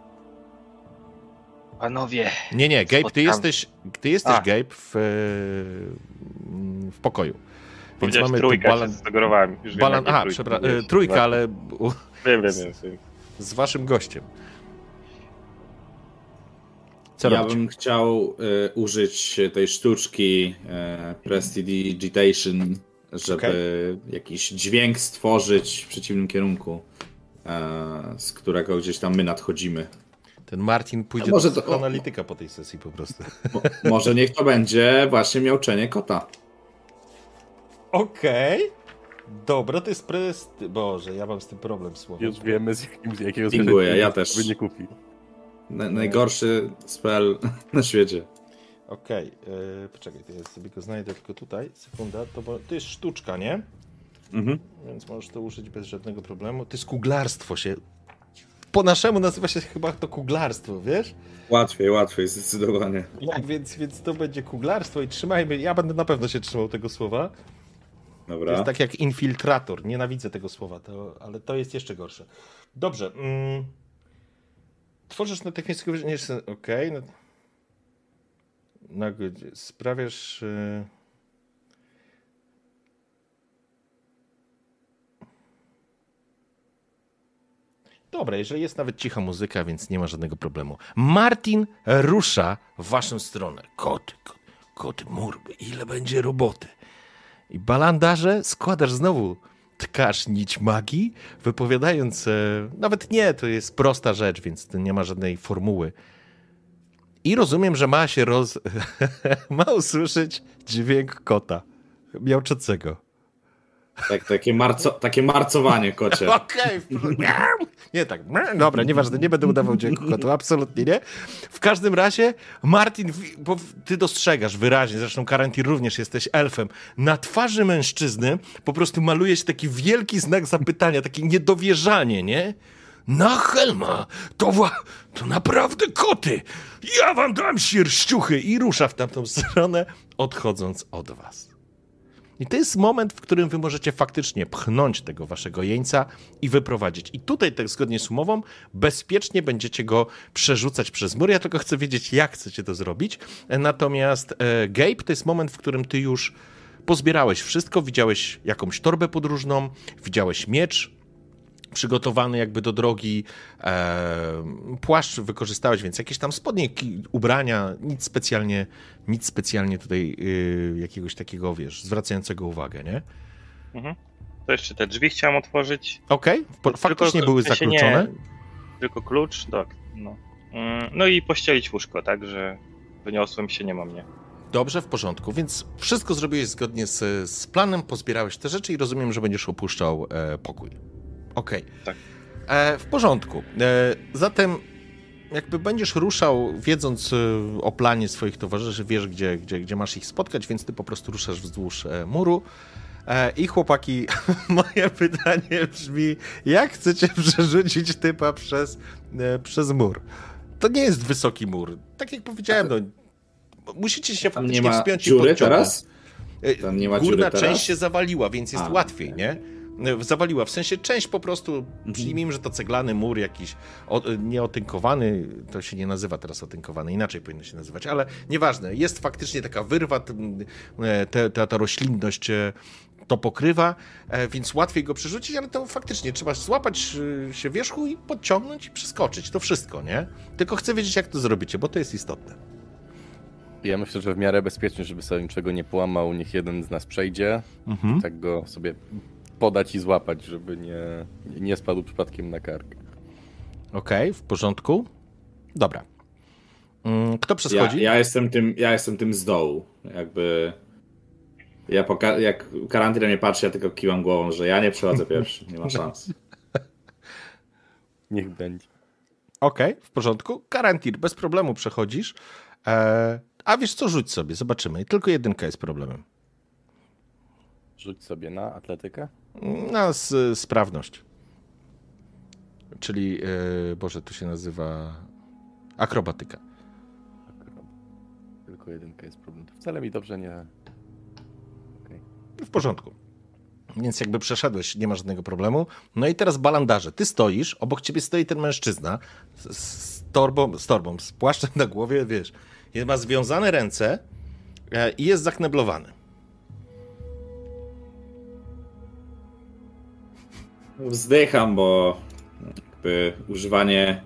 Panowie, Nie, nie, Gabe, ty jesteś, ty jesteś A. Gabe w, e, w pokoju. Więc mamy tu trójka, balan, się zasugerowałem. Już wiem, balan, aha, trójki przepraszam, powiedziałeś. trójka, ale Wiem, wiem, wiem, wiem. z waszym gościem. Co ja robicie? bym chciał e, użyć tej sztuczki e, Prestidigitation, żeby jakiś dźwięk stworzyć w przeciwnym kierunku, e, z którego gdzieś tam my nadchodzimy. Ten Martin pójdzie A może do to- analityka po tej sesji po prostu. Mo- może niech to będzie właśnie miauczenie kota. Okej. Dobra, to jest prest... Boże, ja mam z tym problem słowo. Już wiemy, z, jakim, z jakiego Dziękuję, ja też. by nie kupi. Na, najgorszy spell na świecie. Okej, e, poczekaj, to ja sobie go znajdę tylko tutaj. Sekunda, to, bo, to jest sztuczka, nie? Mhm. Więc możesz to użyć bez żadnego problemu. To jest kuglarstwo się. Po naszemu nazywa się chyba to kuglarstwo, wiesz? Łatwiej, łatwiej, zdecydowanie. Tak, więc, więc to będzie kuglarstwo i trzymajmy. Ja będę na pewno się trzymał tego słowa. To Dobra. jest tak jak infiltrator. Nienawidzę tego słowa, to, ale to jest jeszcze gorsze. Dobrze. Mm, tworzysz natychmiast nie Okej. no, na sprawiasz. y, Dobra, jeżeli jest nawet cicha muzyka, więc nie ma żadnego problemu. Martin rusza w waszą stronę. Koty, koty, koty murby, ile będzie roboty. I balandarze składasz znowu, tkasz nić magii, wypowiadając, e, nawet nie, to jest prosta rzecz, więc nie ma żadnej formuły. I rozumiem, że ma się roz... ma usłyszeć dźwięk kota miauczącego. Tak, takie, marco, takie marcowanie kocie. Okej, w- nie tak, dobra, nieważne, nie będę udawał dźwięku kotu, absolutnie nie. W każdym razie, Martin, bo ty dostrzegasz wyraźnie, zresztą Karantir również jesteś elfem, na twarzy mężczyzny po prostu maluje się taki wielki znak zapytania, takie niedowierzanie, nie? Na Helma, to, wła- to naprawdę koty! Ja wam dam sierściuchy! I rusza w tamtą stronę, odchodząc od was. I to jest moment, w którym wy możecie faktycznie pchnąć tego waszego jeńca i wyprowadzić. I tutaj, tak zgodnie z umową, bezpiecznie będziecie go przerzucać przez mur. Ja tylko chcę wiedzieć, jak chcecie to zrobić. Natomiast e, Gabe, to jest moment, w którym ty już pozbierałeś wszystko, widziałeś jakąś torbę podróżną, widziałeś miecz, przygotowany jakby do drogi. E, płaszcz wykorzystałeś, więc jakieś tam spodnie, ubrania, nic specjalnie, nic specjalnie tutaj y, jakiegoś takiego, wiesz, zwracającego uwagę, nie? To jeszcze te drzwi chciałem otworzyć. Okej, po- faktycznie Tylko- były zakluczone. Nie, tylko klucz, tak. No. Mm, no i pościelić łóżko, tak, że wyniosłem się, nie ma mnie. Dobrze, w porządku, więc wszystko zrobiłeś zgodnie z, z planem, pozbierałeś te rzeczy i rozumiem, że będziesz opuszczał e, pokój. Okej. Tak. E, w porządku. E, zatem jakby będziesz ruszał, wiedząc e, o planie swoich towarzyszy, wiesz, gdzie, gdzie, gdzie masz ich spotkać, więc ty po prostu ruszasz wzdłuż muru. I chłopaki, moje pytanie brzmi, jak chcecie przerzucić typa przez, przez mur? To nie jest wysoki mur. Tak jak powiedziałem, no, musicie się faktycznie wspiąć i podciągnąć. teraz? Tam nie ma Górna dziury teraz? część się zawaliła, więc jest A, łatwiej, nie? E, Zawaliła, w sensie część po prostu, Mhm. przyjmijmy, że to ceglany mur jakiś o, nieotynkowany, to się nie nazywa teraz otynkowany, inaczej powinno się nazywać, ale nieważne, jest faktycznie taka wyrwa, t- e, te, ta, ta roślinność e, to pokrywa, e, więc łatwiej go przerzucić, ale to faktycznie trzeba złapać e, się wierzchu i podciągnąć i przeskoczyć, to wszystko, nie? Tylko chcę wiedzieć, jak to zrobicie, bo to jest istotne. Ja myślę, że w miarę bezpiecznie, żeby sobie niczego nie połamał, niech jeden z nas przejdzie, Mhm. tak go sobie podać i złapać, żeby nie, nie spadł przypadkiem na kark. Okej, w porządku. Dobra. Mm, Kto Ja, przeschodzi? ja, jestem tym, ja jestem tym z dołu. Jakby. Ja poka- jak karantin na mnie patrzy, ja tylko kiwam głową, że ja nie przechodzę pierwszy. Nie ma szans. Niech będzie. Okej, w porządku. Karantir, bez problemu przechodzisz. E, a wiesz co, rzuć sobie, zobaczymy. Tylko jedynka jest problemem. Rzuć sobie na atletykę. S- sprawność. Czyli, e, Boże, to się nazywa akrobatyka. Tylko jedynka jest problem. To wcale mi dobrze nie... Okej. W porządku. Więc jakby przeszedłeś, nie ma żadnego problemu. No i teraz balandarze. Ty stoisz, obok ciebie stoi ten mężczyzna z, z torbą, z torbą, z płaszczem na głowie, wiesz. Ma związane ręce e, i jest zakneblowany. Wzdycham, bo jakby używanie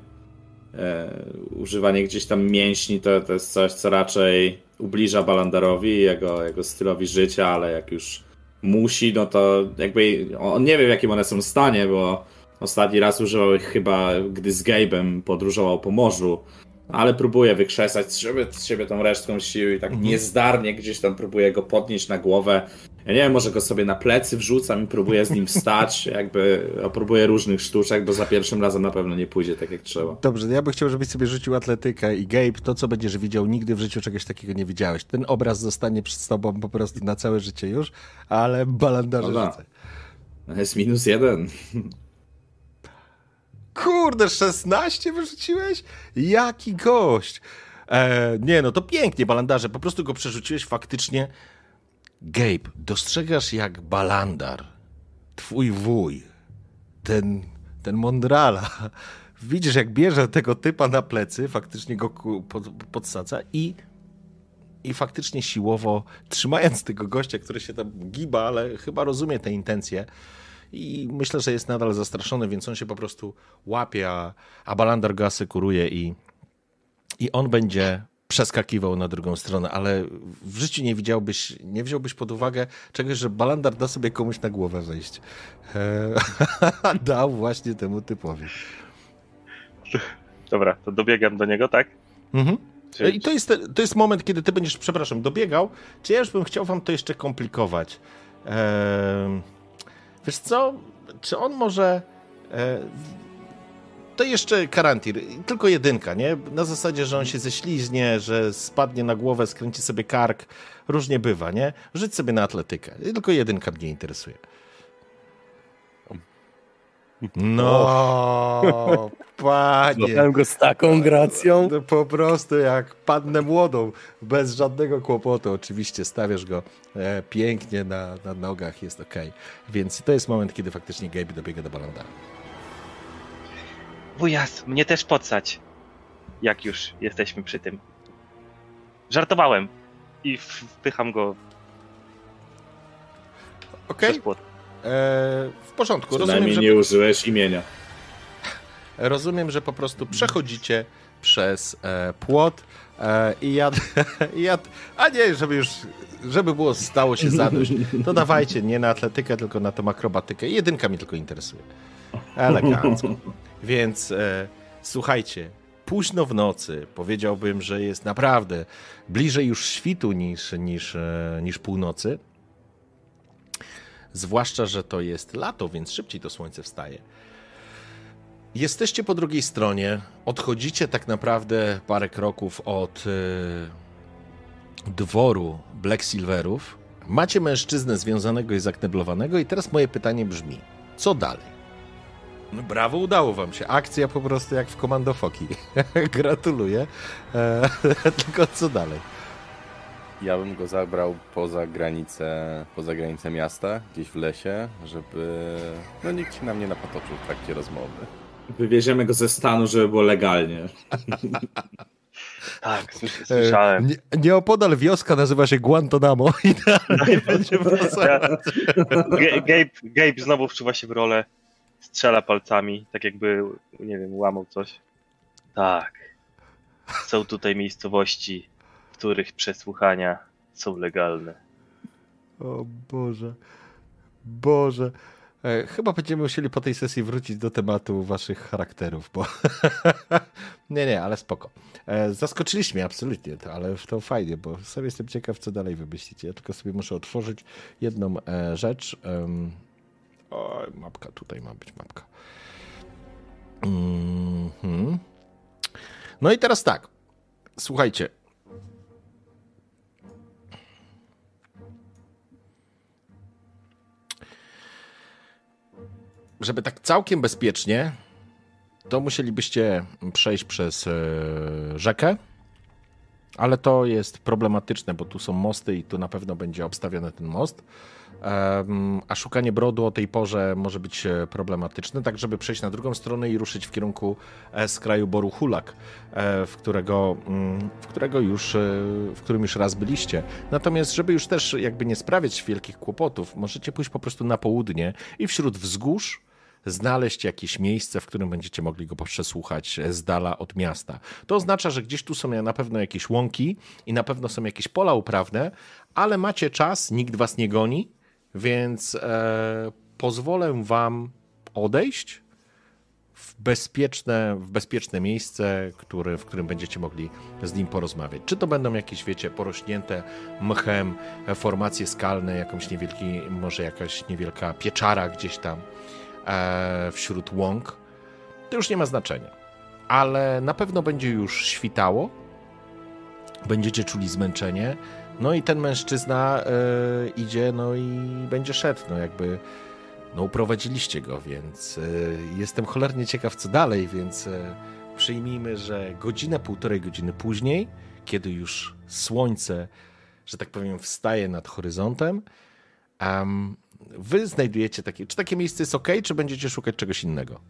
e, używanie gdzieś tam mięśni to, to jest coś, co raczej ubliża Balandarowi, jego, jego stylowi życia, ale jak już musi, no to jakby on nie wie w jakim one są stanie, bo ostatni raz używał ich chyba, gdy z Gabe'em podróżował po morzu, ale próbuje wykrzesać z siebie, z siebie tą resztką sił i tak niezdarnie gdzieś tam próbuje go podnieść na głowę. Ja nie wiem, może go sobie na plecy wrzucam i próbuję z nim wstać, jakby próbuję różnych sztuczek, bo za pierwszym razem na pewno nie pójdzie tak jak trzeba. Dobrze, ja bym chciał, żebyś sobie rzucił atletykę i Gabe, to co będziesz widział, nigdy w życiu czegoś takiego nie widziałeś. Ten obraz zostanie przed tobą po prostu na całe życie już, ale balandarze Dobra. rzucaj. Jest minus jeden. Kurde, 16 wyrzuciłeś? Jaki gość! E, nie, no to pięknie, balandarze. Po prostu go przerzuciłeś faktycznie. Gabe, dostrzegasz jak balandar, twój wuj, ten, ten mądrala, widzisz jak bierze tego typa na plecy, faktycznie go pod, podsadza i, i faktycznie siłowo, trzymając tego gościa, który się tam giba, ale chyba rozumie te intencje, i myślę, że jest nadal zastraszony, więc on się po prostu łapie, a, a Balandar go asekuruje i, i on będzie przeskakiwał na drugą stronę, ale w życiu nie widziałbyś, nie wziąłbyś pod uwagę czegoś, że Balandar da sobie komuś na głowę wejść. Eee, dał właśnie temu typowi. Dobra, to dobiegam do niego, tak? Mhm. I to jest, to jest moment, kiedy ty będziesz, przepraszam, dobiegał. Czy ja już bym chciał wam to jeszcze komplikować? Ehm, wiesz co? Czy on może... E, to jeszcze Karantir, tylko jedynka, nie? Na zasadzie, że on się ześliźnie, że spadnie na głowę, skręci sobie kark. Różnie bywa, nie? Rzuć sobie na atletykę. Tylko jedynka mnie interesuje. No, panie. Złapałem go z taką gracją. No, po prostu jak padnę młodą, bez żadnego kłopotu. Oczywiście stawiasz go e, pięknie na, na nogach, jest ok. Więc to jest moment, kiedy faktycznie Gabe dobiega do Balandara. Wujas, mnie też podsać. Jak już jesteśmy przy tym. Żartowałem. I wpycham go Ok, przez płot. E, w porządku. Rozumiem Przynajmniej że, nie użyłeś imienia. rozumiem, że po prostu przechodzicie przez e, płot e, i ja, i ja... A nie, żeby już... Żeby było stało się zadość, to dawajcie nie na atletykę, tylko na tą akrobatykę. Jedynka mnie tylko interesuje. Elegancko. Więc e, słuchajcie, późno w nocy powiedziałbym, że jest naprawdę bliżej już świtu niż, niż, niż północy. Zwłaszcza, że to jest lato, więc szybciej to słońce wstaje. Jesteście po drugiej stronie, odchodzicie tak naprawdę parę kroków od e, dworu Black Silverów. Macie mężczyznę związanego i zakneblowanego i teraz moje pytanie brzmi, co dalej? No brawo, udało wam się. Akcja po prostu jak w Komando Foki. Gratuluję. E, tylko co dalej? Ja bym go zabrał poza granicę, poza granicę miasta, gdzieś w lesie, żeby no nikt się na mnie napatoczył w trakcie rozmowy. Wywieziemy go ze stanu, żeby było legalnie. Tak, E, słyszałem. nie, nieopodal wioska nazywa się Guantanamo będzie Gabe, Gabe znowu wczuwa się w rolę, strzela palcami, tak jakby, nie wiem, łamał coś. Tak. Są tutaj miejscowości, których przesłuchania są legalne. O Boże. Boże. E, chyba będziemy musieli po tej sesji wrócić do tematu waszych charakterów, bo. nie, nie, ale spoko. E, zaskoczyliście absolutnie, to, ale to fajnie, bo sam jestem ciekaw, co dalej wymyślicie. Ja tylko sobie muszę otworzyć jedną e, rzecz. O, mapka, tutaj ma być mapka. Mhm. No i teraz tak. Słuchajcie. Żeby tak całkiem bezpiecznie, to musielibyście przejść przez e, rzekę, ale to jest problematyczne, bo tu są mosty i tu na pewno będzie obstawiony ten most. A szukanie brodu o tej porze może być e, problematyczne, tak żeby przejść na drugą stronę i ruszyć w kierunku e, z kraju Boru Hulak, w którego, mm, w którego już, w którym już raz byliście. Natomiast, żeby już też jakby nie sprawiać wielkich kłopotów, możecie pójść po prostu na południe i wśród wzgórz znaleźć jakieś miejsce, w którym będziecie mogli go przesłuchać z dala od miasta. To oznacza, że gdzieś tu są na pewno jakieś łąki i na pewno są jakieś pola uprawne, ale macie czas, nikt was nie goni, więc e, pozwolę wam odejść w bezpieczne, w bezpieczne miejsce, który, w którym będziecie mogli z nim porozmawiać. Czy to będą jakieś, wiecie, porośnięte mchem formacje skalne, jakąś niewielki, może jakaś niewielka pieczara gdzieś tam, E, wśród łąk, to już nie ma znaczenia. Ale na pewno będzie już świtało, będziecie czuli zmęczenie, no i ten mężczyzna y, idzie, no i będzie szedł, no jakby, no uprowadziliście go, więc y, jestem cholernie ciekaw, co dalej, więc przyjmijmy, że godzinę, półtorej godziny później, kiedy już słońce, że tak powiem, wstaje nad horyzontem, um, wy znajdujecie takie, czy takie miejsce jest ok, czy będziecie szukać czegoś innego?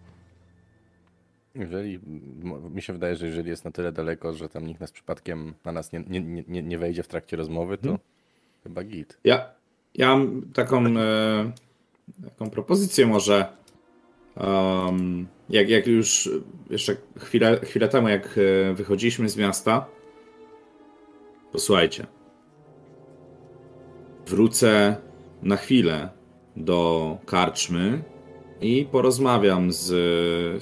Jeżeli, mi się wydaje, że jeżeli jest na tyle daleko, że tam nikt nas przypadkiem na nas nie, nie, nie, nie wejdzie w trakcie rozmowy, to hmm. chyba git. Ja, ja mam taką, e, taką propozycję może. Um, jak, jak już jeszcze chwilę, chwilę temu, jak e, wychodziliśmy z miasta, posłuchajcie. Wrócę na chwilę do karczmy i porozmawiam z,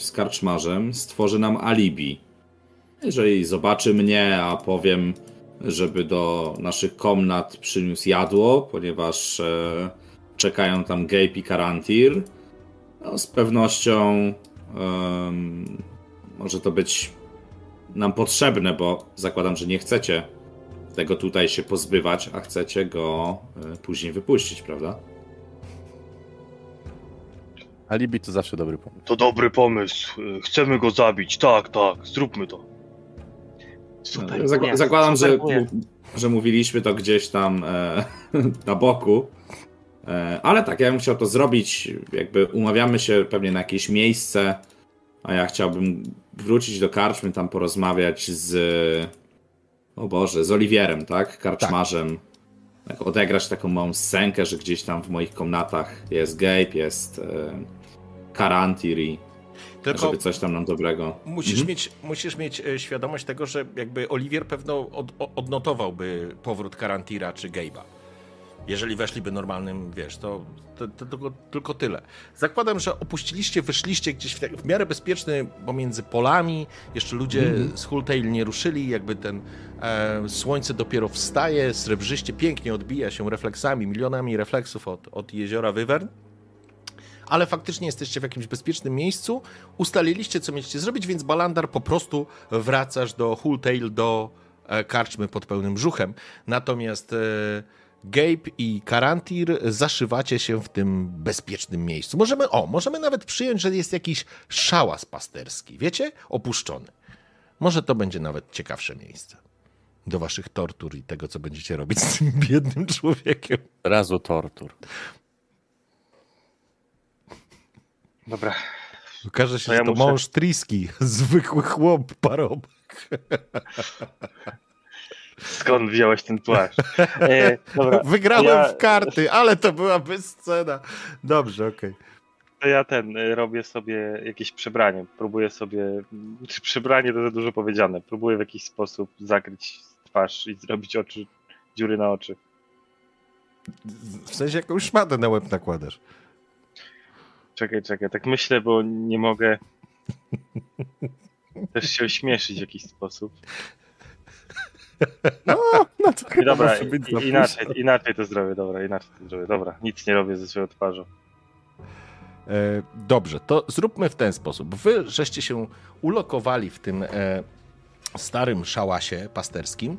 z karczmarzem, stworzy nam alibi. Jeżeli zobaczy mnie, a powiem, żeby do naszych komnat przyniósł jadło, ponieważ e, czekają tam Gabe i Karantir, no, z pewnością może to być nam potrzebne, bo zakładam, że nie chcecie tego tutaj się pozbywać, a chcecie go e, później wypuścić, prawda? Alibi to zawsze dobry pomysł. To dobry pomysł. Chcemy go zabić. Tak, tak, zróbmy to. Super. Zak nie, zakładam, super, że, że mówiliśmy to gdzieś tam e, na boku. E, ale tak, ja bym chciał to zrobić. Jakby umawiamy się pewnie na jakieś miejsce. A ja chciałbym wrócić do karczmy, tam porozmawiać z. O Boże, z Oliwierem, tak? Karczmarzem. Tak tak odegrać taką małą scenkę, że gdzieś tam w moich komnatach jest Gabe, jest e, Karantir i tylko żeby coś tam nam dobrego. Musisz, mhm. mieć, musisz mieć e, świadomość tego, że jakby Oliwier pewno od, odnotowałby powrót Karantira czy Gabe'a. Jeżeli weszliby normalnym, wiesz, to, to, to, to, tylko tyle. Zakładam, że opuściliście, wyszliście gdzieś w, w miarę bezpieczny pomiędzy polami, jeszcze ludzie mm. z Hultail nie ruszyli, jakby ten e, słońce dopiero wstaje, srebrzyście, pięknie odbija się refleksami, milionami refleksów od, od jeziora Wyvern ale faktycznie jesteście w jakimś bezpiecznym miejscu, ustaliliście, co mieliście zrobić, więc Balandar po prostu wracasz do Hultail, do e, karczmy pod pełnym brzuchem. Natomiast e, Gabe i Karantir zaszywacie się w tym bezpiecznym miejscu. Możemy, o, możemy nawet przyjąć, że jest jakiś szałas pasterski, wiecie? Opuszczony. Może to będzie nawet ciekawsze miejsce do waszych tortur i tego, co będziecie robić z tym biednym człowiekiem. Razu tortur. Dobra. Okaże się, no ja że to muszę... mąż Triski, zwykły chłop, parobek. Skąd wziąłeś ten płaszcz? E, Wygrałem ja... w karty, ale to byłaby scena. Dobrze, okej. Okay. To ja ten, e, robię sobie jakieś przebranie. Próbuję sobie, przebranie to za dużo powiedziane. Próbuję w jakiś sposób zakryć twarz i zrobić oczy, dziury na oczy. W sensie jakąś szmatę na łeb nakładasz. Czekaj, czekaj, tak myślę, bo nie mogę też się ośmieszyć w jakiś sposób. No, no to dobra, inaczej, inaczej to zrobię, dobra, inaczej to zrobię, dobra, nic nie robię ze swoją twarzą. E, dobrze, to zróbmy w ten sposób. Wy żeście się ulokowali w tym e, starym szałasie pasterskim.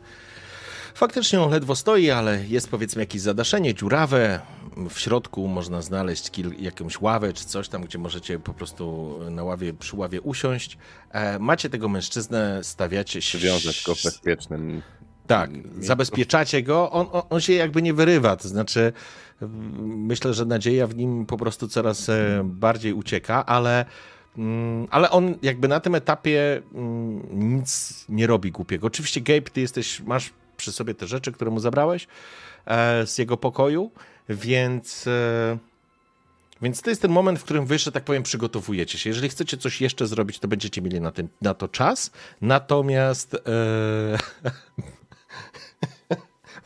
Faktycznie on ledwo stoi, ale jest powiedzmy jakieś zadaszenie, dziurawe. W środku można znaleźć kil- jakąś ławę czy coś tam, gdzie możecie po prostu na ławie, przy ławie usiąść. E, macie tego mężczyznę, stawiacie się. Przywiązać go w bezpiecznym Tak, zabezpieczacie go. On, on, on się jakby nie wyrywa, to znaczy mm, myślę, że nadzieja w nim po prostu coraz e, bardziej ucieka, ale, mm, ale on jakby na tym etapie mm, nic nie robi głupiego. Oczywiście Gabe, ty jesteś, masz przy sobie te rzeczy, które mu zabrałeś e, z jego pokoju, więc... E, więc to jest ten moment, w którym wy, że tak powiem, przygotowujecie się. Jeżeli chcecie coś jeszcze zrobić, to będziecie mieli na, tym, na to czas. Natomiast e,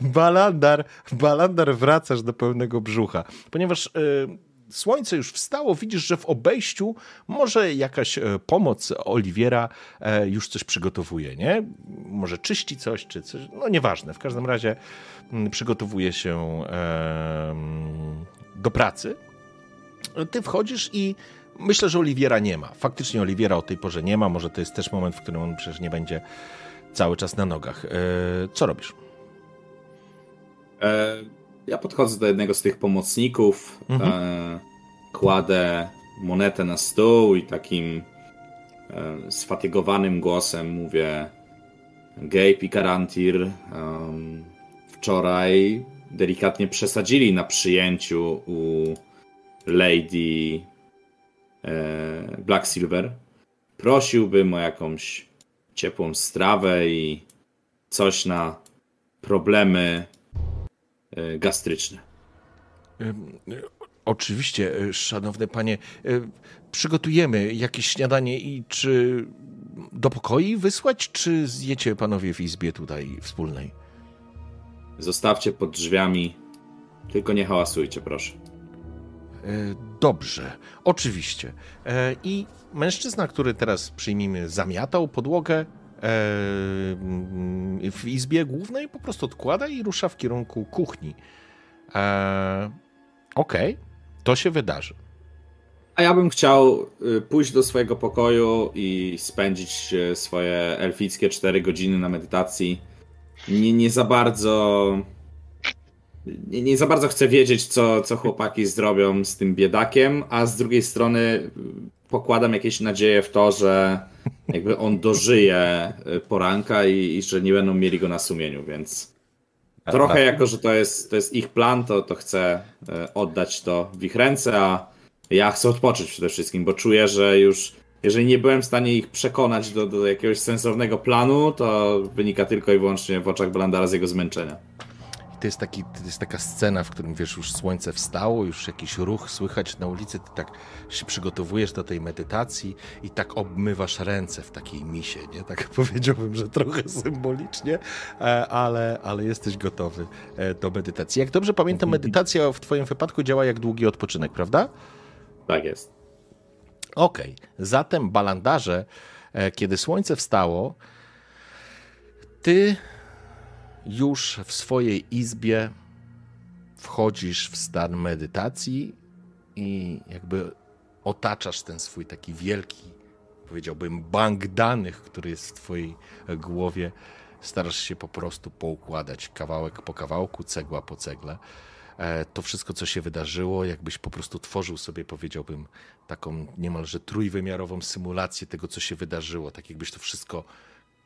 Balandar, Balandar wracasz do pełnego brzucha, ponieważ e, słońce już wstało, widzisz, że w obejściu może jakaś e, pomoc Oliwiera e, już coś przygotowuje, nie? Może czyści coś, czy coś, no nieważne. W każdym razie mm, przygotowuje się do pracy. Ty wchodzisz i myślę, że Oliwiera nie ma. Faktycznie Oliwiera o tej porze nie ma. Może to jest też moment, w którym on przecież nie będzie cały czas na nogach. E, co robisz? Ja podchodzę do jednego z tych pomocników, Mhm. e, kładę monetę na stół i takim e, sfatygowanym głosem mówię Gabe i Garantir em, wczoraj delikatnie przesadzili na przyjęciu u Lady e, Black Silver. Prosiłbym o jakąś ciepłą strawę i coś na problemy gastryczne. Ym, y, Oczywiście, y, szanowny panie, przygotujemy jakieś śniadanie i czy do pokoi wysłać, czy zjecie panowie w izbie tutaj wspólnej? Zostawcie pod drzwiami, tylko nie hałasujcie, proszę. E, Dobrze, oczywiście. E, I mężczyzna, który teraz przyjmijmy zamiatał podłogę e, w izbie głównej, po prostu odkłada i rusza w kierunku kuchni. E, Okej, to się wydarzy. A ja bym chciał y, pójść do swojego pokoju i spędzić y, swoje elfickie 4 godziny na medytacji. Nie, nie za bardzo. Nie, nie za bardzo chcę wiedzieć, co, co chłopaki zrobią z tym biedakiem, a z drugiej strony y, pokładam jakieś nadzieje w to, że jakby on dożyje y, poranka i, i że nie będą mieli go na sumieniu, więc. Trochę jako, że to jest, to jest ich plan, to, to chcę e, oddać to w ich ręce, a ja chcę odpocząć przede wszystkim, bo czuję, że już jeżeli nie byłem w stanie ich przekonać do, do jakiegoś sensownego planu, to wynika tylko i wyłącznie w oczach Blandara z jego zmęczenia. I to jest, taki, to jest taka scena, w którym wiesz, już słońce wstało, już jakiś ruch słychać na ulicy, ty tak się przygotowujesz do tej medytacji i tak obmywasz ręce w takiej misie, nie? Tak powiedziałbym, że trochę symbolicznie, e, ale, ale jesteś gotowy e, do medytacji. Jak dobrze pamiętam, medytacja w twoim wypadku działa jak długi odpoczynek, prawda? Tak jest. Okej, zatem balandarze, e, kiedy słońce wstało, ty już w swojej izbie wchodzisz w stan medytacji i jakby otaczasz ten swój taki wielki, powiedziałbym, bank danych, który jest w twojej głowie. Starasz się po prostu poukładać kawałek po kawałku, cegła po cegle. E, To wszystko, co się wydarzyło, jakbyś po prostu tworzył sobie, powiedziałbym, taką niemalże trójwymiarową symulację tego, co się wydarzyło. Tak jakbyś to wszystko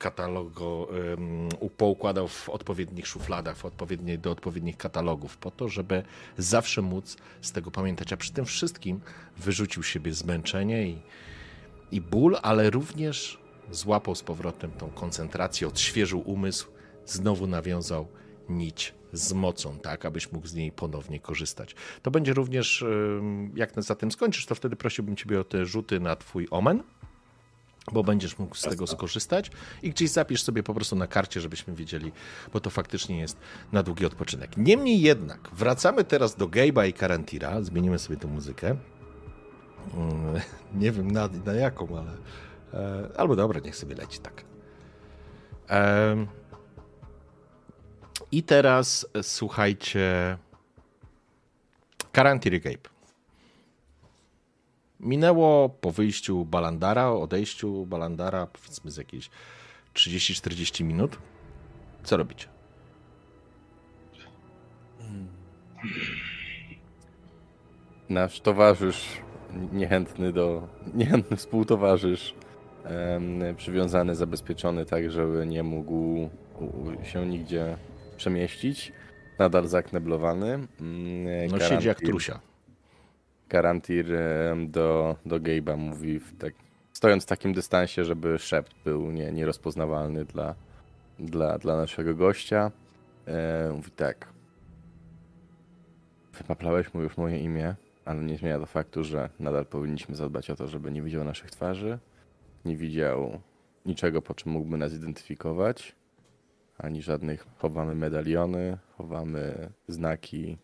katalogo um, poukładał w odpowiednich szufladach, w odpowiednie, do odpowiednich katalogów, po to, żeby zawsze móc z tego pamiętać, a przy tym wszystkim wyrzucił siebie zmęczenie i, i ból, ale również złapał z powrotem tą koncentrację, odświeżył umysł, znowu nawiązał nić z mocą, tak, abyś mógł z niej ponownie korzystać. To będzie również, jak za tym skończysz, to wtedy prosiłbym Ciebie o te rzuty na Twój omen, bo będziesz mógł z tego skorzystać i gdzieś zapisz sobie po prostu na karcie, żebyśmy wiedzieli, bo to faktycznie jest na długi odpoczynek. Niemniej jednak, wracamy teraz do Gabe'a i Karantira, zmienimy sobie tę muzykę. Mm, Nie wiem na, na jaką, ale... E, albo dobra, niech sobie leci tak. I teraz e, słuchajcie... Karantir i Gabe. Minęło po wyjściu Balandara, odejściu Balandara, powiedzmy z jakieś 30-40 minut. Co robicie? Nasz towarzysz, niechętny do, niechętny współtowarzysz, em, przywiązany, zabezpieczony tak, żeby nie mógł się nigdzie przemieścić, nadal zakneblowany. Mm, No siedzi jak trusia. Garantir do, do Gabe'a mówi, w tak, stojąc w takim dystansie, żeby szept był nie, nierozpoznawalny dla, dla, dla naszego gościa. E, mówi tak. Wypaplałeś mu już moje imię, ale nie zmienia to faktu, że nadal powinniśmy zadbać o to, żeby nie widział naszych twarzy, nie widział niczego, po czym mógłby nas identyfikować, ani żadnych. Chowamy medaliony, chowamy znaki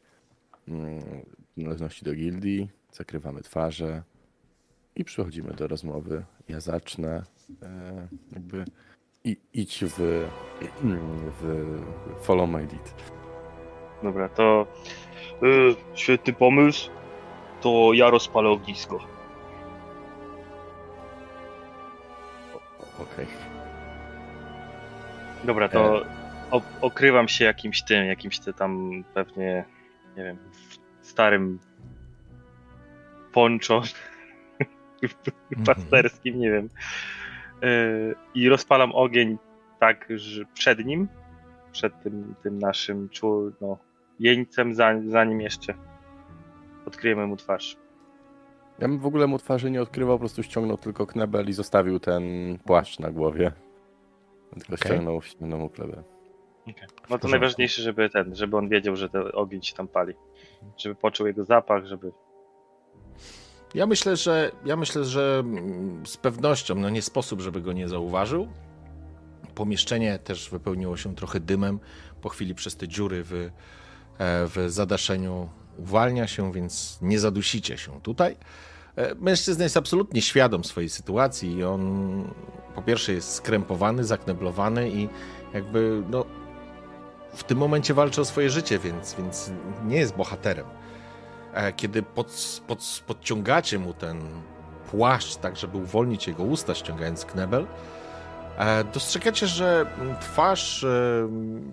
mm, należności do gildii, zakrywamy twarze i przechodzimy do rozmowy. Ja zacznę e, jakby i, idź w, w follow my lead. Dobra, to y, świetny pomysł. To ja rozpalę ognisko. Okej. Dobra, to o, okrywam się jakimś tym, jakimś ty tam pewnie, nie wiem, starym poncho pasterskim, nie wiem. Y, I rozpalam ogień tak, że przed nim, przed tym, tym naszym czu, no, jeńcem, zanim, zanim jeszcze odkryjemy mu twarz. Ja bym w ogóle mu twarzy nie odkrywał, po prostu ściągnął tylko knebel i zostawił ten płaszcz na głowie. Tylko Okej. ściągnął, ściągnął mu klebę. No to najważniejsze, żeby ten, żeby on wiedział, że ten ogień się tam pali. Żeby poczuł jego zapach, żeby. Ja myślę, że ja myślę, że mm, z pewnością no nie sposób, żeby go nie zauważył. Pomieszczenie też wypełniło się trochę dymem. Po chwili przez te dziury w, e, w zadaszeniu uwalnia się, więc nie zadusicie się tutaj. E, Mężczyzna jest absolutnie świadom swojej sytuacji i on po pierwsze jest skrępowany, zakneblowany i jakby no w tym momencie walczy o swoje życie, więc, więc nie jest bohaterem. E, Kiedy pod, pod, podciągacie mu ten płaszcz, tak żeby uwolnić jego usta, ściągając knebel, e, dostrzegacie, że twarz, e,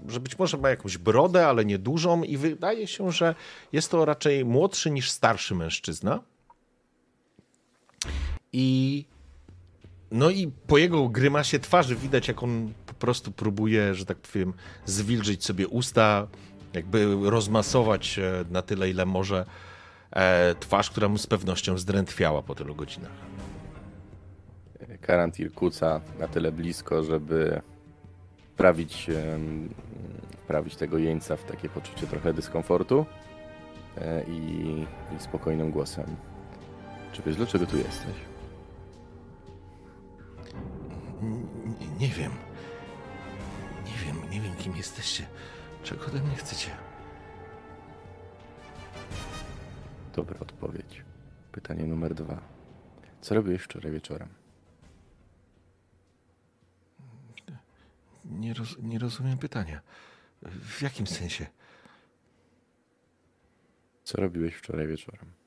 że być może ma jakąś brodę, ale niedużą i wydaje się, że jest to raczej młodszy niż starszy mężczyzna. I no i po jego grymasie twarzy widać, jak on po prostu próbuje, że tak powiem, zwilżyć sobie usta, jakby rozmasować e, na tyle, ile może e, twarz, która mu z pewnością zdrętwiała po tylu godzinach. Karantir kuca na tyle blisko, żeby wprawić, wprawić tego jeńca w takie poczucie trochę dyskomfortu e, i, i spokojnym głosem. Czy wiesz, dlaczego tu jesteś? Nie, nie wiem. Nie wiem, nie wiem, kim jesteście. Czego ode mnie chcecie? Dobra odpowiedź. Pytanie numer dwa. Co robiłeś wczoraj wieczorem? Nie, roz, nie rozumiem pytania. W jakim sensie? Co robiłeś wczoraj wieczorem?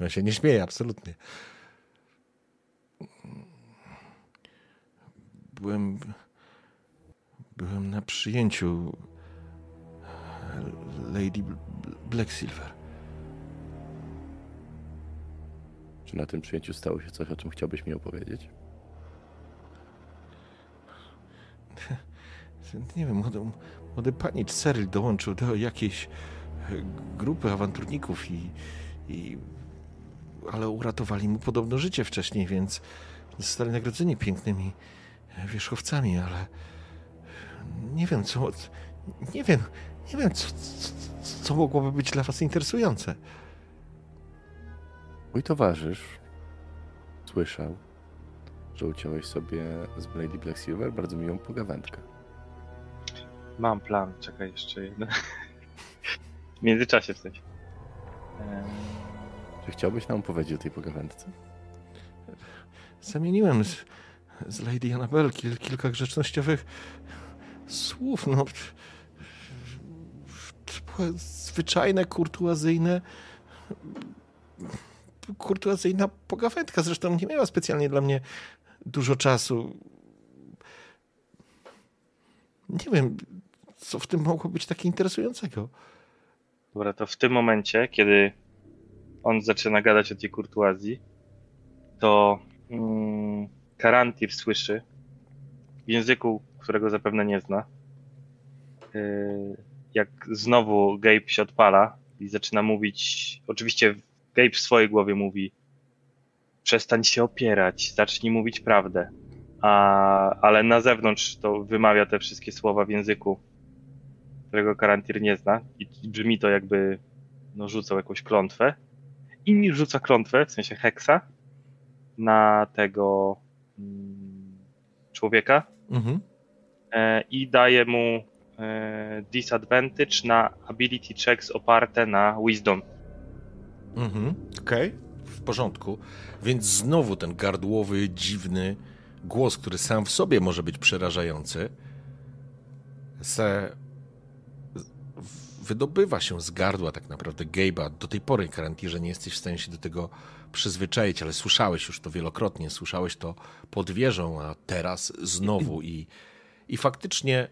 Ja się nie śmieję, absolutnie. Byłem. Byłem na przyjęciu Lady Bl- Black Silver. Czy na tym przyjęciu stało się coś, o czym chciałbyś mi opowiedzieć? Nie wiem, młody, młody panicz Cyril dołączył do jakiejś e, grupy awanturników i, i. Ale uratowali mu podobno życie wcześniej, więc zostali nagrodzeni pięknymi e, wierzchowcami, ale. Nie wiem, co. Nie wiem, nie wiem, co, co, co mogłoby być dla Was interesujące. Mój towarzysz słyszał, że uciąłeś sobie z Lady Black Silver bardzo miłą pogawędkę. Mam plan, czekaj jeszcze jeden. W międzyczasie w sensie. Czy chciałbyś nam powiedzieć o tej pogawędce? Zamieniłem z, z Lady Annabel kil, kilka grzecznościowych słów. No, zwyczajne, kurtuazyjne. Kurtuazyjna pogawędka. Zresztą nie miała specjalnie dla mnie dużo czasu. Nie wiem, co w tym mogło być takie interesującego? Dobra, to w tym momencie, kiedy on zaczyna gadać o tej kurtuazji, to mm, Karantir słyszy w języku, którego zapewne nie zna, yy, jak znowu Gabe się odpala i zaczyna mówić, oczywiście Gabe w swojej głowie mówi przestań się opierać, zacznij mówić prawdę. A, ale na zewnątrz to wymawia te wszystkie słowa w języku, którego Karantir nie zna i brzmi to jakby no, rzucał jakąś klątwę. I mi rzuca klątwę, w sensie heksa, na tego mm, człowieka Mhm. E, i daje mu e, disadvantage na ability checks oparte na wisdom. Mhm. Okej, w porządku. Więc znowu ten gardłowy, dziwny głos, który sam w sobie może być przerażający, se wydobywa się z gardła tak naprawdę Gabe'a. Do tej pory, Karantirze, nie jesteś w stanie się do tego przyzwyczaić, ale słyszałeś już to wielokrotnie, słyszałeś to pod wieżą, a teraz znowu i, i faktycznie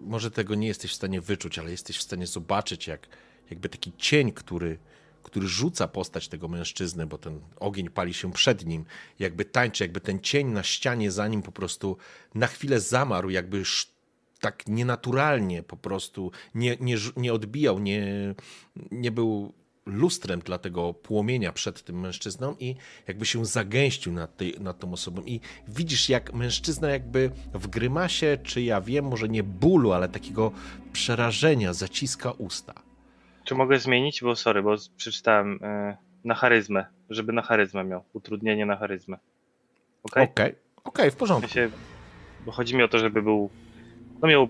może tego nie jesteś w stanie wyczuć, ale jesteś w stanie zobaczyć, jak jakby taki cień, który, który rzuca postać tego mężczyzny, bo ten ogień pali się przed nim, jakby tańczy, jakby ten cień na ścianie za nim po prostu na chwilę zamarł, jakby tak nienaturalnie po prostu nie, nie, nie odbijał, nie, nie był lustrem dla tego płomienia przed tym mężczyzną i jakby się zagęścił nad, tej, nad tą osobą i widzisz jak mężczyzna jakby w grymasie, czy ja wiem, może nie bólu, ale takiego przerażenia zaciska usta. Czy mogę zmienić? Bo sorry, bo przeczytałem e, na charyzmę, żeby na charyzmę miał. Utrudnienie na charyzmę. Okej? Okej, okej, w W porządku. sensie, bo chodzi mi o to, żeby był. No miał.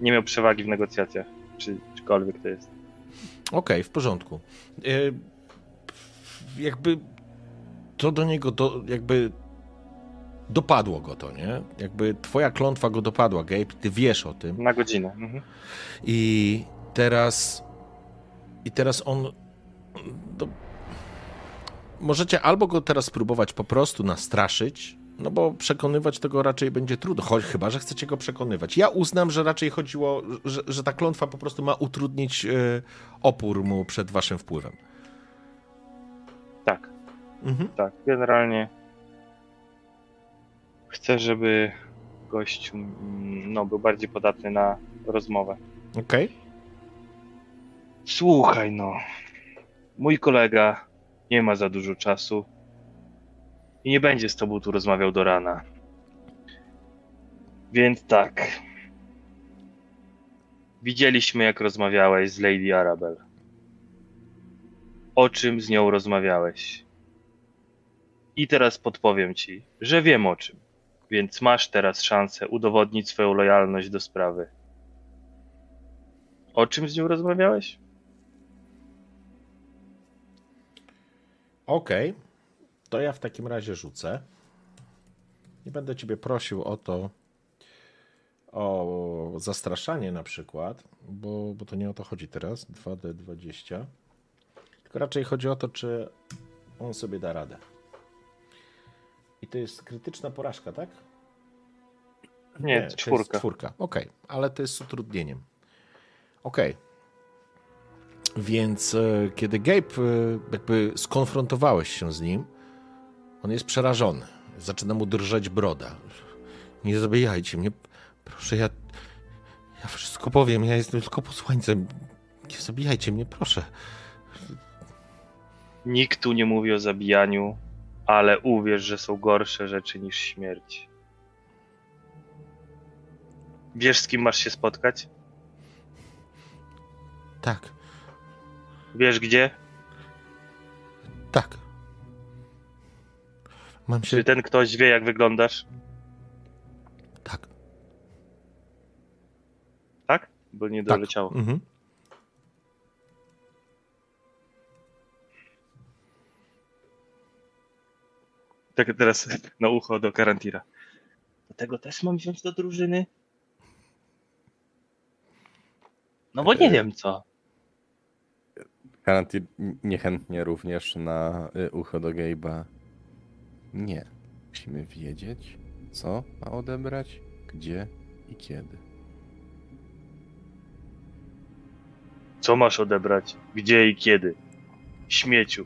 Nie miał przewagi w negocjacjach, czy czykolwiek to jest. Okej, w porządku. E, jakby to do niego do, jakby dopadło go to, nie? Jakby twoja klątwa go dopadła, Gabe, ty wiesz o tym. Na godzinę. Mhm. I teraz i teraz on to, możecie albo go teraz spróbować po prostu nastraszyć, no bo przekonywać tego raczej będzie trudno, choć chyba, że chcecie go przekonywać. Ja uznam, że raczej chodziło, że, że ta klątwa po prostu ma utrudnić e, opór mu przed waszym wpływem. Tak, Mhm. tak. Generalnie chcę, żeby mm, no, był bardziej podatny na rozmowę. Okej. Słuchaj no, mój kolega nie ma za dużo czasu i nie będzie z tobą tu rozmawiał do rana. Więc tak. Widzieliśmy, jak rozmawiałeś z Lady Arabel. O czym z nią rozmawiałeś? I teraz podpowiem ci, że wiem o czym, więc masz teraz szansę udowodnić swoją lojalność do sprawy. O czym z nią rozmawiałeś? Okej. To ja w takim razie rzucę. Nie będę ciebie prosił o to, o zastraszanie na przykład, bo, bo to nie o to chodzi teraz. 2D20. Tylko raczej chodzi o to, czy on sobie da radę. I to jest krytyczna porażka, tak? Nie, to jest czwórka. czwórka, okej, ale to jest z utrudnieniem. Okej. Więc e, kiedy Gabe, e, jakby skonfrontowałeś się z nim, on jest przerażony. Zaczyna mu drżeć broda. Nie zabijajcie mnie. Proszę, ja, ja wszystko powiem. Ja jestem tylko posłańcem. Nie zabijajcie mnie, proszę. Nikt tu nie mówi o zabijaniu, ale uwierz, że są gorsze rzeczy niż śmierć. Wiesz, z kim masz się spotkać? Tak, Wiesz gdzie? tak. Mam się. Czy ten ktoś wie, jak wyglądasz? Tak. Tak? Bo nie tak. doleciało. Mhm. Tak teraz na ucho do Karantira. Do tego też mam wziąć do drużyny? No bo nie wiem co. Karantin niechętnie również na y, ucho do Gabe'a. Nie. Musimy wiedzieć, co ma odebrać, gdzie i kiedy. Co masz odebrać? Gdzie i kiedy? Śmieciu.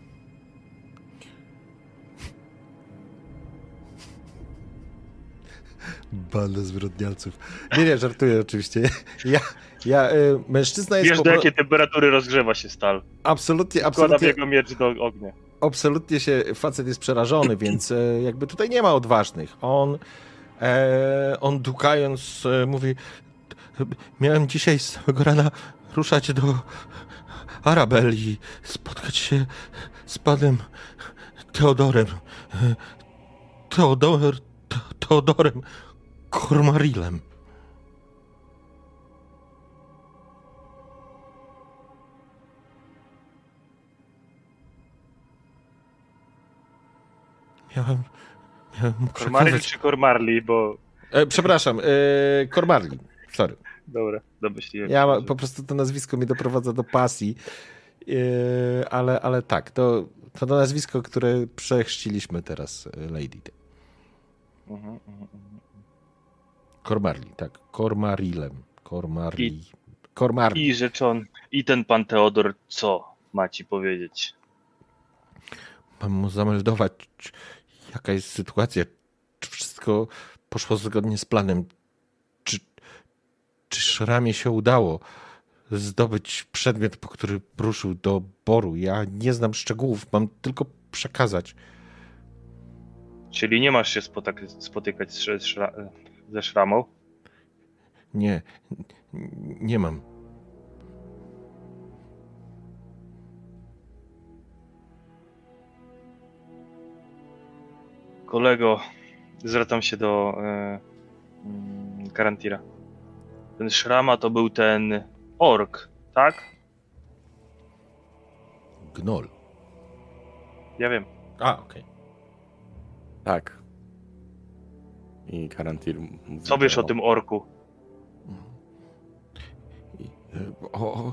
Banda zwyrodnialców. Nie, nie, żartuję oczywiście. Ja, ja y, mężczyzna jest Wiesz, po do jakiej temperatury rozgrzewa się stal. absolutnie, absolutnie, jego miecz do ognia. Absolutnie się facet jest przerażony, więc e, jakby tutaj nie ma odważnych. On, e, on dukając e, mówi, miałem dzisiaj z samego rana ruszać do Arabeli, spotkać się z panem Teodorem. E, Teodor, Te, Teodorem Kormarilem. Miałem, miałem Kormarli czy Kormarli, bo... E, przepraszam, e, Kormarli. Sorry. Dobra, domyśliłem Ja ma, po prostu to nazwisko mnie doprowadza do pasji. E, ale, ale tak, to, to to nazwisko, które przechrzciliśmy teraz e, Lady. Mhm, mhm, mhm. Kormarli, tak. Kormarilem. Kormarli. Kormarli. I rzeczon, i ten pan Teodor, co ma ci powiedzieć? Mam mu zameldować, jaka jest sytuacja. Czy wszystko poszło zgodnie z planem? Czy, czy Szramie się udało zdobyć przedmiot, po który ruszył do Boru? Ja nie znam szczegółów, mam tylko przekazać. Czyli nie masz się spotykać ze szramą? Nie, nie mam. Kolego, zwracam się do e, mm, Karantira. Ten szrama to był ten ork, tak? Gnol. Ja wiem. A, okej. Tak. I Karantir Co wiesz o tym orku? E, O, o,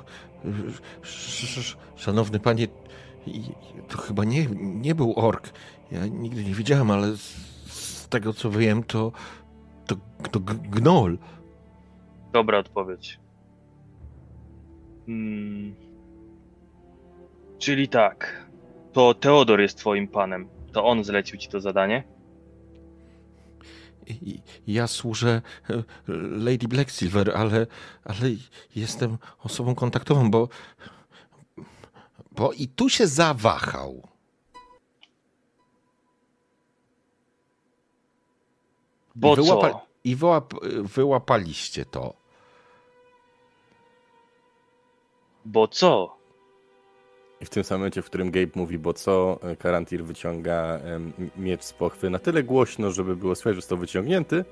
sz- sz- szanowny panie, to chyba nie, nie był ork. Ja nigdy nie widziałem, ale z, z tego co wiem, to, to, to gnol. Dobra odpowiedź. Hmm. Czyli tak. To Teodor jest twoim panem. To on zlecił ci to zadanie? Ja służę e, Lady Blacksilver, ale, ale jestem osobą kontaktową, bo, bo i tu się zawahał. Bo I wyłapa- co? I wyłap, wyłapaliście to. Bo co? I w tym samym momencie, w którym Gabe mówi, bo co, e, Karantir wyciąga miecz z pochwy na tyle głośno, żeby było słychać, że został wyciągnięty.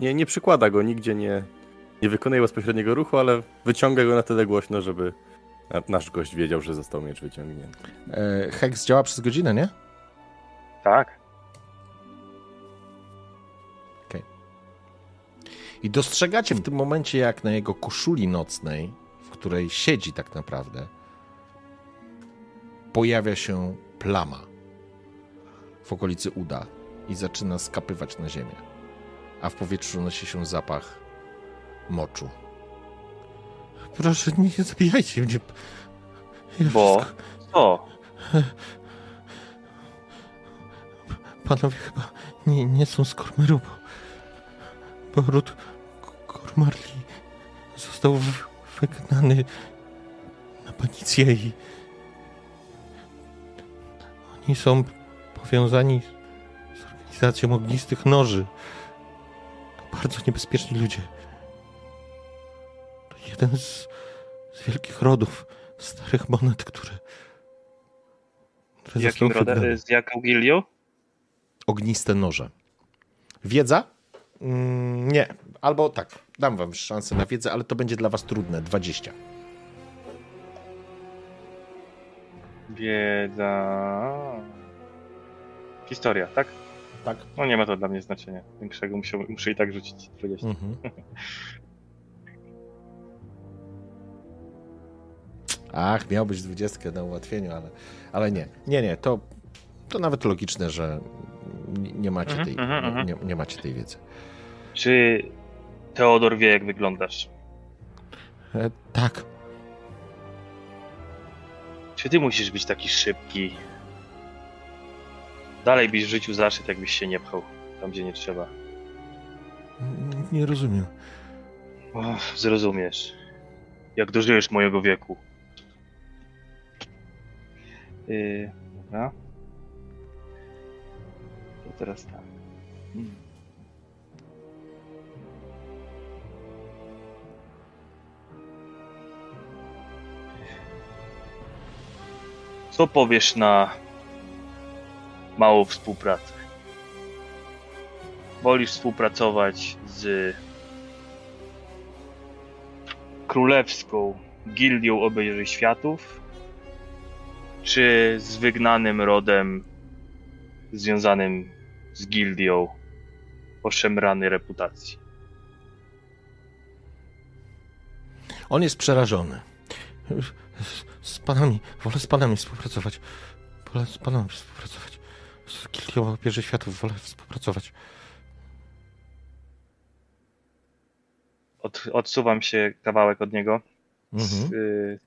Nie, nie przykłada go, nigdzie nie, nie wykonuje bezpośredniego ruchu, ale wyciąga go na tyle głośno, żeby na- nasz gość wiedział, że został miecz wyciągnięty. E, Hex działa przez godzinę, nie? Tak. I dostrzegacie w tym momencie, jak na jego koszuli nocnej, w której siedzi tak naprawdę, pojawia się plama w okolicy uda i zaczyna skapywać na ziemię. A w powietrzu nosi się zapach moczu. Proszę, nie zabijajcie mnie. Ja Bo? wszystko- Co? Panowie chyba nie, nie są z Kormeru, bo, bo ród K- Kormarli został wygnany na Panicję i oni są powiązani z organizacją ognistych noży. To bardzo niebezpieczni ludzie. To jeden z, z wielkich rodów starych monet, które, które Jakim rodem? Z jaką gilią? ogniste noże. Wiedza? Mm, nie. Albo tak, dam wam szansę na wiedzę, ale to będzie dla was trudne. 20. Wiedza. Historia, tak? Tak. No nie ma to dla mnie znaczenia. Większego muszę, muszę i tak rzucić 20. Mhm. Ach, miał być 20 na ułatwieniu, ale, ale nie. Nie, nie, to, to nawet logiczne, że nie, macie Mhm, tej, mhm, mhm. nie, nie macie tej wiedzy. Czy Teodor wie, jak wyglądasz. E, tak, Czy ty musisz być taki szybki? Dalej byś w życiu zaszedł, jakbyś się nie pchał tam, gdzie nie trzeba. nie rozumiem. Zrozumiesz. Jak dożyjesz mojego wieku. Yy, dobra. To teraz tak. Mm. Co powiesz na małą współpracę? Wolisz współpracować z królewską gildią obejrzy światów, czy z wygnanym rodem związanym z gildią o szemranej reputacji? On jest przerażony. Z panami, wolę z panami współpracować. Wolę z panami współpracować. Z Gildią Bierze Światów wolę współpracować. Od, odsuwam się kawałek od niego z, Mhm. y, z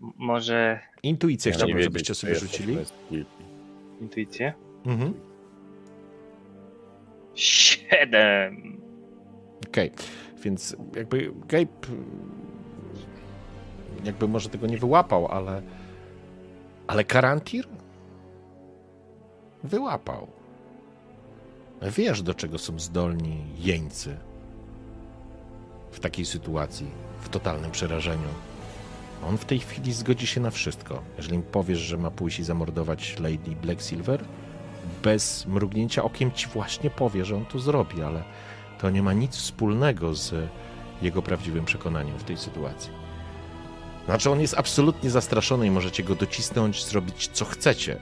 Może Intuicję Ja chciałbym, żebyście sobie rzucili. intuicję? Mhm. Siedem! Okej, więc jakby Gabe jakby może tego nie wyłapał, ale ale Karantir wyłapał. Wiesz, do czego są zdolni jeńcy w takiej sytuacji, w totalnym przerażeniu. On w tej chwili zgodzi się na wszystko. Jeżeli im powiesz, że ma pójść i zamordować Lady Black Silver, bez mrugnięcia okiem ci właśnie powie, że on to zrobi, ale to nie ma nic wspólnego z jego prawdziwym przekonaniem w tej sytuacji. Znaczy, on jest absolutnie zastraszony i możecie go docisnąć, zrobić co chcecie,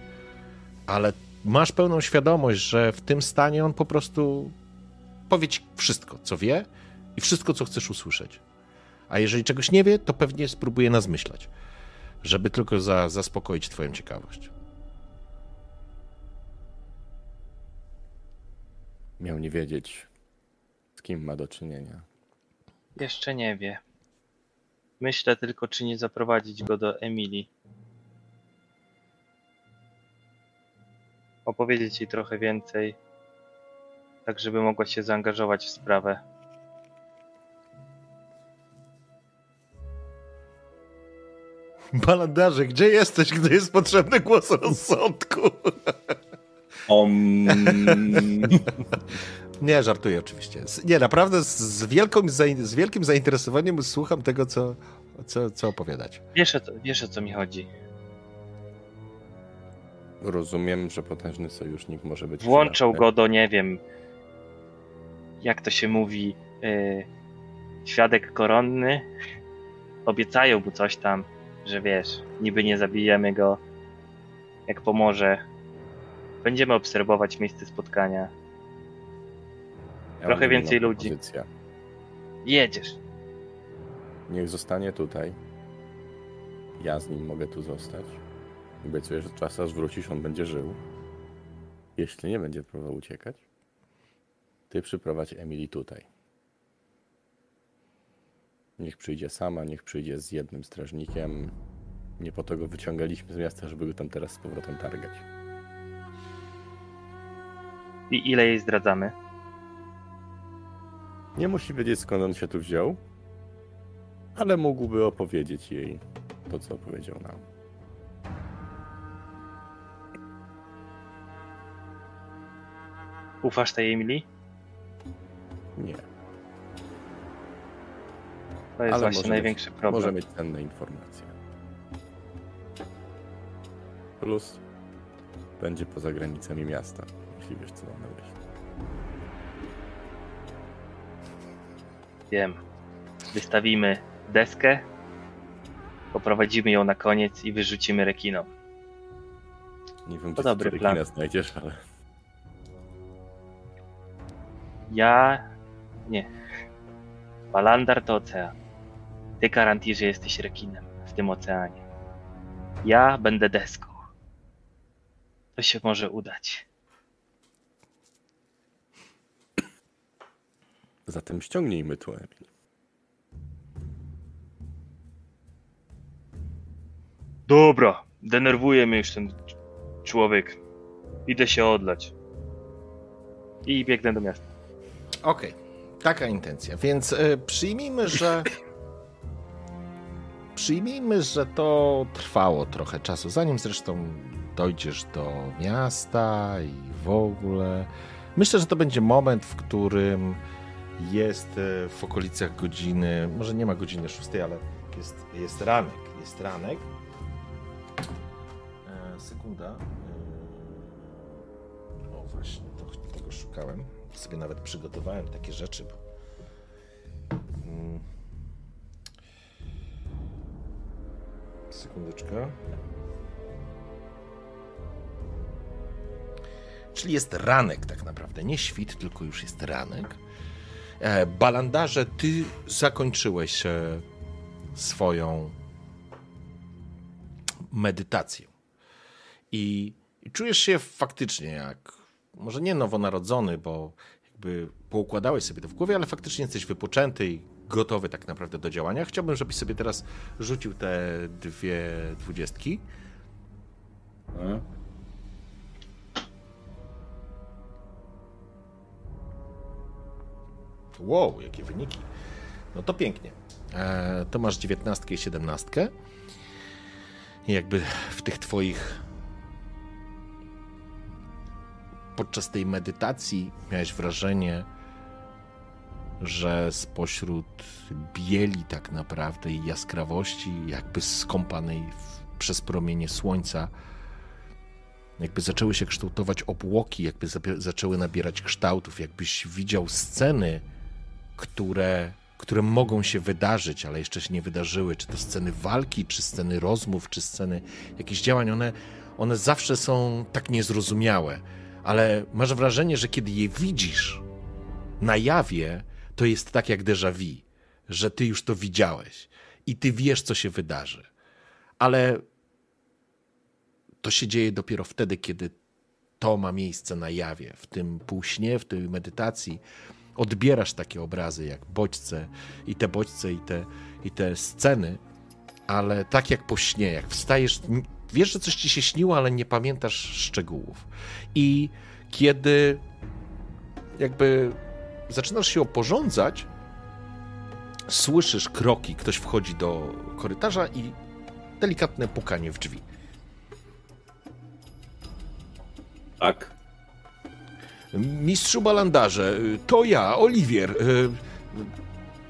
ale masz pełną świadomość, że w tym stanie on po prostu powie ci wszystko, co wie i wszystko, co chcesz usłyszeć. A jeżeli czegoś nie wie, to pewnie spróbuje nas myśleć, żeby tylko za, zaspokoić Twoją ciekawość. Miał nie wiedzieć, z kim ma do czynienia. Jeszcze nie wie. Myślę tylko, czy nie zaprowadzić go do Emilii. Opowiedzieć jej trochę więcej, tak żeby mogła się zaangażować w sprawę. Balandarze, gdzie jesteś, gdy jest potrzebny głos rozsądku? Om... Nie, żartuję oczywiście. Nie, naprawdę z, z, wielką, z wielkim zainteresowaniem słucham tego, co, co, co opowiadać. Wiesz o, co, wiesz o co mi chodzi. Rozumiem, że potężny sojusznik może być. Włączą go do, nie wiem, jak to się mówi, yy, świadek koronny. Obiecają mu coś tam, że wiesz, niby nie zabijemy go, jak pomoże. Będziemy obserwować miejsce spotkania. Trochę więcej ludzi. propozycję. Jedziesz. Niech zostanie tutaj. Ja z nim mogę tu zostać. Obiecuję, że czas aż wrócisz, on będzie żył. Jeśli nie będzie próbował uciekać, ty przyprowadź Emily tutaj. Niech przyjdzie sama, niech przyjdzie z jednym strażnikiem. Nie po to go wyciągaliśmy z miasta, żeby go tam teraz z powrotem targać. I ile jej zdradzamy? Nie musi wiedzieć skąd on się tu wziął, ale mógłby opowiedzieć jej to, co opowiedział nam. Ufasz tej Emilii? Nie, To jest Ale właśnie największy problem. może mieć cenne informacje. Plus będzie poza granicami miasta, jeśli wiesz, co mam na myśli. Wiem. Wystawimy deskę, poprowadzimy ją na koniec i wyrzucimy rekinom. Nie wiem, To dobry plan. znajdziesz, ale Ja... nie. Balandar to ocean. Ty garantuj, że jesteś rekinem w tym oceanie. Ja będę deską. To się może udać. Zatem ściągnijmy tu Emil. Dobra, denerwuje mnie już ten człowiek. Idę się odlać. I biegnę do miasta. Okej, taka intencja. Więc y, przyjmijmy, że. przyjmijmy, że to trwało trochę czasu, zanim zresztą dojdziesz do miasta i w ogóle. Myślę, że to będzie moment, w którym jest e, w okolicach godziny, może nie ma godziny szóstej, ale jest, jest ranek. Jest ranek. E, sekunda. E, o właśnie, to, tego szukałem. Sobie nawet przygotowałem takie rzeczy, bo... Mm. Sekundeczkę. Czyli jest ranek tak naprawdę, nie świt, tylko już jest ranek. E, Balandarze, ty zakończyłeś e, swoją medytację. I, czujesz się faktycznie jak, może nie nowonarodzony, bo jakby poukładałeś sobie to w głowie, ale faktycznie jesteś wypoczęty i gotowy tak naprawdę do działania. Chciałbym, żebyś sobie teraz rzucił te dwie dwudziestki. E? Wow, jakie wyniki. No to pięknie. E, to masz dziewiętnastkę i siedemnastkę. Jakby w tych twoich podczas tej medytacji miałeś wrażenie, że spośród bieli tak naprawdę i jaskrawości, jakby skąpanej w, przez promienie słońca, jakby zaczęły się kształtować obłoki, jakby zaczęły nabierać kształtów, jakbyś widział sceny, które, które mogą się wydarzyć, ale jeszcze się nie wydarzyły. Czy to sceny walki, czy sceny rozmów, czy sceny jakichś działań, one, one zawsze są tak niezrozumiałe, ale masz wrażenie, że kiedy je widzisz na jawie, to jest tak jak déjà vu, że ty już to widziałeś i ty wiesz, co się wydarzy. Ale to się dzieje dopiero wtedy, kiedy to ma miejsce na jawie, w tym półśnie, w tej medytacji. Odbierasz takie obrazy jak bodźce i te bodźce i te, i te sceny, ale tak jak po śnie, jak wstajesz, wiesz, że coś ci się śniło, ale nie pamiętasz szczegółów. I kiedy jakby zaczynasz się oporządzać, słyszysz kroki, ktoś wchodzi do korytarza i delikatne pukanie w drzwi. Tak. Mistrzu Balandarze, to ja, Oliwier. y,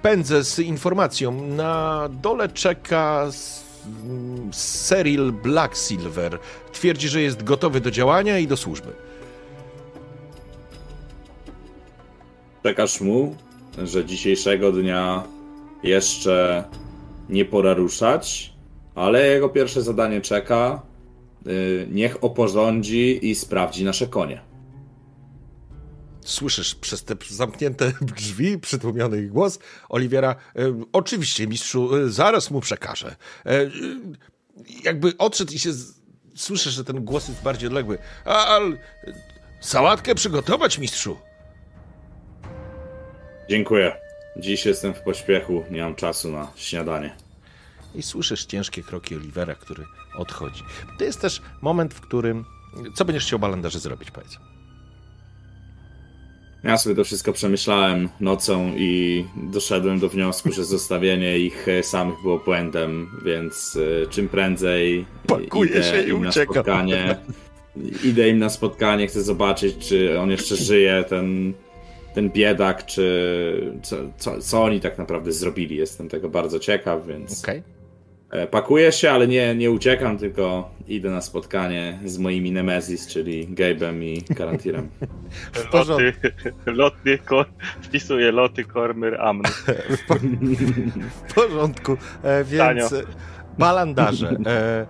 Pędzę z informacją. Na dole czeka Cyril Blacksilver. Twierdzi, że jest gotowy do działania i do służby. Czekasz mu, że dzisiejszego dnia jeszcze nie pora ruszać, ale jego pierwsze zadanie czeka. y, Niech oporządzi i sprawdzi nasze konie. Słyszysz przez te zamknięte drzwi przytłumiony ich głos Oliwiera. E, oczywiście, mistrzu, e, zaraz mu przekażę. E, jakby odszedł i się. Słyszę, że ten głos jest bardziej odległy. A, al, sałatkę przygotować, mistrzu. Dziękuję. Dziś jestem w pośpiechu, nie mam czasu na śniadanie. I słyszysz ciężkie kroki Olivera, który odchodzi. To jest też moment, w którym. Co będziesz chciał balandarze zrobić, powiedz? Ja sobie to wszystko przemyślałem nocą i doszedłem do wniosku, że zostawienie ich e, samych było błędem, więc e, czym prędzej Pakuję idę się i im na uciekam. spotkanie. Idę im na spotkanie, chcę zobaczyć, czy on jeszcze żyje, ten, ten biedak, czy co, co, co oni tak naprawdę zrobili. Jestem tego bardzo ciekaw, więc Okej. E, pakuję się, ale nie, nie uciekam, tylko idę na spotkanie z moimi Nemezis, czyli Gabe'em i Karantirem. W porządku. Loty, loty, ko, wpisuję loty, kormyr, amny. W porządku, e, Tanio. więc e, balandarze. E,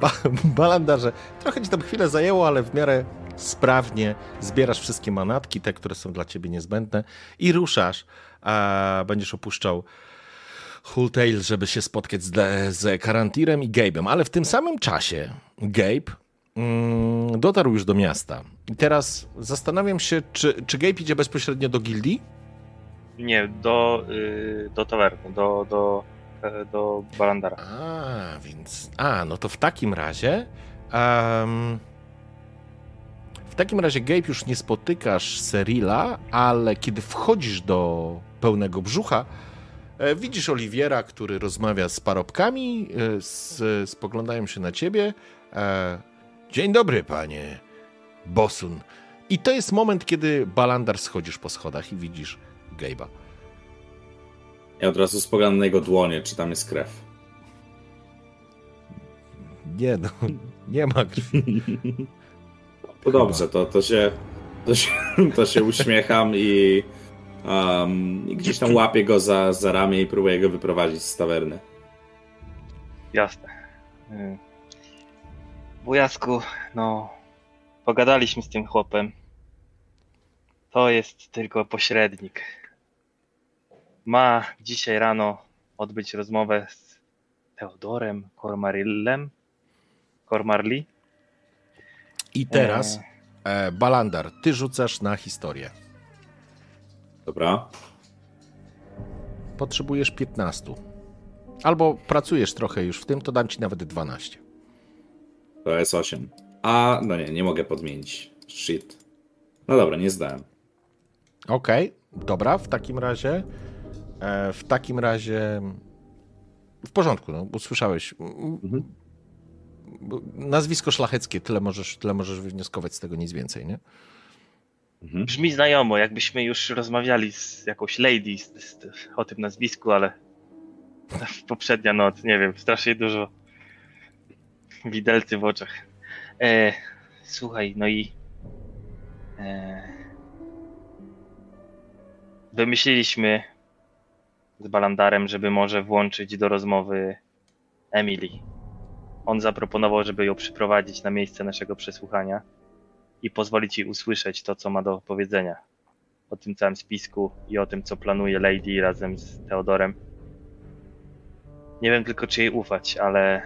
ba, balandarze. Trochę ci tam chwilę zajęło, ale w miarę sprawnie zbierasz wszystkie manatki, te, które są dla ciebie niezbędne i ruszasz. A będziesz opuszczał Hulltail, żeby się spotkać z, z Karantirem i Gabe'em, ale w tym samym czasie Gabe mm, dotarł już do miasta. I teraz zastanawiam się, czy, czy Gabe idzie bezpośrednio do gildii? Nie, do, y, do tawerny, do, do, e, do Balandara. A, więc. A, no to w takim razie. em, w takim razie, Gabe, już nie spotykasz Serila, ale kiedy wchodzisz do pełnego brzucha, widzisz Oliwiera, który rozmawia z parobkami, e, z, spoglądają się na ciebie. E, Dzień dobry, panie Bosun. I to jest moment, kiedy Balandar schodzisz po schodach i widzisz Gabe'a. Ja od razu spoglądam na jego dłonie, czy tam jest krew. Nie, no, nie ma krwi. To dobrze, to, to, się, to, się, to się uśmiecham i, um, i gdzieś tam łapię go za, za ramię i próbuję go wyprowadzić z tawerny. Jasne. Wujasku, no, pogadaliśmy z tym chłopem. To jest tylko pośrednik. Ma dzisiaj rano odbyć rozmowę z Teodorem Kormarillem. Kormarli? I teraz, e, Balandar, ty rzucasz na historię. Dobra? Potrzebujesz 15. Albo pracujesz trochę już w tym, to dam ci nawet 12. To jest 8. A, no nie, nie mogę podmienić. Shit. No dobra, nie zdałem. Okej, dobra, w takim razie. E, w takim razie. W porządku, no, usłyszałeś. Mhm. Nazwisko szlacheckie, tyle możesz, tyle możesz wywnioskować z tego, nic więcej, nie? Mhm. Brzmi znajomo, jakbyśmy już rozmawiali z jakąś lady z, z, o tym nazwisku, ale poprzednia noc, nie wiem, strasznie dużo widelcy w oczach. E, słuchaj, no i e, wymyśliliśmy z Balandarem, żeby może włączyć do rozmowy Emily. On zaproponował, żeby ją przyprowadzić na miejsce naszego przesłuchania i pozwolić jej usłyszeć to, co ma do powiedzenia o tym całym spisku i o tym, co planuje Lady razem z Teodorem. Nie wiem tylko, czy jej ufać, ale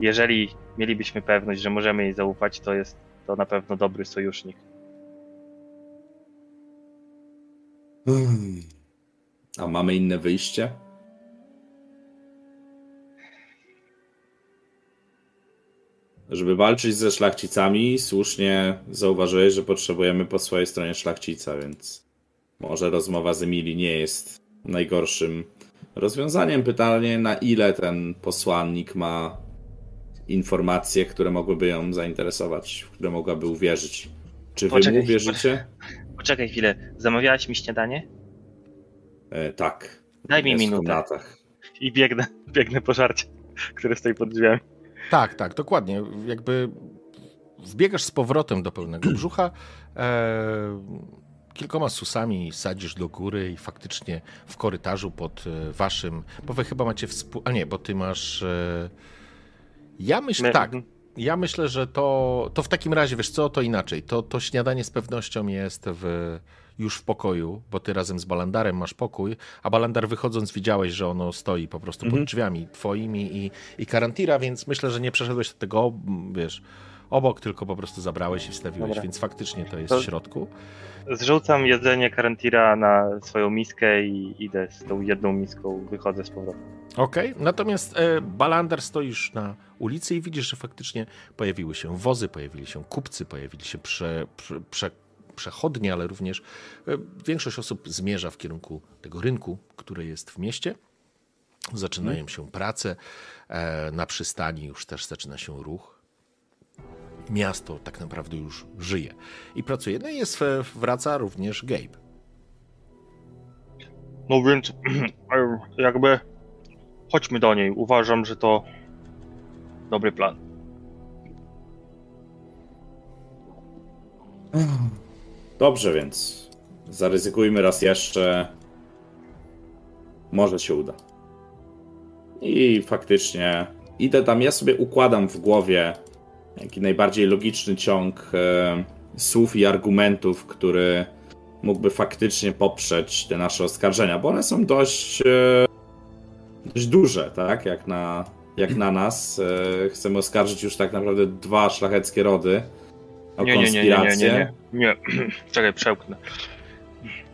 jeżeli mielibyśmy pewność, że możemy jej zaufać, to jest to na pewno dobry sojusznik. A mamy inne wyjście? Żeby walczyć ze szlachcicami, słusznie zauważyłeś, że potrzebujemy po swojej stronie szlachcica, więc może rozmowa z Emilii nie jest najgorszym rozwiązaniem. Pytanie, na ile ten posłannik ma informacje, które mogłyby ją zainteresować, w które mogłaby uwierzyć. Czy wy Poczekaj, mu wierzycie? Poczekaj chwilę, zamawiałeś mi śniadanie? E, tak. Daj mi minutę. I biegnę, biegnę po żarcie, które stoi pod drzwiami. Tak, tak, dokładnie. Jakby wbiegasz z powrotem do pełnego brzucha, e, kilkoma susami sadzisz do góry i faktycznie w korytarzu pod e, waszym, bo wy chyba macie współ... A nie, bo ty masz... E, ja myślę, My- tak, ja myślę, że to, to w takim razie, wiesz co, to inaczej. To, to śniadanie z pewnością jest w, już w pokoju, bo ty razem z Balandarem masz pokój, a Balandar wychodząc widziałeś, że ono stoi po prostu pod Mhm. drzwiami twoimi i, i Karantira, więc myślę, że nie przeszedłeś do tego, wiesz, obok, tylko po prostu zabrałeś i wstawiłeś, Dobra. więc faktycznie to jest To- w środku. Zrzucam jedzenie Karantira na swoją miskę i idę z tą jedną miską, wychodzę z powrotem. Okej, natomiast e, Balandar stoisz na ulicy i widzisz, że faktycznie pojawiły się wozy, pojawili się kupcy, pojawili się prze, prze, prze, przechodnie, ale również e, większość osób zmierza w kierunku tego rynku, który jest w mieście. Zaczynają się prace, e, na przystani już też zaczyna się ruch. Miasto tak naprawdę już żyje i pracuje. No i jest, e, wraca również Gabe. No więc jakby chodźmy do niej. Uważam, że to dobry plan. Dobrze, więc zaryzykujmy raz jeszcze. Może się uda. I faktycznie idę tam, ja sobie układam w głowie jaki najbardziej logiczny ciąg e, słów i argumentów, który mógłby faktycznie poprzeć te nasze oskarżenia, bo one są dość, e, dość duże, tak? Jak na, jak na nas. E, chcemy oskarżyć już tak naprawdę dwa szlacheckie rody o Nie, nie, nie, nie, nie, nie, nie. Czekaj, przełknę.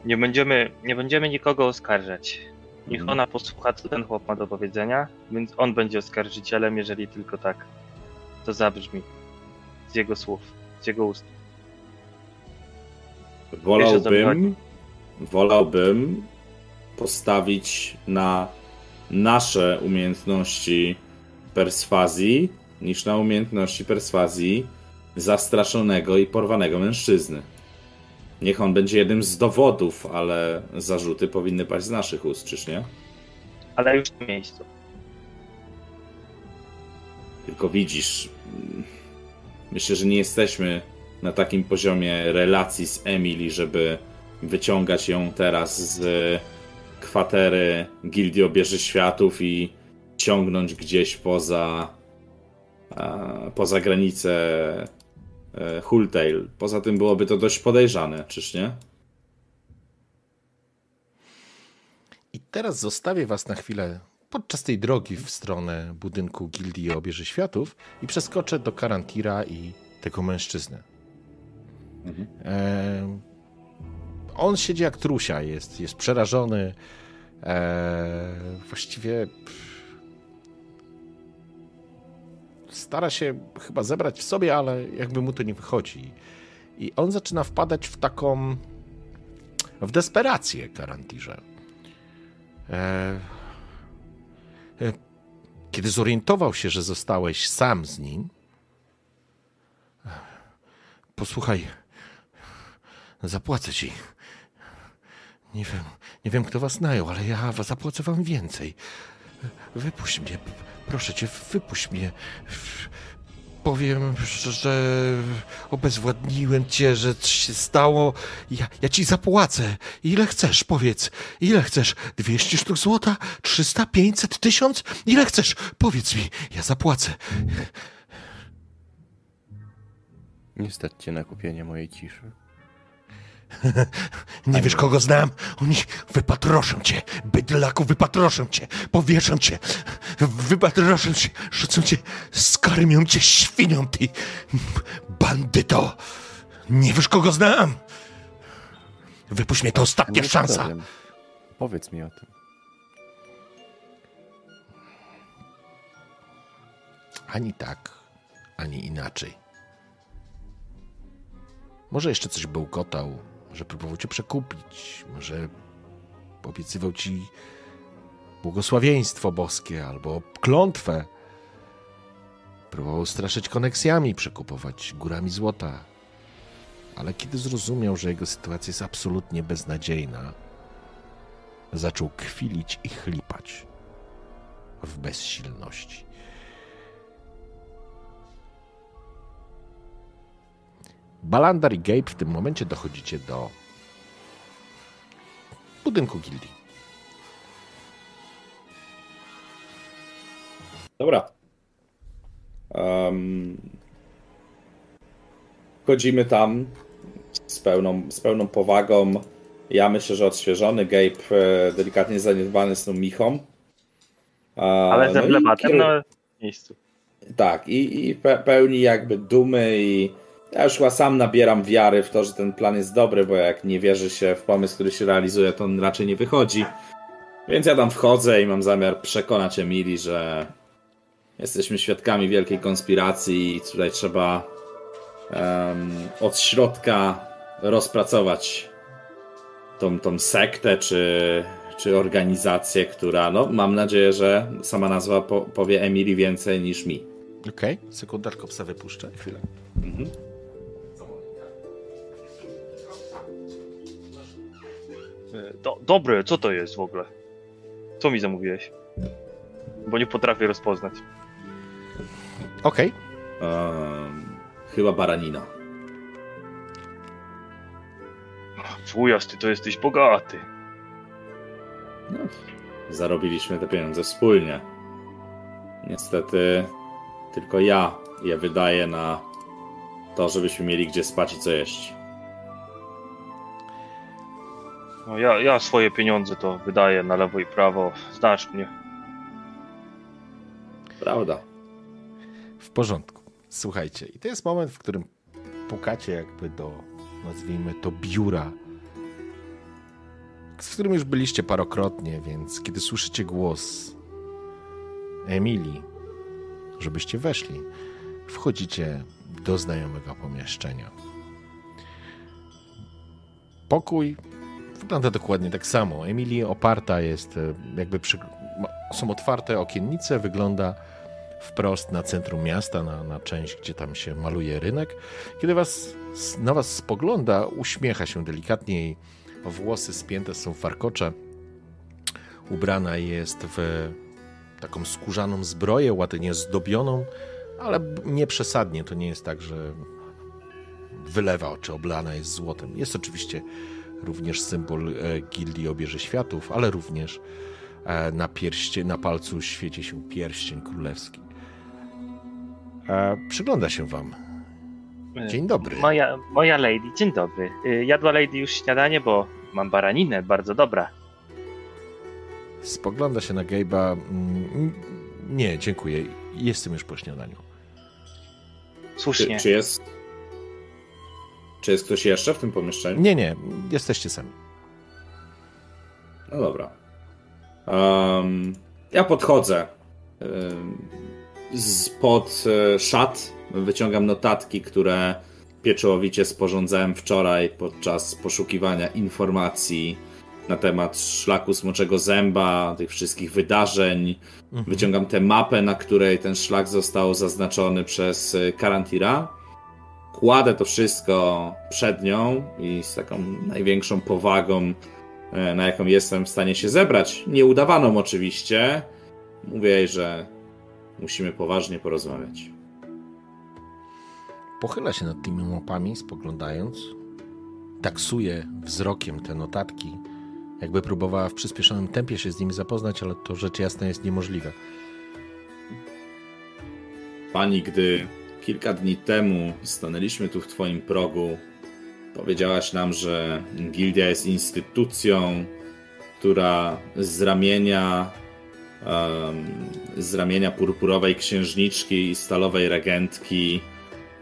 Nie będziemy, nie będziemy nikogo oskarżać. Niech Mhm. ona posłucha, co ten chłop ma do powiedzenia, więc on będzie oskarżycielem, jeżeli tylko tak to zabrzmi z jego słów, z jego ust. Wolałbym, wolałbym postawić na nasze umiejętności perswazji, niż na umiejętności perswazji zastraszonego i porwanego mężczyzny. Niech on będzie jednym z dowodów, ale zarzuty powinny paść z naszych ust, czyż nie? Ale już na miejscu. Tylko widzisz, mm, myślę, że nie jesteśmy na takim poziomie relacji z Emily, żeby wyciągać ją teraz z kwatery Gildii Obieży Światów i ciągnąć gdzieś poza, poza granicę e, Hultail. Poza tym byłoby to dość podejrzane, czyż nie? I teraz zostawię was na chwilę podczas tej drogi w stronę budynku Gildii Obieży Światów i przeskoczę do Karantira i tego mężczyzny. E, on siedzi jak trusia, jest, jest przerażony. E, właściwie pff, stara się chyba zebrać w sobie, ale jakby mu to nie wychodzi. I on zaczyna wpadać w taką w desperację, Karantirze. E, e, kiedy zorientował się, że zostałeś sam z nim, posłuchaj, zapłacę ci. Nie wiem, nie wiem, kto was najął, ale ja zapłacę wam więcej. Wypuść mnie, proszę cię, wypuść mnie. Powiem, że- obezwładniłem cię, że coś się stało. Ja, ja ci zapłacę. Ile chcesz, powiedz. Ile chcesz? 200 sztuk złota? 300, 500, 1000? Ile chcesz? Powiedz mi, ja zapłacę. Nie stać cię na kupienie mojej ciszy. Nie wiesz, kogo znam? Oni wypatroszą cię, bydlaku, wypatroszą cię, powieszą cię, wypatroszą cię, rzucą cię, skarmią cię świnią, ty bandyto. Nie wiesz, kogo znam? Wypuść mnie, to ostatnia szansa. Powiedz mi o tym. Ani tak, ani inaczej. Może jeszcze coś bełkotał, może próbował cię przekupić, może obiecywał ci błogosławieństwo boskie albo klątwę. Próbował straszyć koneksjami, przekupować górami złota. Ale kiedy zrozumiał, że jego sytuacja jest absolutnie beznadziejna, zaczął kwilić i chlipać w bezsilności. Balandar i Gabe w tym momencie dochodzicie do budynku gildii. Dobra. Um, wchodzimy tam z pełną, z pełną powagą. Ja myślę, że odświeżony. Gabe e, delikatnie zaniedbany z tą michą. A, Ale ze no i wlebatem kieru- na miejscu. Tak, i, i pe, pełni jakby dumy i ja już chyba sam nabieram wiary w to, że ten plan jest dobry, bo jak nie wierzy się w pomysł, który się realizuje, to on raczej nie wychodzi. Więc ja tam wchodzę i mam zamiar przekonać Emilii, że jesteśmy świadkami wielkiej konspiracji i tutaj trzeba em, od środka rozpracować tą, tą sektę czy, czy organizację, która, no mam nadzieję, że sama nazwa po, powie Emilii więcej niż mi. Okej, okay. sekundarkę psa wypuszczę. Chwilę. E, Do, dobre, co to jest w ogóle? Co mi zamówiłeś? Bo nie potrafię rozpoznać. Okej, Em, chyba baranina. Wujas, ty to jesteś bogaty. No, zarobiliśmy te pieniądze wspólnie. Niestety tylko ja je wydaję na to, żebyśmy mieli gdzie spać i co jeść. No ja, ja swoje pieniądze to wydaję na lewo i prawo. Znasz mnie. Prawda. w porządku. Słuchajcie, i to jest moment, w którym pukacie jakby do, nazwijmy to, biura z którym już byliście parokrotnie, więc kiedy słyszycie głos Emilii, żebyście weszli, wchodzicie do znajomego pomieszczenia. Pokój wygląda dokładnie tak samo. Emilii oparta jest, e, jakby przy, są otwarte okiennice, wygląda wprost na centrum miasta, na, na część, gdzie tam się maluje rynek. Kiedy was, na was spogląda, uśmiecha się delikatnie jej włosy spięte są w warkocze. Ubrana jest w taką skórzaną zbroję, ładnie zdobioną, ale nie przesadnie. To nie jest tak, że wylewa czy oblana jest złotem. Jest oczywiście również symbol e, gildii obierze światów, ale również e, na, pierście, na palcu świeci się pierścień królewski. E, przygląda się wam. Dzień dobry. Moja, moja lady, dzień dobry. Jadła lady już śniadanie, bo mam baraninę, bardzo dobra. Spogląda się na Gabe'a. Mm, nie, dziękuję. Jestem już po śniadaniu. Słusznie. Czy, czy, jest. Czy jest ktoś jeszcze w tym pomieszczeniu? Nie, nie, jesteście sami. No dobra. Um, ja podchodzę. Spod e, szat wyciągam notatki, które pieczołowicie sporządzałem wczoraj podczas poszukiwania informacji na temat szlaku Smoczego Zęba, tych wszystkich wydarzeń. Mhm. Wyciągam tę mapę, na której ten szlak został zaznaczony przez e, Karantira. Kładę to wszystko przed nią i z taką największą powagą, e, na jaką jestem w stanie się zebrać, nieudawaną oczywiście, mówię jej, że musimy poważnie porozmawiać. Pochyla się nad tymi mapami, spoglądając, taksuje wzrokiem te notatki jakby próbowała w przyspieszonym tempie się z nimi zapoznać, ale to rzecz jasna jest niemożliwe. Pani, gdy kilka dni temu stanęliśmy tu w Twoim progu, powiedziałaś nam, że gildia jest instytucją, która z ramienia, um, z ramienia purpurowej księżniczki i stalowej regentki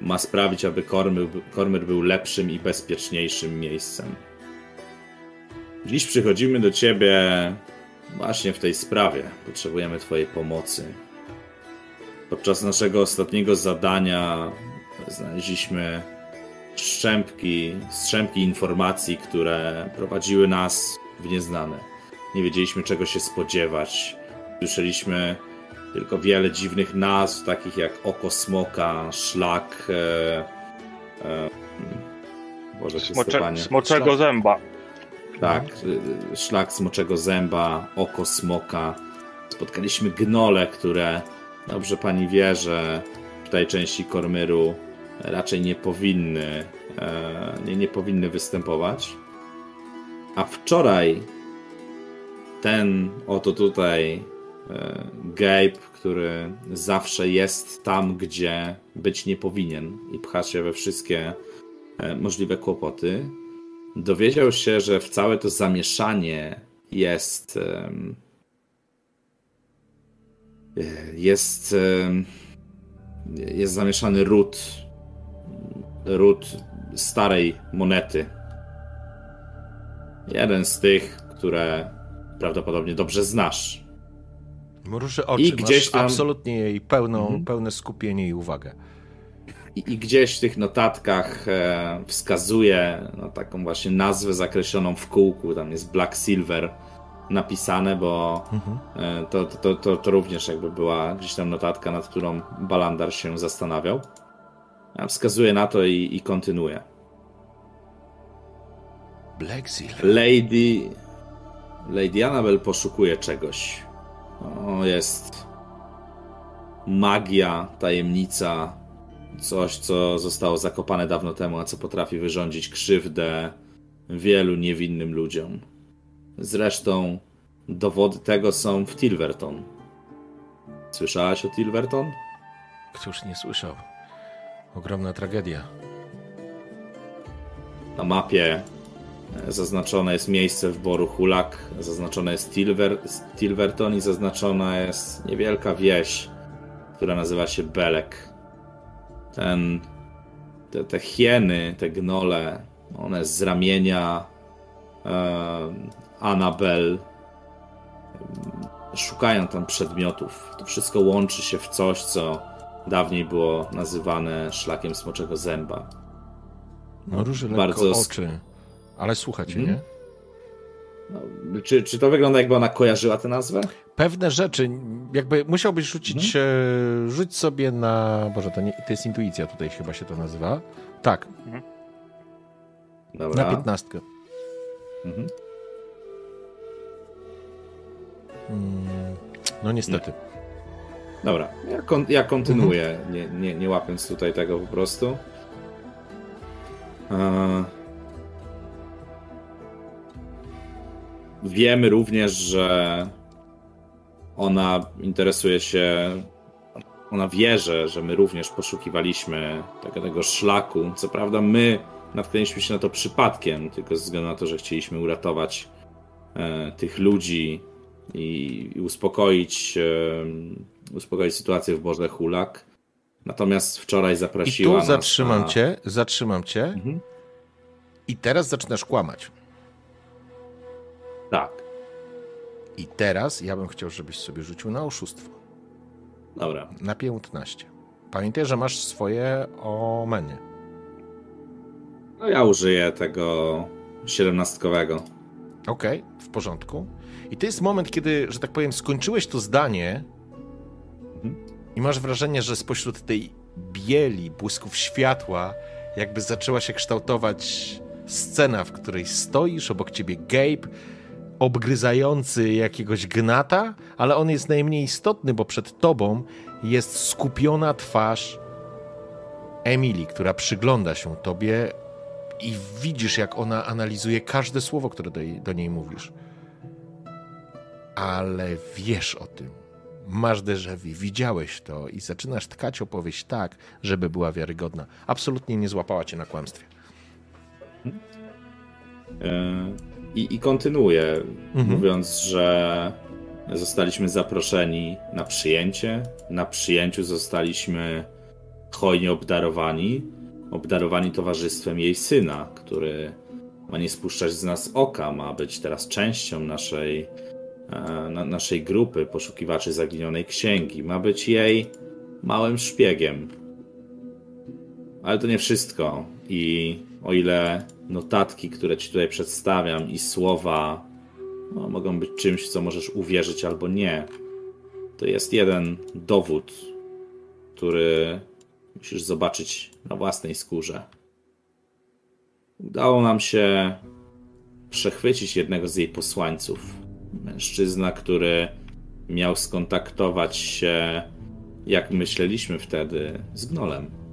ma sprawić, aby Kormyr, Kormyr był lepszym i bezpieczniejszym miejscem. Dziś przychodzimy do Ciebie właśnie w tej sprawie. Potrzebujemy Twojej pomocy. Podczas naszego ostatniego zadania znaleźliśmy strzępki, strzępki informacji, które prowadziły nas w nieznane. Nie wiedzieliśmy czego się spodziewać. Słyszeliśmy tylko wiele dziwnych nazw, takich jak oko smoka, szlak. E, e, Boże, Smocze, smoczego szlak. zęba. Tak, szlak smoczego zęba, oko smoka. Spotkaliśmy gnole, które dobrze pani wie, że tej części Kormyru raczej nie powinny, e, nie, nie powinny występować. A wczoraj ten oto tutaj e, Gabe, który zawsze jest tam, gdzie być nie powinien i pcha się we wszystkie e, możliwe kłopoty, dowiedział się, że w całe to zamieszanie jest jest jest zamieszany ród ród starej monety. Jeden z tych, które prawdopodobnie dobrze znasz. Mruży oczy, I gdzieś tam... absolutnie jej pełną, mhm. pełne skupienie i uwagę. I, I, gdzieś w tych notatkach e, wskazuje no, taką właśnie nazwę zakreśloną w kółku. Tam jest Black Silver napisane, bo mhm. e, to, to, to, to, również jakby była gdzieś tam notatka, nad którą Balandar się zastanawiał. A wskazuje na to i, i kontynuuje. Black Silver. Lady. Lady Annabel poszukuje czegoś. O, jest magia, tajemnica, Coś, co zostało zakopane dawno temu, a co potrafi wyrządzić krzywdę wielu niewinnym ludziom. Zresztą dowody tego są w Tilverton. Słyszałaś o Tilverton? Któż nie słyszał? Ogromna tragedia. Na mapie e, zaznaczone jest miejsce wyboru Hulak, zaznaczone jest Tilver, Tilverton i zaznaczona jest niewielka wieś, która nazywa się Belek ten, te, te hieny, te gnole, one z ramienia e, Annabel szukają tam przedmiotów. To wszystko łączy się w coś, co dawniej było nazywane szlakiem smoczego zęba. No, róży Bardzo oczy. Ale słuchajcie, Mhm. nie? No, czy, czy to wygląda jakby ona kojarzyła tę nazwę? Pewne rzeczy, jakby musiałbyś rzucić, e, rzuć sobie na, boże, to, nie, to jest intuicja tutaj chyba się to nazywa. Tak, Dobra. na piętnastkę. Mhm. No niestety. Dobra, ja, kon, ja kontynuuję, nie, nie, nie łapiąc tutaj tego po prostu. Wiemy również, że ona interesuje się, ona wie, że, że my również poszukiwaliśmy tego, tego szlaku. Co prawda my natknęliśmy się na to przypadkiem, tylko ze względu na to, że chcieliśmy uratować e, tych ludzi i, i uspokoić, uspokoić sytuację w Boże Hulak. Natomiast wczoraj I zaprosiła tu nas zatrzymam na... cię, zatrzymam cię Mhm. i teraz zaczynasz kłamać. Tak, I teraz ja bym chciał, żebyś sobie rzucił na oszustwo. dobra. Na 15. Pamiętaj, że masz swoje omeny. No ja użyję tego siedemnastkowego. Okej, w porządku. I to jest moment, kiedy, że tak powiem, skończyłeś to zdanie Mhm. i masz wrażenie, że spośród tej bieli, błysków światła, jakby zaczęła się kształtować scena, w której stoisz, obok ciebie Gabe, obgryzający jakiegoś gnata, ale on jest najmniej istotny, bo przed tobą jest skupiona twarz Emily, która przygląda się tobie i widzisz, jak ona analizuje każde słowo, które do, jej, do niej mówisz. Ale wiesz o tym. Masz déjà vu, widziałeś to i zaczynasz tkać opowieść tak, żeby była wiarygodna. Absolutnie nie złapała cię na kłamstwie. E, I, i kontynuuję, Mhm. mówiąc, że zostaliśmy zaproszeni na przyjęcie. Na przyjęciu zostaliśmy hojnie obdarowani. Obdarowani towarzystwem jej syna, który ma nie spuszczać z nas oka, ma być teraz częścią naszej, na, naszej grupy poszukiwaczy zaginionej księgi. Ma być jej małym szpiegiem. Ale to nie wszystko. I o ile notatki, które ci tutaj przedstawiam, i słowa no, mogą być czymś, w co możesz uwierzyć albo nie, to jest jeden dowód, który musisz zobaczyć na własnej skórze. Udało nam się przechwycić jednego z jej posłańców. Mężczyzna, który miał skontaktować się, jak myśleliśmy wtedy, z Gnolem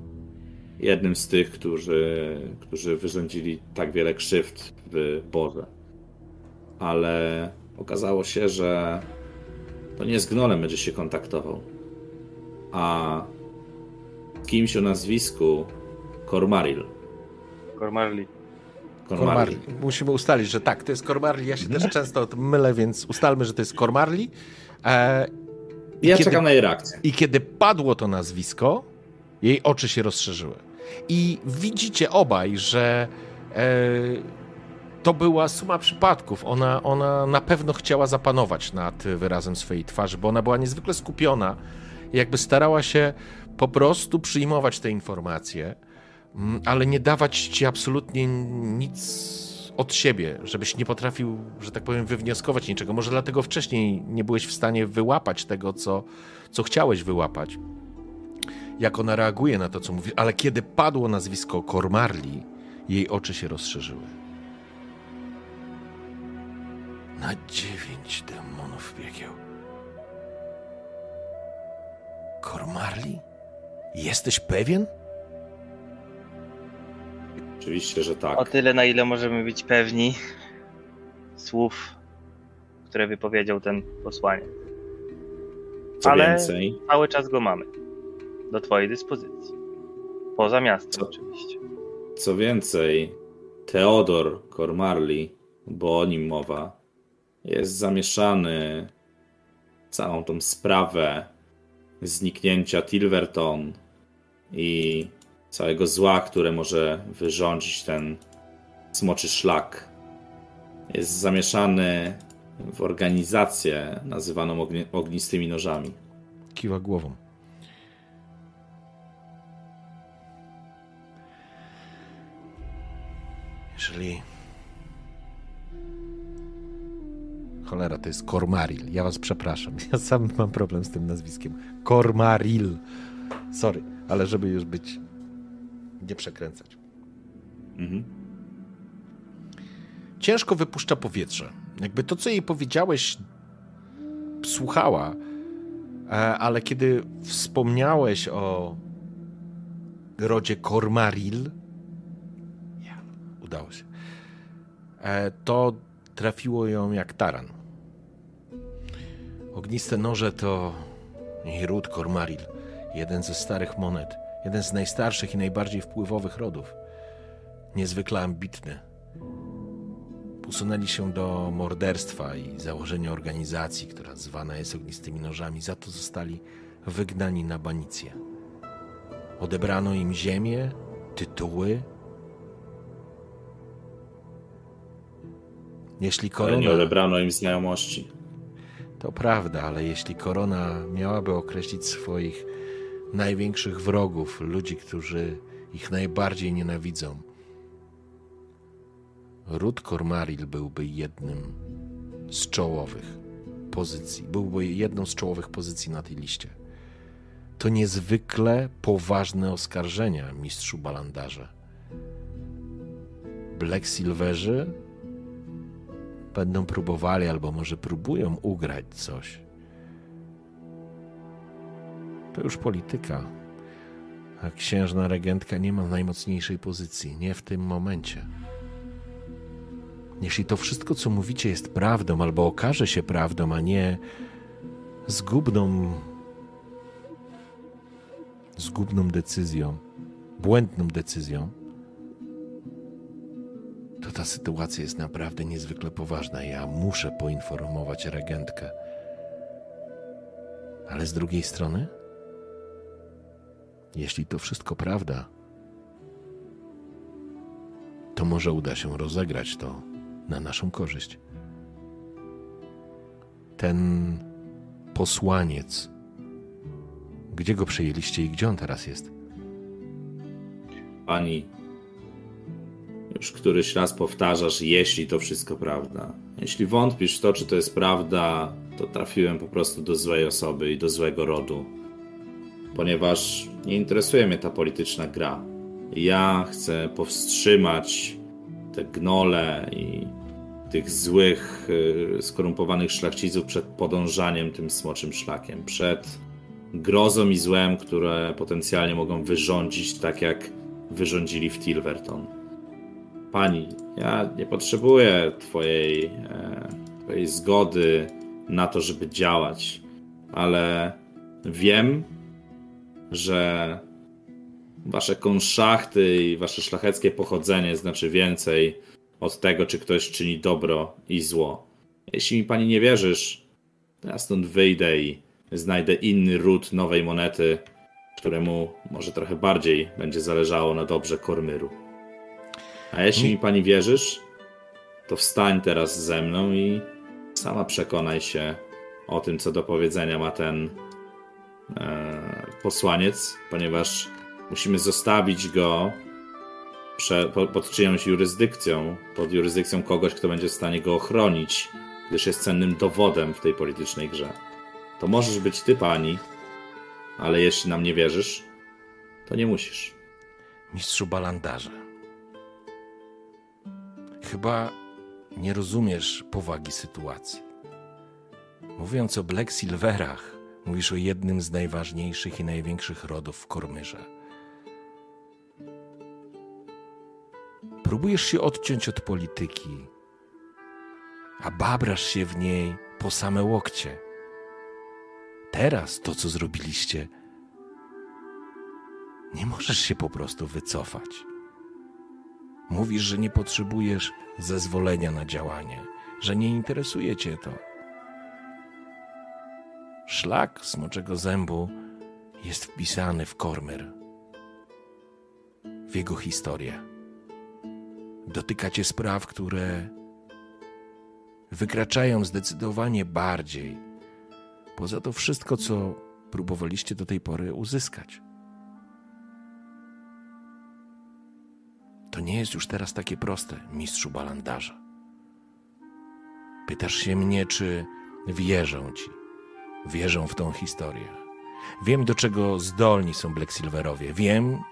jednym z tych, którzy, którzy wyrządzili tak wiele krzywd w Boże. Ale okazało się, że to nie z Gnolem będzie się kontaktował, a z kimś o nazwisku Kormaril. Kormarli. Kormarli. Musimy ustalić, że tak, to jest Kormarli. Ja się też często mylę, więc ustalmy, że to jest Kormarli. E, Ja kiedy- czekam na jej reakcję. I kiedy padło to nazwisko, jej oczy się rozszerzyły. I widzicie obaj, że e, to była suma przypadków. Ona, ona na pewno chciała zapanować nad wyrazem swojej twarzy, bo ona była niezwykle skupiona. Jakby starała się po prostu przyjmować te informacje, ale nie dawać ci absolutnie nic od siebie, żebyś nie potrafił, że tak powiem, wywnioskować niczego. Może dlatego wcześniej nie byłeś w stanie wyłapać tego, co, co chciałeś wyłapać. Jak ona reaguje na to, co mówi, ale kiedy padło nazwisko Kormarli, jej oczy się rozszerzyły. Na dziewięć demonów piekieł. Kormarli? Jesteś pewien? Oczywiście, że O tak. tyle, na ile możemy być pewni słów, które wypowiedział ten posłaniec. Co ale- więcej, Cały czas go mamy. Do twojej dyspozycji. Poza miastem Co? oczywiście. co więcej, Theodor Kormarli, bo o nim mowa, jest zamieszany w całą tą sprawę zniknięcia Tilverton i całego zła, które może wyrządzić ten smoczy szlak. jest zamieszany w organizację nazywaną ognistymi nożami. Kiwa głową. Jeżeli. Cholera, to jest Kormaril. Ja was przepraszam. Ja sam mam problem z tym nazwiskiem. Kormaril. Sorry, ale żeby już być. Nie przekręcać. Mhm. Ciężko wypuszcza powietrze. Jakby to, co jej powiedziałeś, słuchała, e, ale kiedy wspomniałeś o rodzie Kormaril, udało się, e, to trafiło ją jak taran. Ogniste noże to ród Kormaril, jeden ze starych monet, jeden z najstarszych i najbardziej wpływowych rodów. Niezwykle ambitny. Usunęli się do morderstwa i założenia organizacji, która zwana jest ognistymi nożami. Za to zostali wygnani na banicję. Odebrano im ziemię, tytuły, Jeśli korona... Ale nie odebrano im znajomości. To prawda, ale jeśli korona miałaby określić swoich największych wrogów, ludzi, którzy ich najbardziej nienawidzą, Ród Cormaril byłby jednym z czołowych pozycji, byłby jedną z czołowych pozycji na tej liście. To niezwykle poważne oskarżenia, mistrzu Balandarze. Black Silverzy będą próbowali, albo może próbują ugrać coś. To już polityka. A księżna regentka nie ma najmocniejszej pozycji, nie w tym momencie. Jeśli to wszystko, co mówicie, jest prawdą, albo okaże się prawdą, a nie zgubną, zgubną decyzją, błędną decyzją, to ta sytuacja jest naprawdę niezwykle poważna. Ja muszę poinformować regentkę. Ale z drugiej strony, jeśli to wszystko prawda, to może uda się rozegrać to na naszą korzyść. Ten posłaniec, gdzie go przejęliście i gdzie on teraz jest? Pani, już któryś raz powtarzasz, jeśli to wszystko prawda. Jeśli wątpisz w to, czy to jest prawda, to trafiłem po prostu do złej osoby i do złego rodu. Ponieważ nie interesuje mnie ta polityczna gra. Ja chcę powstrzymać te gnole i tych złych, y, skorumpowanych szlachciców przed podążaniem tym smoczym szlakiem, przed grozą i złem, które potencjalnie mogą wyrządzić tak, jak wyrządzili w Tilverton. Pani, ja nie potrzebuję twojej, e, twojej zgody na to, żeby działać, ale wiem, że wasze konszachty i wasze szlacheckie pochodzenie znaczy więcej od tego, czy ktoś czyni dobro i zło. Jeśli mi pani nie wierzysz, to ja stąd wyjdę i znajdę inny ród nowej monety, któremu może trochę bardziej będzie zależało na dobrze Kormyru. A jeśli mi pani wierzysz, to wstań teraz ze mną i sama przekonaj się o tym, co do powiedzenia ma ten posłaniec, ponieważ musimy zostawić go prze, pod czyjąś jurysdykcją, pod jurysdykcją kogoś, kto będzie w stanie go ochronić, gdyż jest cennym dowodem w tej politycznej grze. To możesz być ty, pani, ale jeśli nam nie wierzysz, to nie musisz. Mistrzu Balandarze, chyba nie rozumiesz powagi sytuacji. Mówiąc o Black Silverach, mówisz o jednym z najważniejszych i największych rodów w Kormyrze Próbujesz się odciąć od polityki, a babrasz się w niej po same łokcie. Teraz to, co zrobiliście, nie możesz się po prostu wycofać. Mówisz, że nie potrzebujesz zezwolenia na działanie, że nie interesuje cię to. Szlak smoczego zębu jest wpisany w Kormer, w jego historię dotykacie spraw, które wykraczają zdecydowanie bardziej poza to wszystko, co próbowaliście do tej pory uzyskać. To nie jest już teraz takie proste, mistrzu balandarza. Pytasz się mnie, czy wierzą ci. Wierzą w tą historię. Wiem, do czego zdolni są Black Silverowie. Wiem,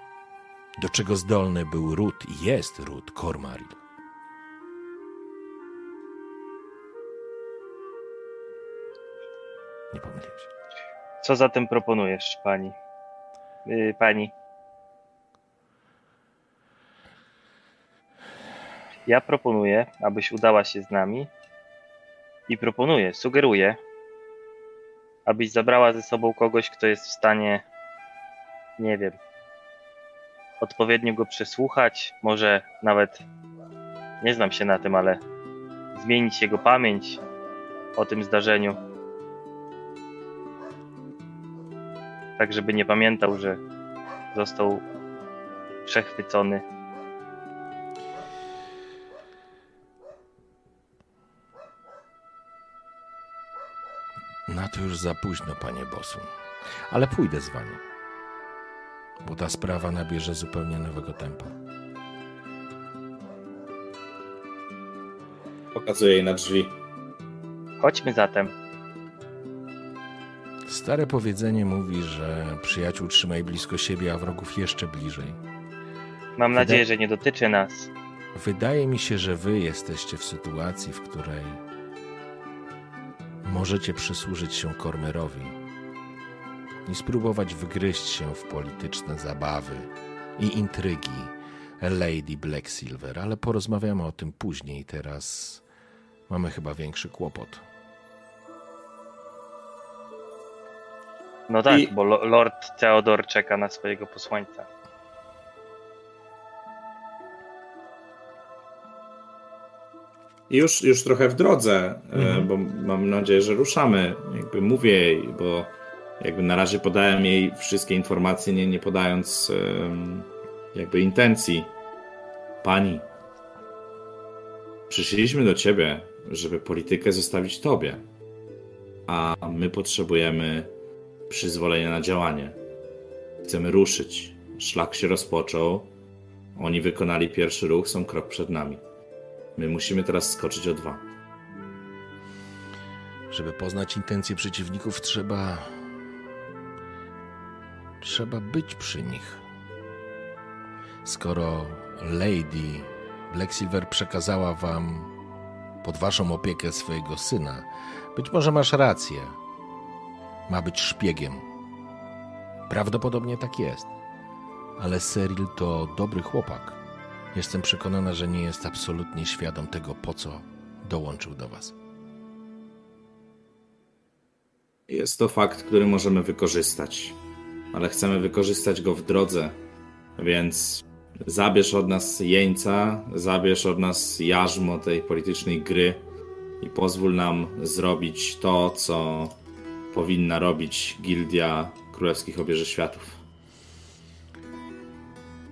do czego zdolny był Ród i jest Ród Cormaril. Nie pomyliłem się. Co zatem proponujesz, pani? Yy, pani. Ja proponuję, abyś udała się z nami i proponuję, sugeruję, abyś zabrała ze sobą kogoś, kto jest w stanie, nie wiem, odpowiednio go przesłuchać, może nawet, nie znam się na tym, ale zmienić jego pamięć o tym zdarzeniu. Tak, żeby nie pamiętał, że został przechwycony. To już za późno, panie Bosu. Ale pójdę z wami. Bo ta sprawa nabierze zupełnie nowego tempa. Pokazuję jej na drzwi. Chodźmy zatem. Stare powiedzenie mówi, że przyjaciół trzymaj blisko siebie, a wrogów jeszcze bliżej. Mam Wyda- nadzieję, że nie dotyczy nas. Wydaje mi się, że wy jesteście w sytuacji, w której możecie przysłużyć się Kormerowi i spróbować wgryźć się w polityczne zabawy i intrygi Lady Blacksilver, ale porozmawiamy o tym później. Teraz mamy chyba większy kłopot. No tak, I- bo lo- Lord Theodor czeka na swojego posłańca. Już, już trochę w drodze, e, Mhm. bo mam nadzieję, że ruszamy. Jakby mówię jej, bo jakby na razie podałem jej wszystkie informacje, nie, nie podając jakby intencji. Pani, przyszliśmy do ciebie, żeby politykę zostawić tobie, a my potrzebujemy przyzwolenia na działanie. Chcemy ruszyć. Szlak się rozpoczął. Oni wykonali pierwszy ruch, są krok przed nami. My musimy teraz skoczyć o dwa. Żeby poznać intencje przeciwników, trzeba. Trzeba być przy nich. Skoro Lady Blacksilver przekazała wam pod waszą opiekę swojego syna, być może masz rację. Ma być szpiegiem. Prawdopodobnie tak jest. Ale Cyril to dobry chłopak. Jestem przekonana, że nie jest absolutnie świadom tego, po co dołączył do was. Jest to fakt, który możemy wykorzystać, ale chcemy wykorzystać go w drodze, więc zabierz od nas jeńca, zabierz od nas jarzmo tej politycznej gry i pozwól nam zrobić to, co powinna robić Gildia Królewskich Obieży Światów.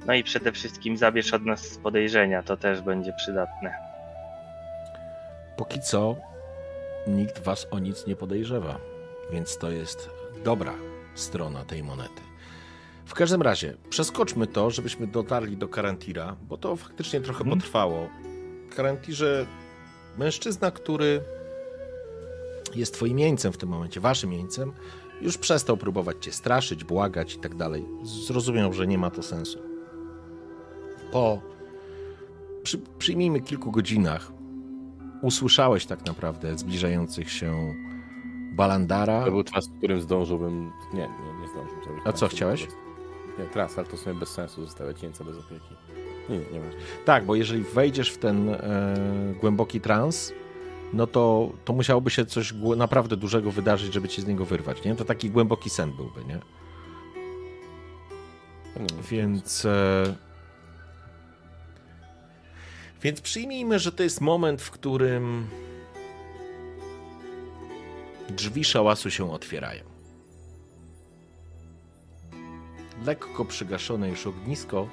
No i przede wszystkim zabierz od nas podejrzenia, to też będzie przydatne. Póki co nikt was o nic nie podejrzewa, więc to jest dobra strona tej monety. W każdym razie, przeskoczmy to, żebyśmy dotarli do Karantira, bo to faktycznie trochę Mhm. potrwało. Karantirze, mężczyzna, który jest twoim jeńcem w tym momencie, waszym jeńcem, już przestał próbować cię straszyć, błagać i tak dalej. Zrozumiał, że nie ma to sensu. Po, przy, przyjmijmy, kilku godzinach usłyszałeś tak naprawdę zbliżających się Balandara. To był czas, w którym zdążyłbym... Nie, nie, nie zdążył zrobić. A co chciałeś? Nie, trans, ale to sobie bez sensu zostawiać jeńca bez opieki. Nie, nie, będzie. Tak, bo jeżeli wejdziesz w ten e, głęboki trans, no to, to musiałoby się coś naprawdę dużego wydarzyć, żeby cię z niego wyrwać, nie? To taki głęboki sen byłby, nie? Nie ma sensu. Więc. E, więc przyjmijmy, że to jest moment, w którym drzwi szałasu się otwierają. Lekko przygaszone już ognisko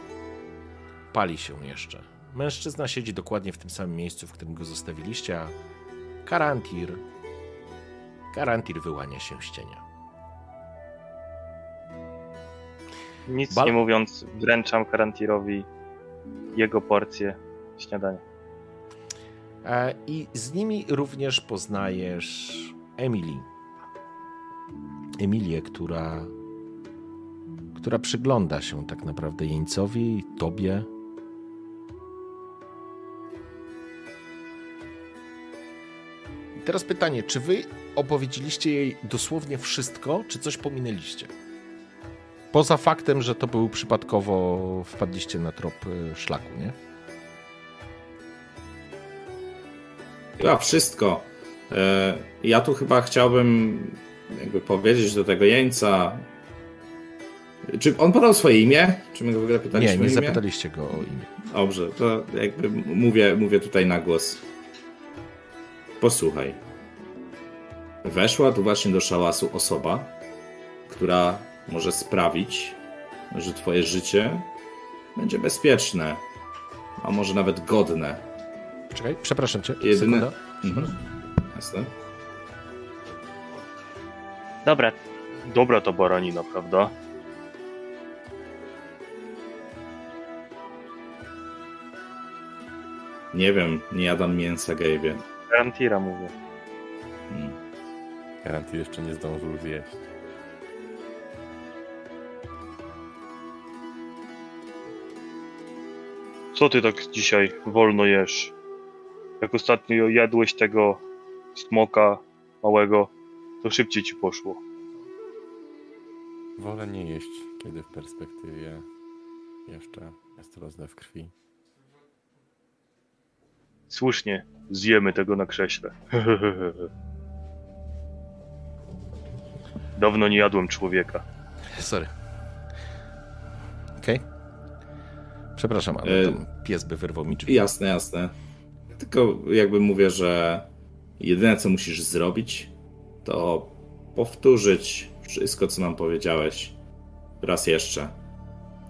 pali się jeszcze. Mężczyzna siedzi dokładnie w tym samym miejscu, w którym go zostawiliście, a Karantir. Karantir wyłania się z cienia. Nic Bal- nie mówiąc, wręczam Karantirowi jego porcję śniadania. E, I z nimi również poznajesz Emily. Emilię, która, która przygląda się tak naprawdę jeńcowi, tobie. I teraz pytanie, czy wy opowiedzieliście jej dosłownie wszystko, czy coś pominęliście? Poza faktem, że to był przypadkowo wpadliście na trop e, szlaku, nie? Chyba wszystko. E, Ja tu chyba chciałbym jakby powiedzieć do tego jeńca. Czy on podał swoje imię? Czy my go w ogóle pytaliśmy Nie, nie zapytaliście go o imię. Dobrze, to jakby mówię, mówię tutaj na głos. Posłuchaj. Weszła tu właśnie do szałasu osoba, która może sprawić, że twoje życie będzie bezpieczne, a może nawet godne. Czekaj, przepraszam cię. Jedyne- Sekunda. Mhm. Jasne? Dobra, dobra to baranina, prawda? Nie wiem, nie jadam mięsa, Gabe'ie. Karantira mówię. Hmm. Garanty jeszcze nie zdążył zjeść. Co ty tak dzisiaj wolno jesz? Jak ostatnio jadłeś tego smoka małego, to szybciej ci poszło. Wolę nie jeść, kiedy w perspektywie jeszcze jest rozlew krwi. Słusznie, zjemy tego na krześle. Dawno nie jadłem człowieka. Sorry. Okej. Przepraszam, ale E, pies by wyrwał mi drzwi. Jasne, jasne. Tylko jakby mówię, że jedyne co musisz zrobić, to powtórzyć wszystko, co nam powiedziałeś raz jeszcze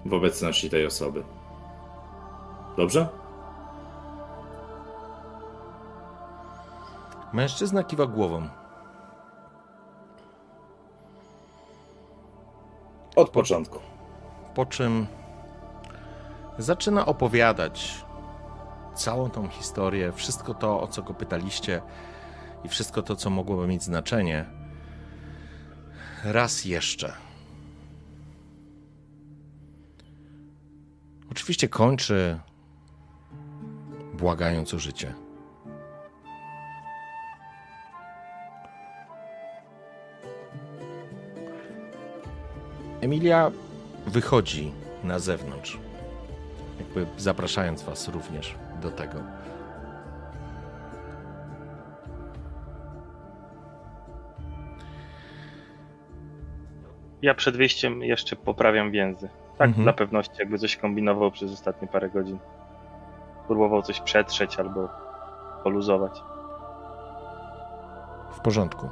w obecności tej osoby. Dobrze? Mężczyzna kiwa głową. Od początku. Po czym zaczyna opowiadać całą tą historię, wszystko to, o co go pytaliście i wszystko to, co mogłoby mieć znaczenie. Raz jeszcze. Oczywiście kończy błagając o życie. Emilia wychodzi na zewnątrz, jakby zapraszając Was również do tego. Ja przed wyjściem jeszcze poprawiam więzy. Tak, Mhm. dla pewności, jakby coś kombinował przez ostatnie parę godzin. Próbował coś przetrzeć albo poluzować. W porządku.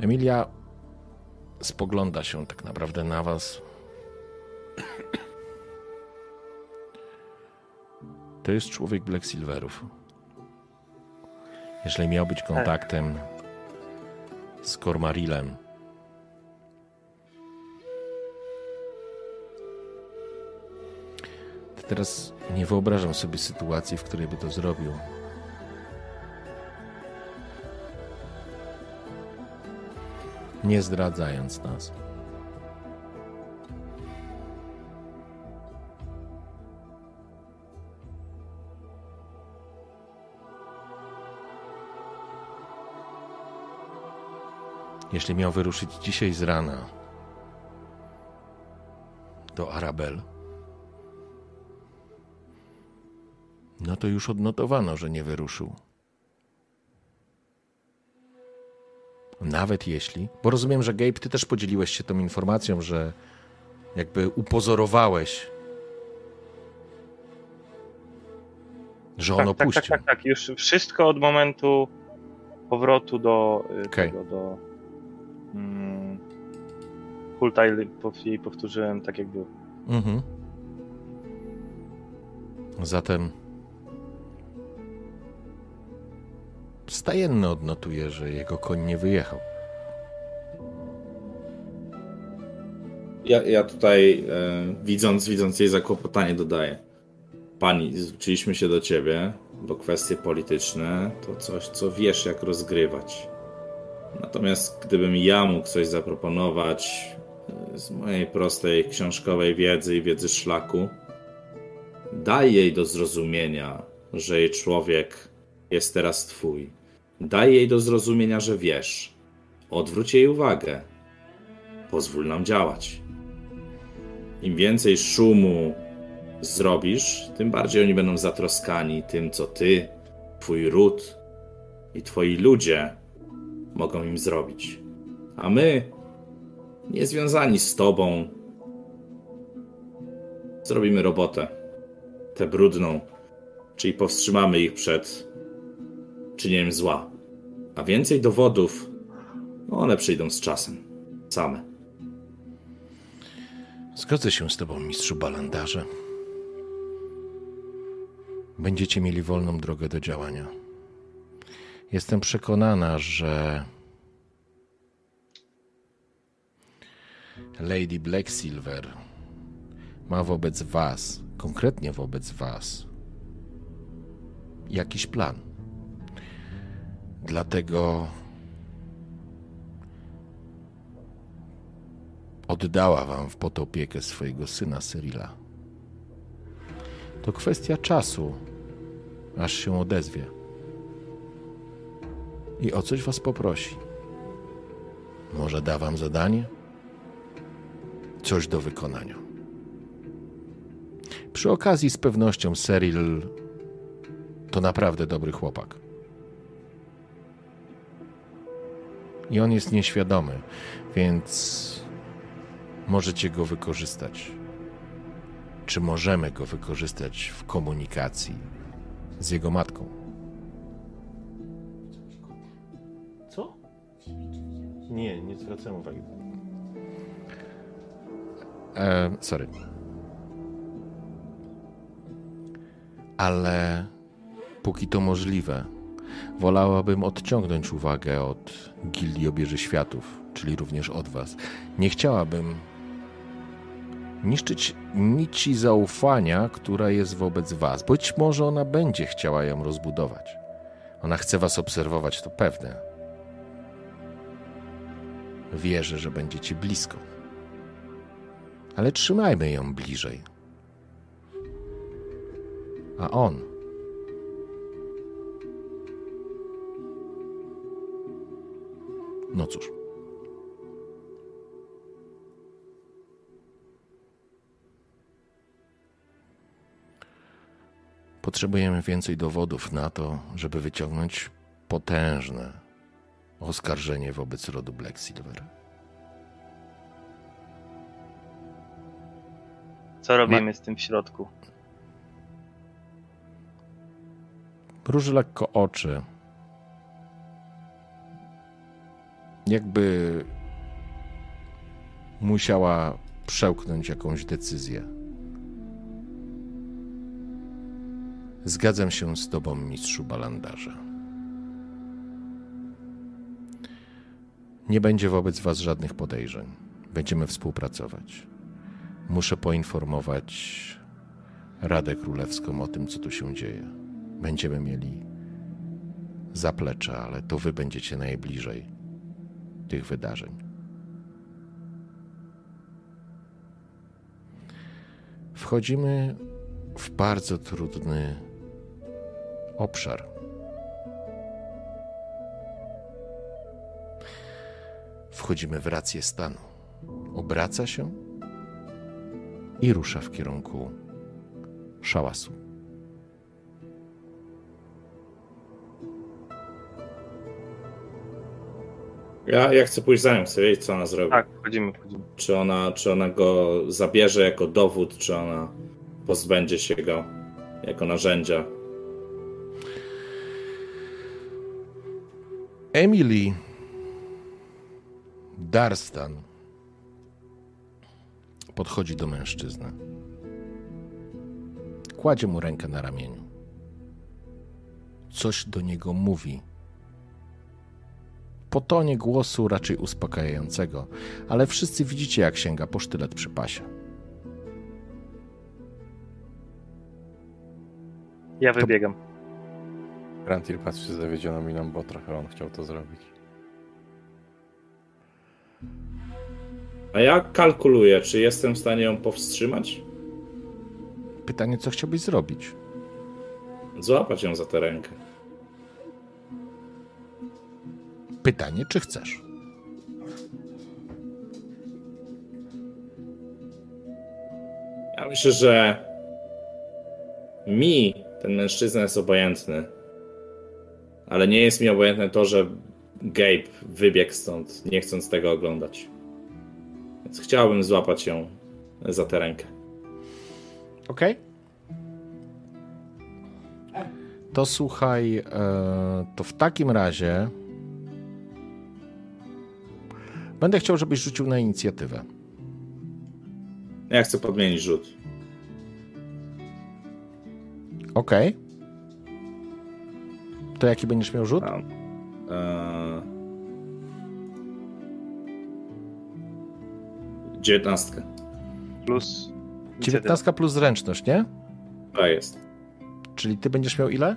Emilia spogląda się tak naprawdę na Was. To jest człowiek Black Silverów. Jeżeli miał być kontaktem z Cormarilem, to teraz nie wyobrażam sobie sytuacji, w której by to zrobił. nie zdradzając nas. Jeśli miał wyruszyć dzisiaj z rana do Arabel, no to już odnotowano, że nie wyruszył. Nawet jeśli, bo rozumiem, że Gabe, ty też podzieliłeś się tą informacją, że jakby upozorowałeś, że on tak, tak, opuścił. tak, tak, tak. Już wszystko od momentu powrotu do y, Okej. tego, do mm, Hultaj jej powtórzyłem tak jak było. Mhm. Zatem stajenny odnotuje, że jego koń nie wyjechał. Ja, ja tutaj, e, widząc, widząc jej zakłopotanie, dodaję. Pani, zwróciliśmy się do ciebie, bo kwestie polityczne to coś, co wiesz, jak rozgrywać. Natomiast gdybym ja mógł coś zaproponować e, z mojej prostej książkowej wiedzy i wiedzy szlaku, daj jej do zrozumienia, że jej człowiek jest teraz twój. Daj jej do zrozumienia, że wiesz. Odwróć jej uwagę. Pozwól nam działać. Im więcej szumu zrobisz, tym bardziej oni będą zatroskani tym, co ty, twój ród i twoi ludzie mogą im zrobić. A my, nie związani z tobą, zrobimy robotę. Tę brudną, czyli powstrzymamy ich przed czynieniem zła. A więcej dowodów, no one przyjdą z czasem. Same. Zgodzę się z tobą, mistrzu Balandarze. Będziecie mieli wolną drogę do działania. Jestem przekonana, że Lady Blacksilver ma wobec was, konkretnie wobec was, jakiś plan. Dlatego oddała wam w potopiekę swojego syna Cyrila. To kwestia czasu, aż się odezwie i o coś was poprosi. Może da wam zadanie? Coś do wykonania. Przy okazji, z pewnością, Cyril to naprawdę dobry chłopak. I on jest nieświadomy, więc możecie go wykorzystać. Czy możemy go wykorzystać w komunikacji z jego matką? Nie, nie zwracam uwagi. E, sorry. Ale póki to możliwe, wolałabym odciągnąć uwagę od Gildii Obieży Światów, czyli również od Was. Nie chciałabym niszczyć nici zaufania, która jest wobec Was. Być może ona będzie chciała ją rozbudować. Ona chce Was obserwować, to pewne. Wierzę, że będziecie blisko. Ale trzymajmy ją bliżej. A on No cóż. Potrzebujemy więcej dowodów na to, żeby wyciągnąć potężne oskarżenie wobec rodu Black Silver. Co robimy z tym w środku? Róży lekko oczy. Jakby musiała przełknąć jakąś decyzję. Zgadzam się z tobą, mistrzu Balandarza. Nie będzie wobec was żadnych podejrzeń. Będziemy współpracować. Muszę poinformować Radę Królewską o tym, co tu się dzieje. Będziemy mieli zaplecze, ale to wy będziecie najbliżej tych wydarzeń. Wchodzimy w bardzo trudny obszar. Wchodzimy w rację stanu. Obraca się i rusza w kierunku szałasu. Ja, ja chcę pójść za nią, chcę wiedzieć, co ona zrobi. Tak, wchodzimy, wchodzimy. Czy ona, czy ona go zabierze jako dowód, czy ona pozbędzie się go jako narzędzia. Emily Darstan podchodzi do mężczyzny. Kładzie mu rękę na ramieniu. Coś do niego mówi po tonie głosu raczej uspokajającego, ale wszyscy widzicie, jak sięga po sztylet przy pasie. Ja wybiegam. Grantil patrzy zawiedzioną miną, bo trochę on chciał to zrobić. A ja kalkuluję, czy jestem w stanie ją powstrzymać? Pytanie, co chciałbyś zrobić? Złapać ją za tę rękę. Pytanie, czy chcesz? Ja myślę, że mi ten mężczyzna jest obojętny. Ale nie jest mi obojętne to, że Gabe wybiegł stąd, nie chcąc tego oglądać. Więc chciałbym złapać ją za tę rękę. Ok? To słuchaj, e, to w takim razie będę chciał, żebyś rzucił na inicjatywę. Ja chcę podmienić rzut. Ok. To jaki będziesz miał rzut? Eee... Dziewiętnastkę. Plus. 19 plus zręczność, nie? To jest. Czyli ty będziesz miał ile?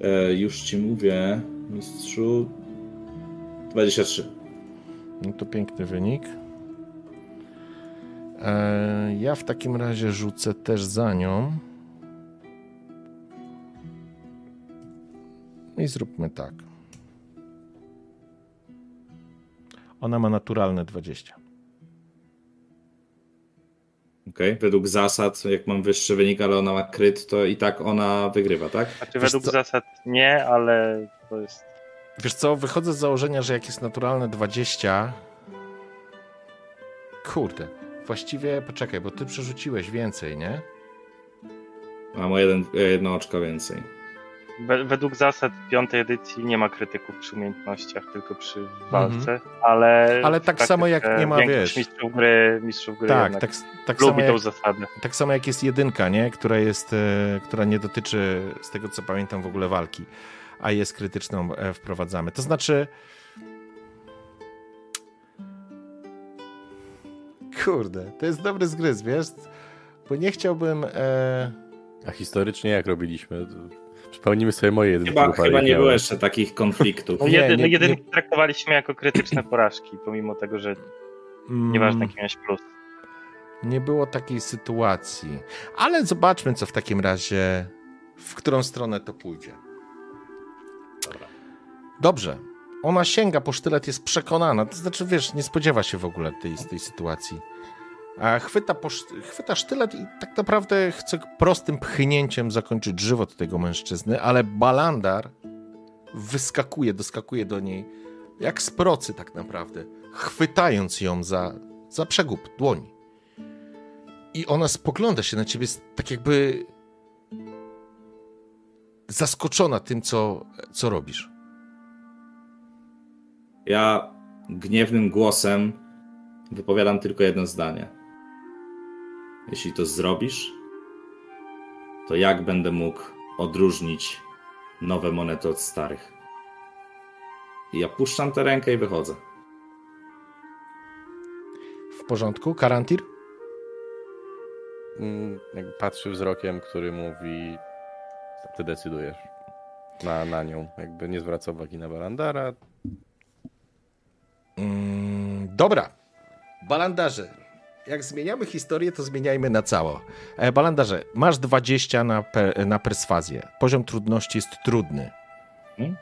E, już ci mówię, mistrzu. 23. No to piękny wynik. E, ja w takim razie rzucę też za nią. I zróbmy tak. Ona ma naturalne 20. Okej, według zasad, jak mam wyższy wynik, ale ona ma kryt, to i tak ona wygrywa, tak? Znaczy według co? zasad nie, ale to jest. Wiesz co, wychodzę z założenia, że jak jest naturalne 20. Kurde, właściwie poczekaj, bo ty przerzuciłeś więcej, nie? Mam o jeden, jedno oczko więcej. We, według zasad piątej edycji nie ma krytyków przy umiejętnościach, tylko przy walce, ale. Mhm. Ale w tak samo jak nie ma, wiesz- Mistrzów gry, mistrzów gry Tak, tak, tak samo lubi jak, tą zasadę. Tak samo jak jest jedynka, nie? Która jest, e, która nie dotyczy, z tego co pamiętam, w ogóle walki, a jest krytyczną e, wprowadzamy. To znaczy. Kurde, to jest dobry zgryz, wiesz? Bo nie chciałbym. E... A historycznie jak robiliśmy? Przypomnijmy sobie moje jedynki. Chyba, chyba nie było jeszcze takich konfliktów. No, Nie, nie- jedynki nie- traktowaliśmy jako krytyczne porażki, pomimo tego, że nieważne mm, jaki miałeś plus. Nie było takiej sytuacji. Ale zobaczmy, co w takim razie, w którą stronę to pójdzie. Dobrze. Ona sięga po sztylet, jest przekonana. To znaczy, wiesz, nie spodziewa się w ogóle tej, tej sytuacji. A chwyta, chwyta sztylet i tak naprawdę chce prostym pchnięciem zakończyć żywot tego mężczyzny, ale Balandar wyskakuje, doskakuje do niej jak z procy tak naprawdę, chwytając ją za, za przegub dłoni. I ona spogląda się na ciebie tak jakby zaskoczona tym, co, co robisz. Ja gniewnym głosem wypowiadam tylko jedno zdanie. Jeśli to zrobisz, to jak będę mógł odróżnić nowe monety od starych? I ja puszczam tę rękę i wychodzę. W porządku? Karantir? Mm, patrzy wzrokiem, który mówi ty decydujesz na, na nią. Jakby nie zwraca uwagi na Balandara. Mm, dobra. Balandarze. Jak zmieniamy historię, to zmieniajmy na cało. E, Balandarze, masz 20 na, per, na perswazję. Poziom trudności jest trudny. Hmm?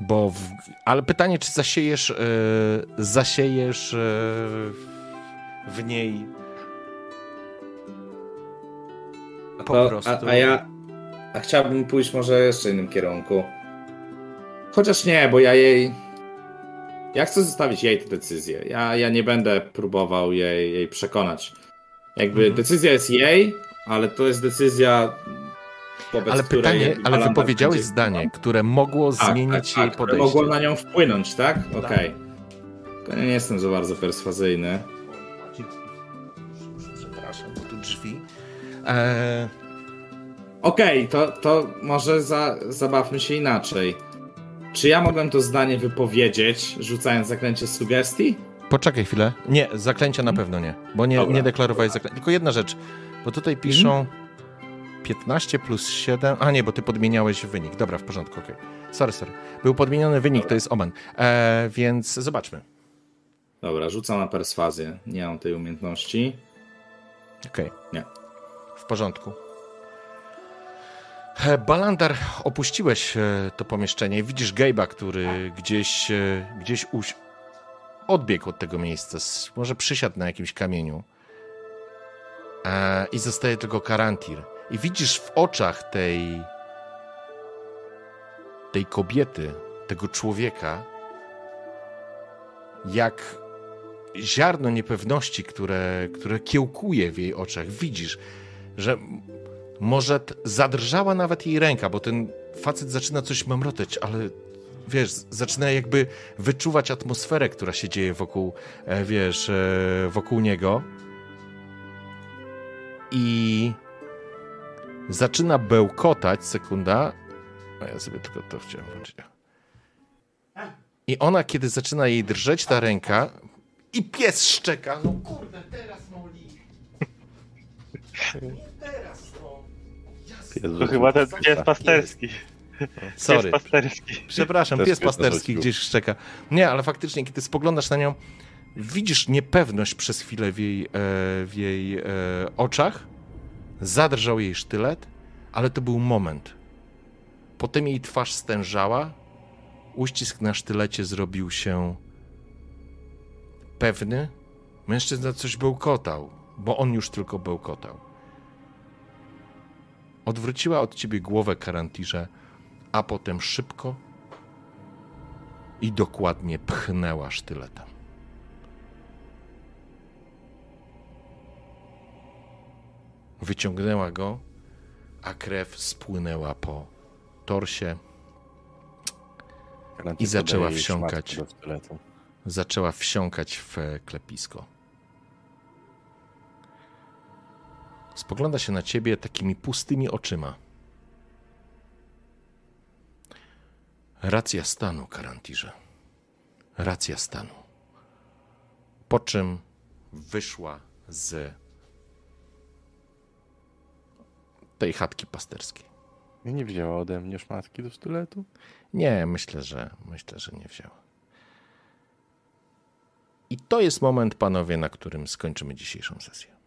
Bo w, ale pytanie, czy zasiejesz, e, zasiejesz e, w niej po To- prostu. A, a ja a chciałbym pójść może jeszcze w innym kierunku. Chociaż nie, bo ja jej. Ja chcę zostawić jej tę decyzję. Ja, ja nie będę próbował jej, jej przekonać. Jakby Mhm. decyzja jest jej, ale to jest decyzja. Wobec Ale pytanie, ale wypowiedziałeś będzie- zdanie, które mogło Tak, zmienić tak, jej tak, podejście. mogło na nią wpłynąć, tak? Okej. Tylko ja nie jestem za bardzo perswazyjny. Przepraszam, bo tu drzwi. E, Okej, to, to może za, zabawmy się inaczej. Czy ja mogłem to zdanie wypowiedzieć, rzucając zaklęcie sugestii? Poczekaj chwilę. Nie, zaklęcia na pewno nie, bo nie, Dobra. nie deklarowałeś zaklęcia. Tylko jedna rzecz, bo tutaj piszą 15 plus 7. A nie, bo ty podmieniałeś wynik. Dobra, w porządku, okej. Sorry, sorry. Był podmieniony wynik, to jest omen. E, więc zobaczmy. Dobra, rzucam na perswazję. Nie mam tej umiejętności. Okej. Nie. W porządku. E, Balandar, opuściłeś e, to pomieszczenie. Widzisz Gabe'a, który gdzieś, e, gdzieś uś... odbiegł od tego miejsca. Może przysiadł na jakimś kamieniu. I zostaje tylko Karantir. I widzisz w oczach tej tej kobiety, tego człowieka, jak ziarno niepewności, które, które kiełkuje w jej oczach. Widzisz, że może zadrżała nawet jej ręka, bo ten facet zaczyna coś mamrotać, ale wiesz, zaczyna jakby wyczuwać atmosferę, która się dzieje wokół, e, wiesz, e, wokół niego. I zaczyna bełkotać, sekunda. A ja sobie tylko to chciałem włączyć. I ona, kiedy zaczyna jej drżeć ta ręka, i pies szczeka. No kurde, teraz Molly. Pies To chyba ten pies pasterski. Sorry. Pies pasterski. Przepraszam, pies pasterski gdzieś szczeka. Nie, ale faktycznie, kiedy spoglądasz na nią, widzisz niepewność przez chwilę w jej, e, w jej e, oczach. Zadrżał jej sztylet, ale to był moment. Potem jej twarz stężała, uścisk na sztylecie zrobił się pewny. Mężczyzna coś bełkotał, bo on już tylko bełkotał. Odwróciła od ciebie głowę Karantirze, a potem szybko i dokładnie pchnęła sztyletem. Wyciągnęła go, a krew spłynęła po torsie, I zaczęła wsiąkać. zaczęła wsiąkać w klepisko. Spogląda się na ciebie takimi pustymi oczyma. Racja stanu, Karantirze. Racja stanu. Po czym wyszła z tej chatki pasterskiej. Nie wzięła ode mnie szmatki do sztyletu? Nie, myślę, że myślę, że nie wzięła. I to jest moment, panowie, na którym skończymy dzisiejszą sesję.